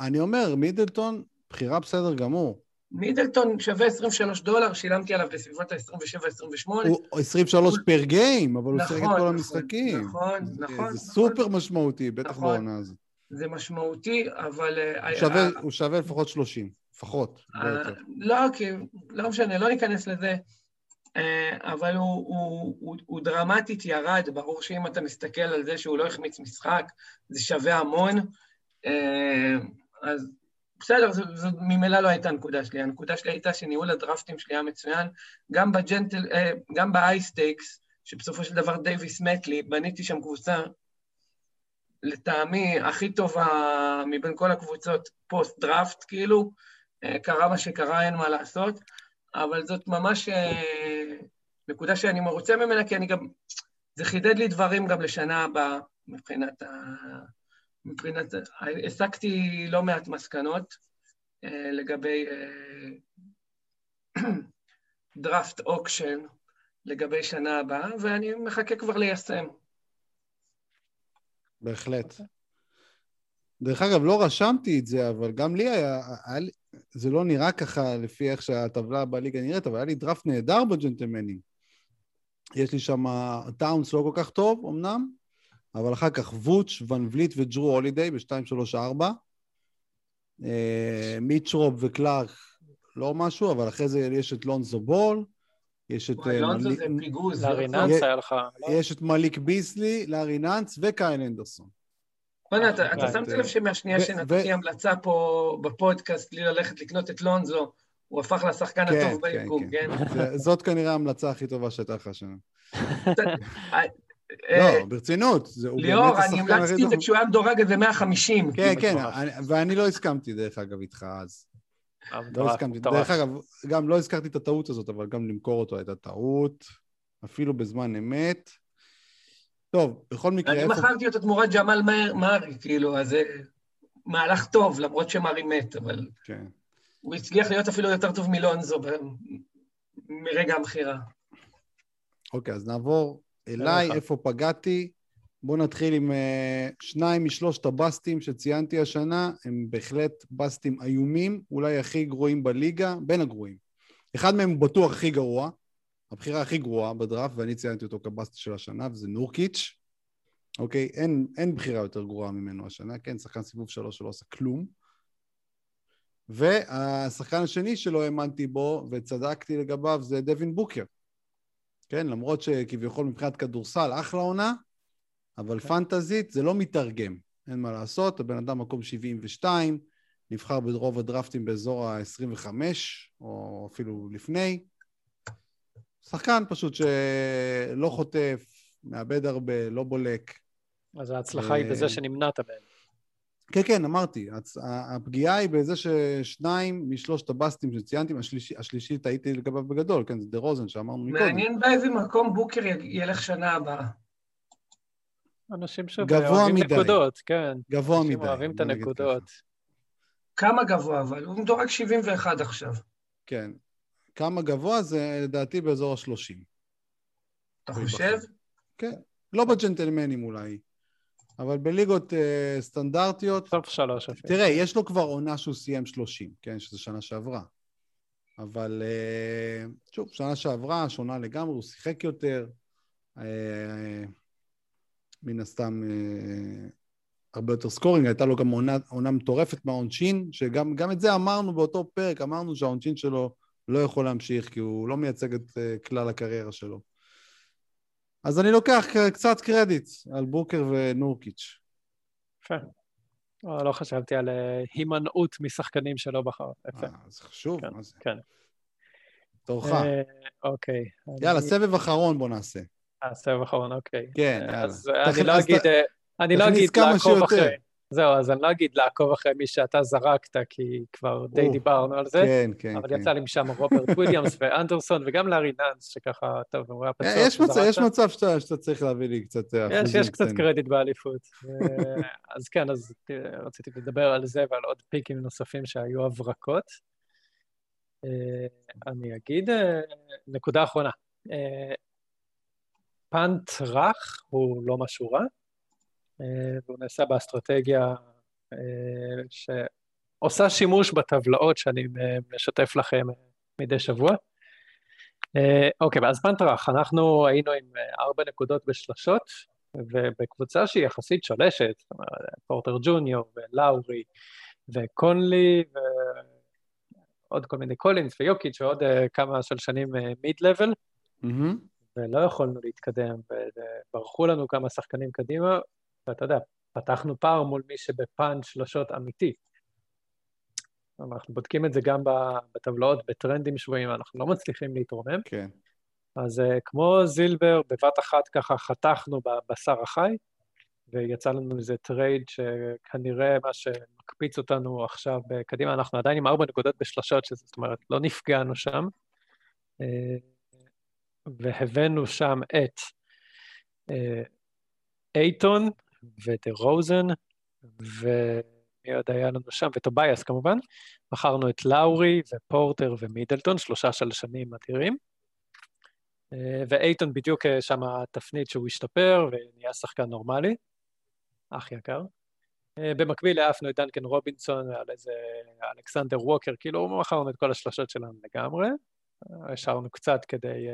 אני אומר, מידלטון בחירה בסדר גמור. מידלטון שווה 23 דולר, שילמתי עליו בסביבות ה-27-28. הוא 23 per game, אבל הוא שיחק את כל נכון, המשחקים. נכון, נכון. זה סופר משמעותי, בטח נכון. בעונה הזאת. זה משמעותי, אבל... אה, הוא שווה לפחות 30, לפחות. אה, לא, כי... לא משנה, לא ניכנס לזה. אה, אבל הוא דרמטית ירד, ברור שאם אתה מסתכל על זה שהוא לא החמיץ משחק, זה שווה המון. אז בסדר, זו, זו ממילא לא הייתה הנקודה שלי. הנקודה שלי הייתה שניהול הדרפטים שלי היה מצוין. גם בג'נטל, אה, גם ב high stakes, שבסופו של דבר דייוויס מת לי, בניתי שם קבוצה, לטעמי, הכי טובה מבין כל הקבוצות post draft, כאילו, אה, קרה מה שקרה, אין מה לעשות, אבל זאת ממש אה, נקודה שאני מרוצה ממנה, כי אני גם... זה חידד לי דברים גם לשנה הבאה, מבחינת ה... מבחינת, הסקתי לא מעט מסקנות אה, לגבי דראפט אה, אוקשן לגבי שנה הבאה, ואני מחכה כבר ליישם. בהחלט. דרך אגב, לא רשמתי את זה, אבל גם לי היה, היה זה לא נראה ככה לפי איך שהטבלה בליגה נראית, אבל היה לי דראפט נהדר בג'נטלמנים. יש לי שם טאונס לא כל כך טוב, אמנם, אבל אחר כך ווץ', ון וליט וג'רו הולידיי ב-2-3-4. אה, מיצ'רופ וקלארק לא משהו, אבל אחרי זה יש את לונזו בול, יש את... אה, לונזו זה פיגוז. לארי נאנס היה לך. יש את מליק ביסלי, לארי נאנס וקייל אנדרסון. בוא'נה, אתה שמת לב שמהשנייה שנתתי המלצה פה בפודקאסט, לי ללכת לקנות את לונזו, הוא הפך לשחקן כן, הטוב כן, ביקום, כן? זאת כנראה ההמלצה הכי טובה שהייתה לך השנה. לא, אה, ברצינות. ליאור, אני המלצתי את זה כשהוא היה מדורג איזה 150. כן, כן, ואני לא הסכמתי, דרך אגב, איתך אז. לא הסכמתי. דרך אגב, גם לא הזכרתי את הטעות הזאת, אבל גם למכור אותו הייתה טעות, אפילו בזמן אמת. טוב, בכל מקרה... אני מכרתי אותו תמורת ג'מאל מארי, כאילו, אז זה מהלך טוב, למרות שמארי מת, אבל... כן. הוא הצליח להיות אפילו יותר טוב מלונזו מרגע המכירה. אוקיי, אז נעבור אליי, איפה פגעתי. בואו נתחיל עם uh, שניים משלושת הבסטים שציינתי השנה, הם בהחלט בסטים איומים, אולי הכי גרועים בליגה, בין הגרועים. אחד מהם הוא בטוח הכי גרוע, הבחירה הכי גרועה בדראפט, ואני ציינתי אותו כבסט של השנה, וזה נורקיץ'. אוקיי? אין, אין בחירה יותר גרועה ממנו השנה, כן? שחקן סיבוב שלוש שלא עושה כלום. והשחקן השני שלא האמנתי בו, וצדקתי לגביו, זה דווין בוקר. כן? למרות שכביכול מבחינת כדורסל אחלה עונה, אבל כן. פנטזית זה לא מתרגם, אין מה לעשות, הבן אדם מקום 72, נבחר ברוב הדרפטים באזור ה-25, או אפילו לפני. שחקן פשוט שלא חוטף, מאבד הרבה, לא בולק. אז ההצלחה היא בזה אה, שנמנעת מהם. כן, כן, אמרתי. הפגיעה היא בזה ששניים משלושת הבסטים שציינתי, השלישי, השלישי טעיתי לגביו בגדול, כן, זה דה רוזן שאמרנו מקודם. מעניין באיזה מקום בוקר ילך שנה הבאה. אנשים שאוהבים נקודות, כן. גבוה מדי. אנשים אוהבים את הנקודות. כמה גבוה אבל? הוא מדורג 71 עכשיו. כן. כמה גבוה זה לדעתי באזור ה-30. אתה חושב? כן. לא בג'נטלמנים אולי. אבל בליגות uh, סטנדרטיות... סוף שלוש אפילו. תראה, יש לו כבר עונה שהוא סיים 30, כן? שזו שנה שעברה. אבל uh, שוב, שנה שעברה, שונה לגמרי, הוא שיחק יותר. אה, מן הסתם, אה, הרבה יותר scoring, הייתה לו גם עונה, עונה מטורפת מהעונשין, שגם גם את זה אמרנו באותו פרק, אמרנו שהעונשין שלו לא יכול להמשיך, כי הוא לא מייצג את אה, כלל הקריירה שלו. אז אני לוקח קצת קרדיט על בוקר ונורקיץ'. יפה. לא, לא חשבתי על אה, הימנעות משחקנים שלא בחר. יפה. אה, זה חשוב, כן, מה זה? כן. תורך. אה, אוקיי. יאללה. סבב אחרון בוא נעשה. אה, סבב אחרון, אוקיי. כן, יאללה. אז אני לא אגיד, אני לא אגיד לעקוב אחרי. זהו, אז אני לא אגיד לעקוב אחרי מי שאתה זרקת, כי כבר די דיברנו על זה. כן, כן, אבל כן. יצא לי משם רוברט וויליאמס ואנדרסון, וגם לארי נאנס, שככה, טוב, הוא היה פצוע. יש מצב, שאתה, צריך להביא לי קצת אה, אחוזים. יש, יש קצת קרדיט באליפות. אז כן, אז רציתי לדבר על זה ועל עוד פיקים נוספים שהיו הברקות. אה, אני אגיד אה, נקודה אחרונה. פאנט רך הוא לא משהו רע. אה, והוא נעשה באסטרטגיה אה, שעושה שימוש בטבלאות שאני משתף לכם מדי שבוע. אה, אוקיי, אז פנטרח, אנחנו היינו עם ארבע נקודות בשלשות, ובקבוצה שהיא יחסית שולשת, זאת אומרת, פורטר ג'וניור ולאורי וקונלי ועוד כל מיני קולינס ויוקיץ' ועוד כמה שלשנים מיד-לבל, mm-hmm. ולא יכולנו להתקדם, וברחו לנו כמה שחקנים קדימה, ואתה יודע, פתחנו פער מול מי שבפאנץ' שלושות אמיתי. אנחנו בודקים את זה גם בטבלאות, בטרנדים שבויים, אנחנו לא מצליחים להתרומם. כן. אז uh, כמו זילבר, בבת אחת ככה חתכנו בבשר החי, ויצא לנו איזה trade שכנראה מה שמקפיץ אותנו עכשיו קדימה, אנחנו עדיין עם ארבע נקודות בשלושות, זאת אומרת, לא נפגענו שם. אה, והבאנו שם את אייטון, ודה רוזן, ומי עוד היה לנו שם? וטוביאס כמובן. בחרנו את לאורי ופורטר ומידלטון, שלושה שלשנים אדירים. אה, ואייטון בדיוק אה, שם התפנית שהוא השתפר ונהיה שחקן נורמלי, אח יקר. אה, במקביל העפנו את דנקן רובינסון על איזה אלכסנדר ווקר, כאילו מכרנו את כל השלושות שלנו לגמרי. השארנו קצת כדי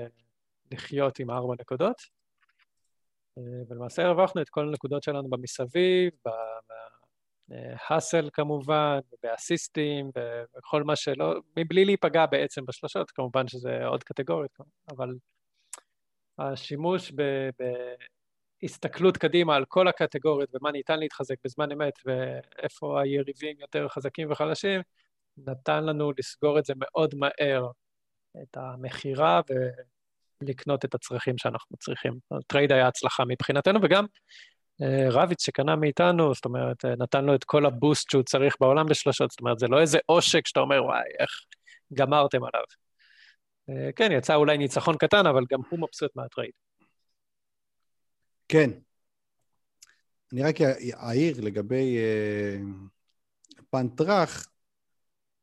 לחיות עם ארבע נקודות. ולמעשה הרווחנו את כל הנקודות שלנו במסביב, בהאסל כמובן, באסיסטים, וכל מה שלא, מבלי להיפגע בעצם בשלושות, כמובן שזה עוד קטגוריות, אבל השימוש ב... בהסתכלות קדימה על כל הקטגוריות ומה ניתן להתחזק בזמן אמת ואיפה היריבים יותר חזקים וחלשים, נתן לנו לסגור את זה מאוד מהר, את המכירה, ו... לקנות את הצרכים שאנחנו צריכים. הטרייד היה הצלחה מבחינתנו, וגם אה, רביץ שקנה מאיתנו, זאת אומרת, אה, נתן לו את כל הבוסט שהוא צריך בעולם בשלושות, זאת אומרת, זה לא איזה עושק שאתה אומר, וואי, איך גמרתם עליו. אה, כן, יצא אולי ניצחון קטן, אבל גם הוא מבסוט מהטרייד. כן. אני רק אעיר לגבי פנטרח,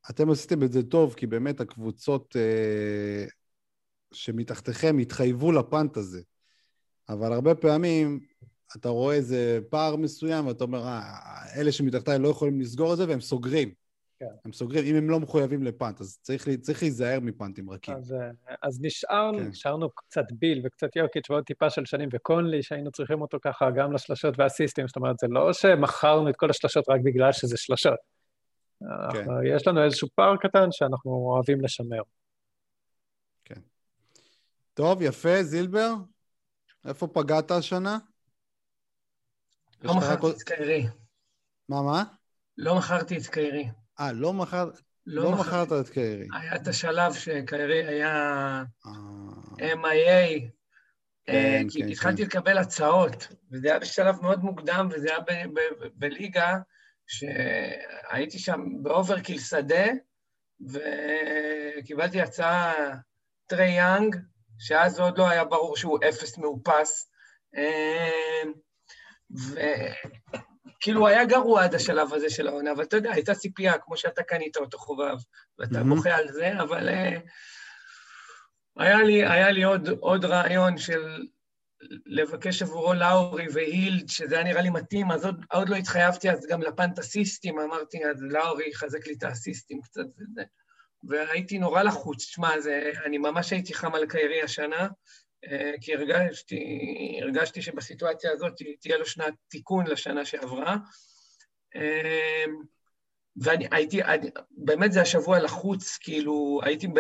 אתם עשיתם את זה טוב, כי באמת הקבוצות שמתחתיכם יתחייבו לפאנט הזה. אבל הרבה פעמים אתה רואה איזה פער מסוים, ואתה אומר, אה, אלה שמתחתיי לא יכולים לסגור את זה, והם סוגרים. כן. הם סוגרים, אם הם לא מחויבים לפאנט, אז צריך, צריך להיזהר מפאנטים רכים. אז, אה, אז נשארנו, כן. נשארנו קצת ביל וקצת יוקיץ' ועוד טיפה של שנים וקונלי, שהיינו צריכים אותו ככה גם לשלשות והסיסטים, זאת אומרת, זה לא שמכרנו את כל השלשות רק בגלל שזה שלשות. כן. אנחנו, יש לנו איזשהו פער קטן שאנחנו אוהבים לשמר. טוב, יפה, זילבר. איפה פגעת השנה? לא מכרתי את קיירי. מה, מה? לא מכרתי את קיירי. אה, לא, מכר... לא, לא מכרת את קיירי. היה את השלב שקיירי היה אה. MIA, אה, כן, כי כן, התחלתי כן. לקבל הצעות, וזה היה בשלב מאוד מוקדם, וזה היה בליגה שהייתי שם ב overkill שדה, וקיבלתי הצעה טרי יאנג, שאז עוד לא היה ברור שהוא אפס מאופס. אמ, וכאילו היה גרוע עד השלב הזה של העונה, אבל אתה יודע, הייתה ציפייה, כמו שאתה קנית אותו חובב, ואתה. בוכה על זה, אבל uh, היה לי, היה לי עוד, עוד רעיון של לבקש עבורו לאורי והילד, שזה היה נראה לי מתאים, אז עוד, עוד לא התחייבתי אז גם לפנט אסיסטים, אמרתי, אז לאורי יחזק לי את האסיסטים קצת וזה. והייתי נורא לחוץ. תשמע, אני ממש הייתי חם על קיירי השנה. אה, כי הרגשתי, הרגשתי שבסיטואציה הזאת תהיה לו שנת תיקון לשנה שעברה. אה, ואני הייתי, באמת זה השבוע לחוץ, כאילו, הייתי ב,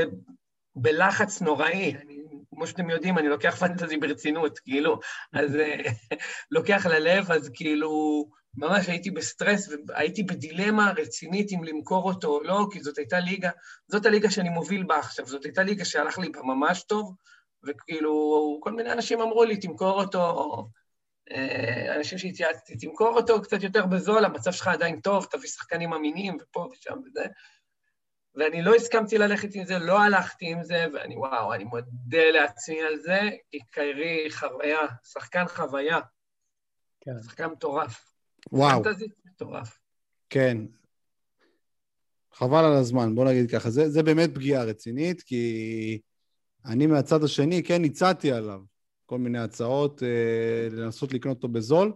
בלחץ נוראי. אני, כמו שאתם יודעים, אני לוקח פנטזי ברצינות, כאילו, אז לוקח ללב, אז כאילו, ממש הייתי בסטרס והייתי בדילמה רצינית אם למכור אותו או לא, כי זאת הייתה ליגה, זאת הליגה שאני מוביל בה עכשיו, זאת הייתה ליגה שהלך לי ממש טוב, וכאילו, כל מיני אנשים אמרו לי, תמכור אותו, אה, אנשים שהתייעצתי, תמכור אותו קצת יותר בזול, המצב שלך עדיין טוב, תביא שחקנים אמינים ופה ושם וזה. ואני לא הסכמתי ללכת עם זה, לא הלכתי עם זה, ואני, וואו, אני מודה לעצמי על זה, כי קיירי חוויה, שחקן חוויה. כן. שחקן מטורף. וואו. פנטזית מטורף. כן. חבל על הזמן, בוא נגיד ככה. זה, זה באמת פגיעה רצינית, כי אני מהצד השני, כן, הצעתי עליו כל מיני הצעות אה, לנסות לקנות אותו בזול.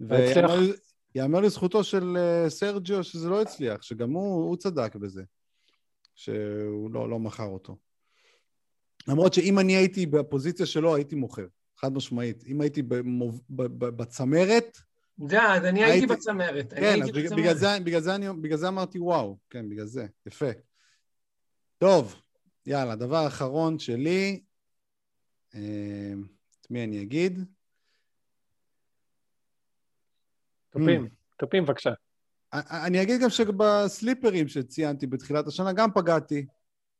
ויאמר לזכותו של אה, סרג'יו שזה לא הצליח, שגם הוא, הוא צדק בזה, שהוא לא, לא מכר אותו. למרות שאם אני הייתי בפוזיציה שלו, הייתי מוכר, חד משמעית. אם הייתי במוב... בצמרת, זה, אז אני הייתי בצמרת. כן, אז בגלל זה, בגלל, זה אני, בגלל זה אמרתי וואו, כן, בגלל זה, יפה. טוב, יאללה, דבר אחרון שלי, אה, את מי אני אגיד? טופים, טופים בבקשה. אני אגיד גם שבסליפרים שציינתי בתחילת השנה גם פגעתי,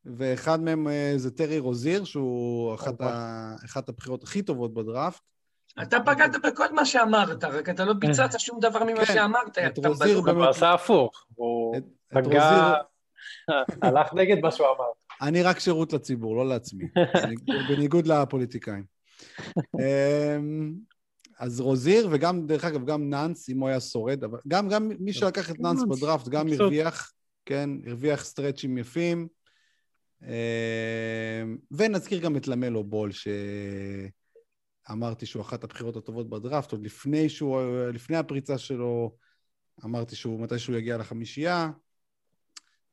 ואחד מהם אה, זה טרי רוזיר, שהוא אחת, ה... אחת הבחירות הכי טובות בדראפט. אתה פגעת בכל מה שאמרת, רק אתה לא ביצעת שום דבר ממה כן. שאמרת. את רוזיר באמת... הוא עשה הפוך, הוא פגע... הלך נגד מה שהוא אמר. אני רק שירות לציבור, לא לעצמי, בניגוד לפוליטיקאים. אז רוזיר, וגם, דרך אגב, גם נאנס, אם הוא היה שורד, אבל גם, גם מי שלקח את נאנס בדראפט, גם הרוויח, כן, הרוויח סטרצ'ים יפים. אמ, ונזכיר גם את למלו בול, ש... אמרתי שהוא אחת הבחירות הטובות בדראפט, עוד לפני, שהוא, לפני הפריצה שלו, אמרתי שהוא, מתי שהוא יגיע לחמישייה.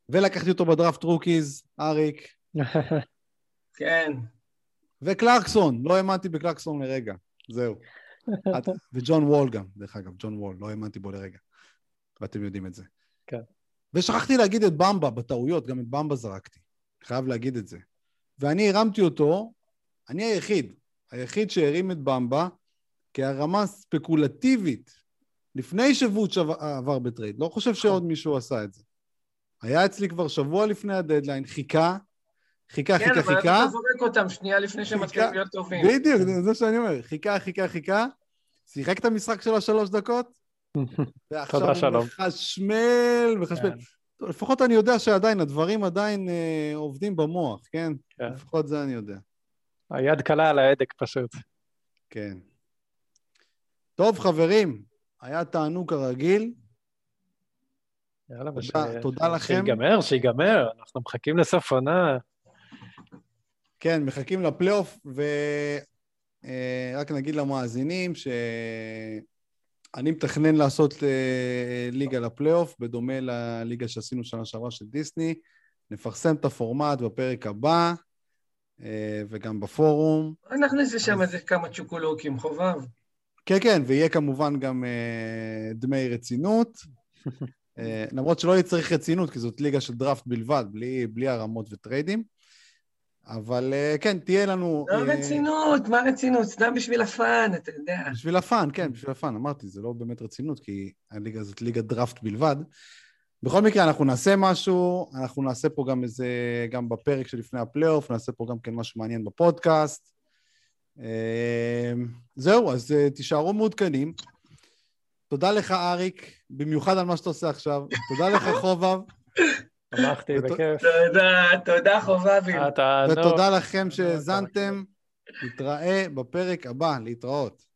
ולקחתי אותו בדראפט rookies, אריק. כן. וקלרקסון, לא האמנתי בקלרקסון לרגע, זהו. וג'ון וול גם, דרך אגב, ג'ון וול, לא האמנתי בו לרגע. ואתם יודעים את זה. כן. ושכחתי להגיד את במבה בטעויות, גם את במבה זרקתי. חייב להגיד את זה. ואני הרמתי אותו, אני היחיד, היחיד שהרים את במבה כהרמה ספקולטיבית לפני שווצ' עבר ב trade. לא חושב שעוד מישהו עשה את זה. היה אצלי כבר שבוע לפני הדדליין, חיכה, חיכה, כן, חיכה, חיכה. כן, אבל אתה זורק אותם שנייה לפני שהם מתחילים להיות טובים. בדיוק, זה מה שאני אומר. חיכה, חיכה, חיכה, שיחק את המשחק שלו שלוש דקות, ועכשיו הוא מחשמל, מחשמל. כן. לפחות אני יודע שעדיין, הדברים עדיין אה, עובדים במוח, כן? כן? לפחות זה אני יודע. היד קלה על ההדק פשוט. כן. טוב, חברים, היה תענוג כרגיל. יאללה, תודה, וש... תודה לכם. שיגמר, שיגמר, אנחנו מחכים לסוף עונה. כן, מחכים לפלייאוף, אה, נגיד למאזינים שאני מתכנן לעשות אה, ליגה לפלייאוף, בדומה לליגה שעשינו שנה שעברה של דיסני. נפרסם את הפורמט בפרק הבא. אה, וגם בפורום. נכניס לשם איזה כמה צ'וקולוקים, חובב. כן, כן, ויהיה כמובן גם אה, דמי רצינות. אה, למרות שלא יהיה צריך רצינות, כי זאת ליגה של דראפט בלבד, בלי, בלי הרמות וטריידים. אבל כן, תהיה לנו... לא רצינות, מה רצינות? סתם בשביל ה fun, אתה יודע. בשביל ה fun, כן, בשביל ה fun. אמרתי, זה לא באמת רצינות, כי הליגה הזאת ליגה דראפט בלבד. בכל מקרה, אנחנו נעשה משהו, אנחנו נעשה פה גם איזה, גם בפרק שלפני הפלייאוף, נעשה פה גם כן משהו מעניין בפודקאסט. אמ, זהו, אז אה, תישארו מעודכנים. תודה לך, אריק, במיוחד על מה שאתה עושה עכשיו. תודה לך, חובב. שמחתי, בכיף. תודה, תודה, חובבי. ותודה לכם שהאזנתם. נתראה בפרק הבא, להתראות.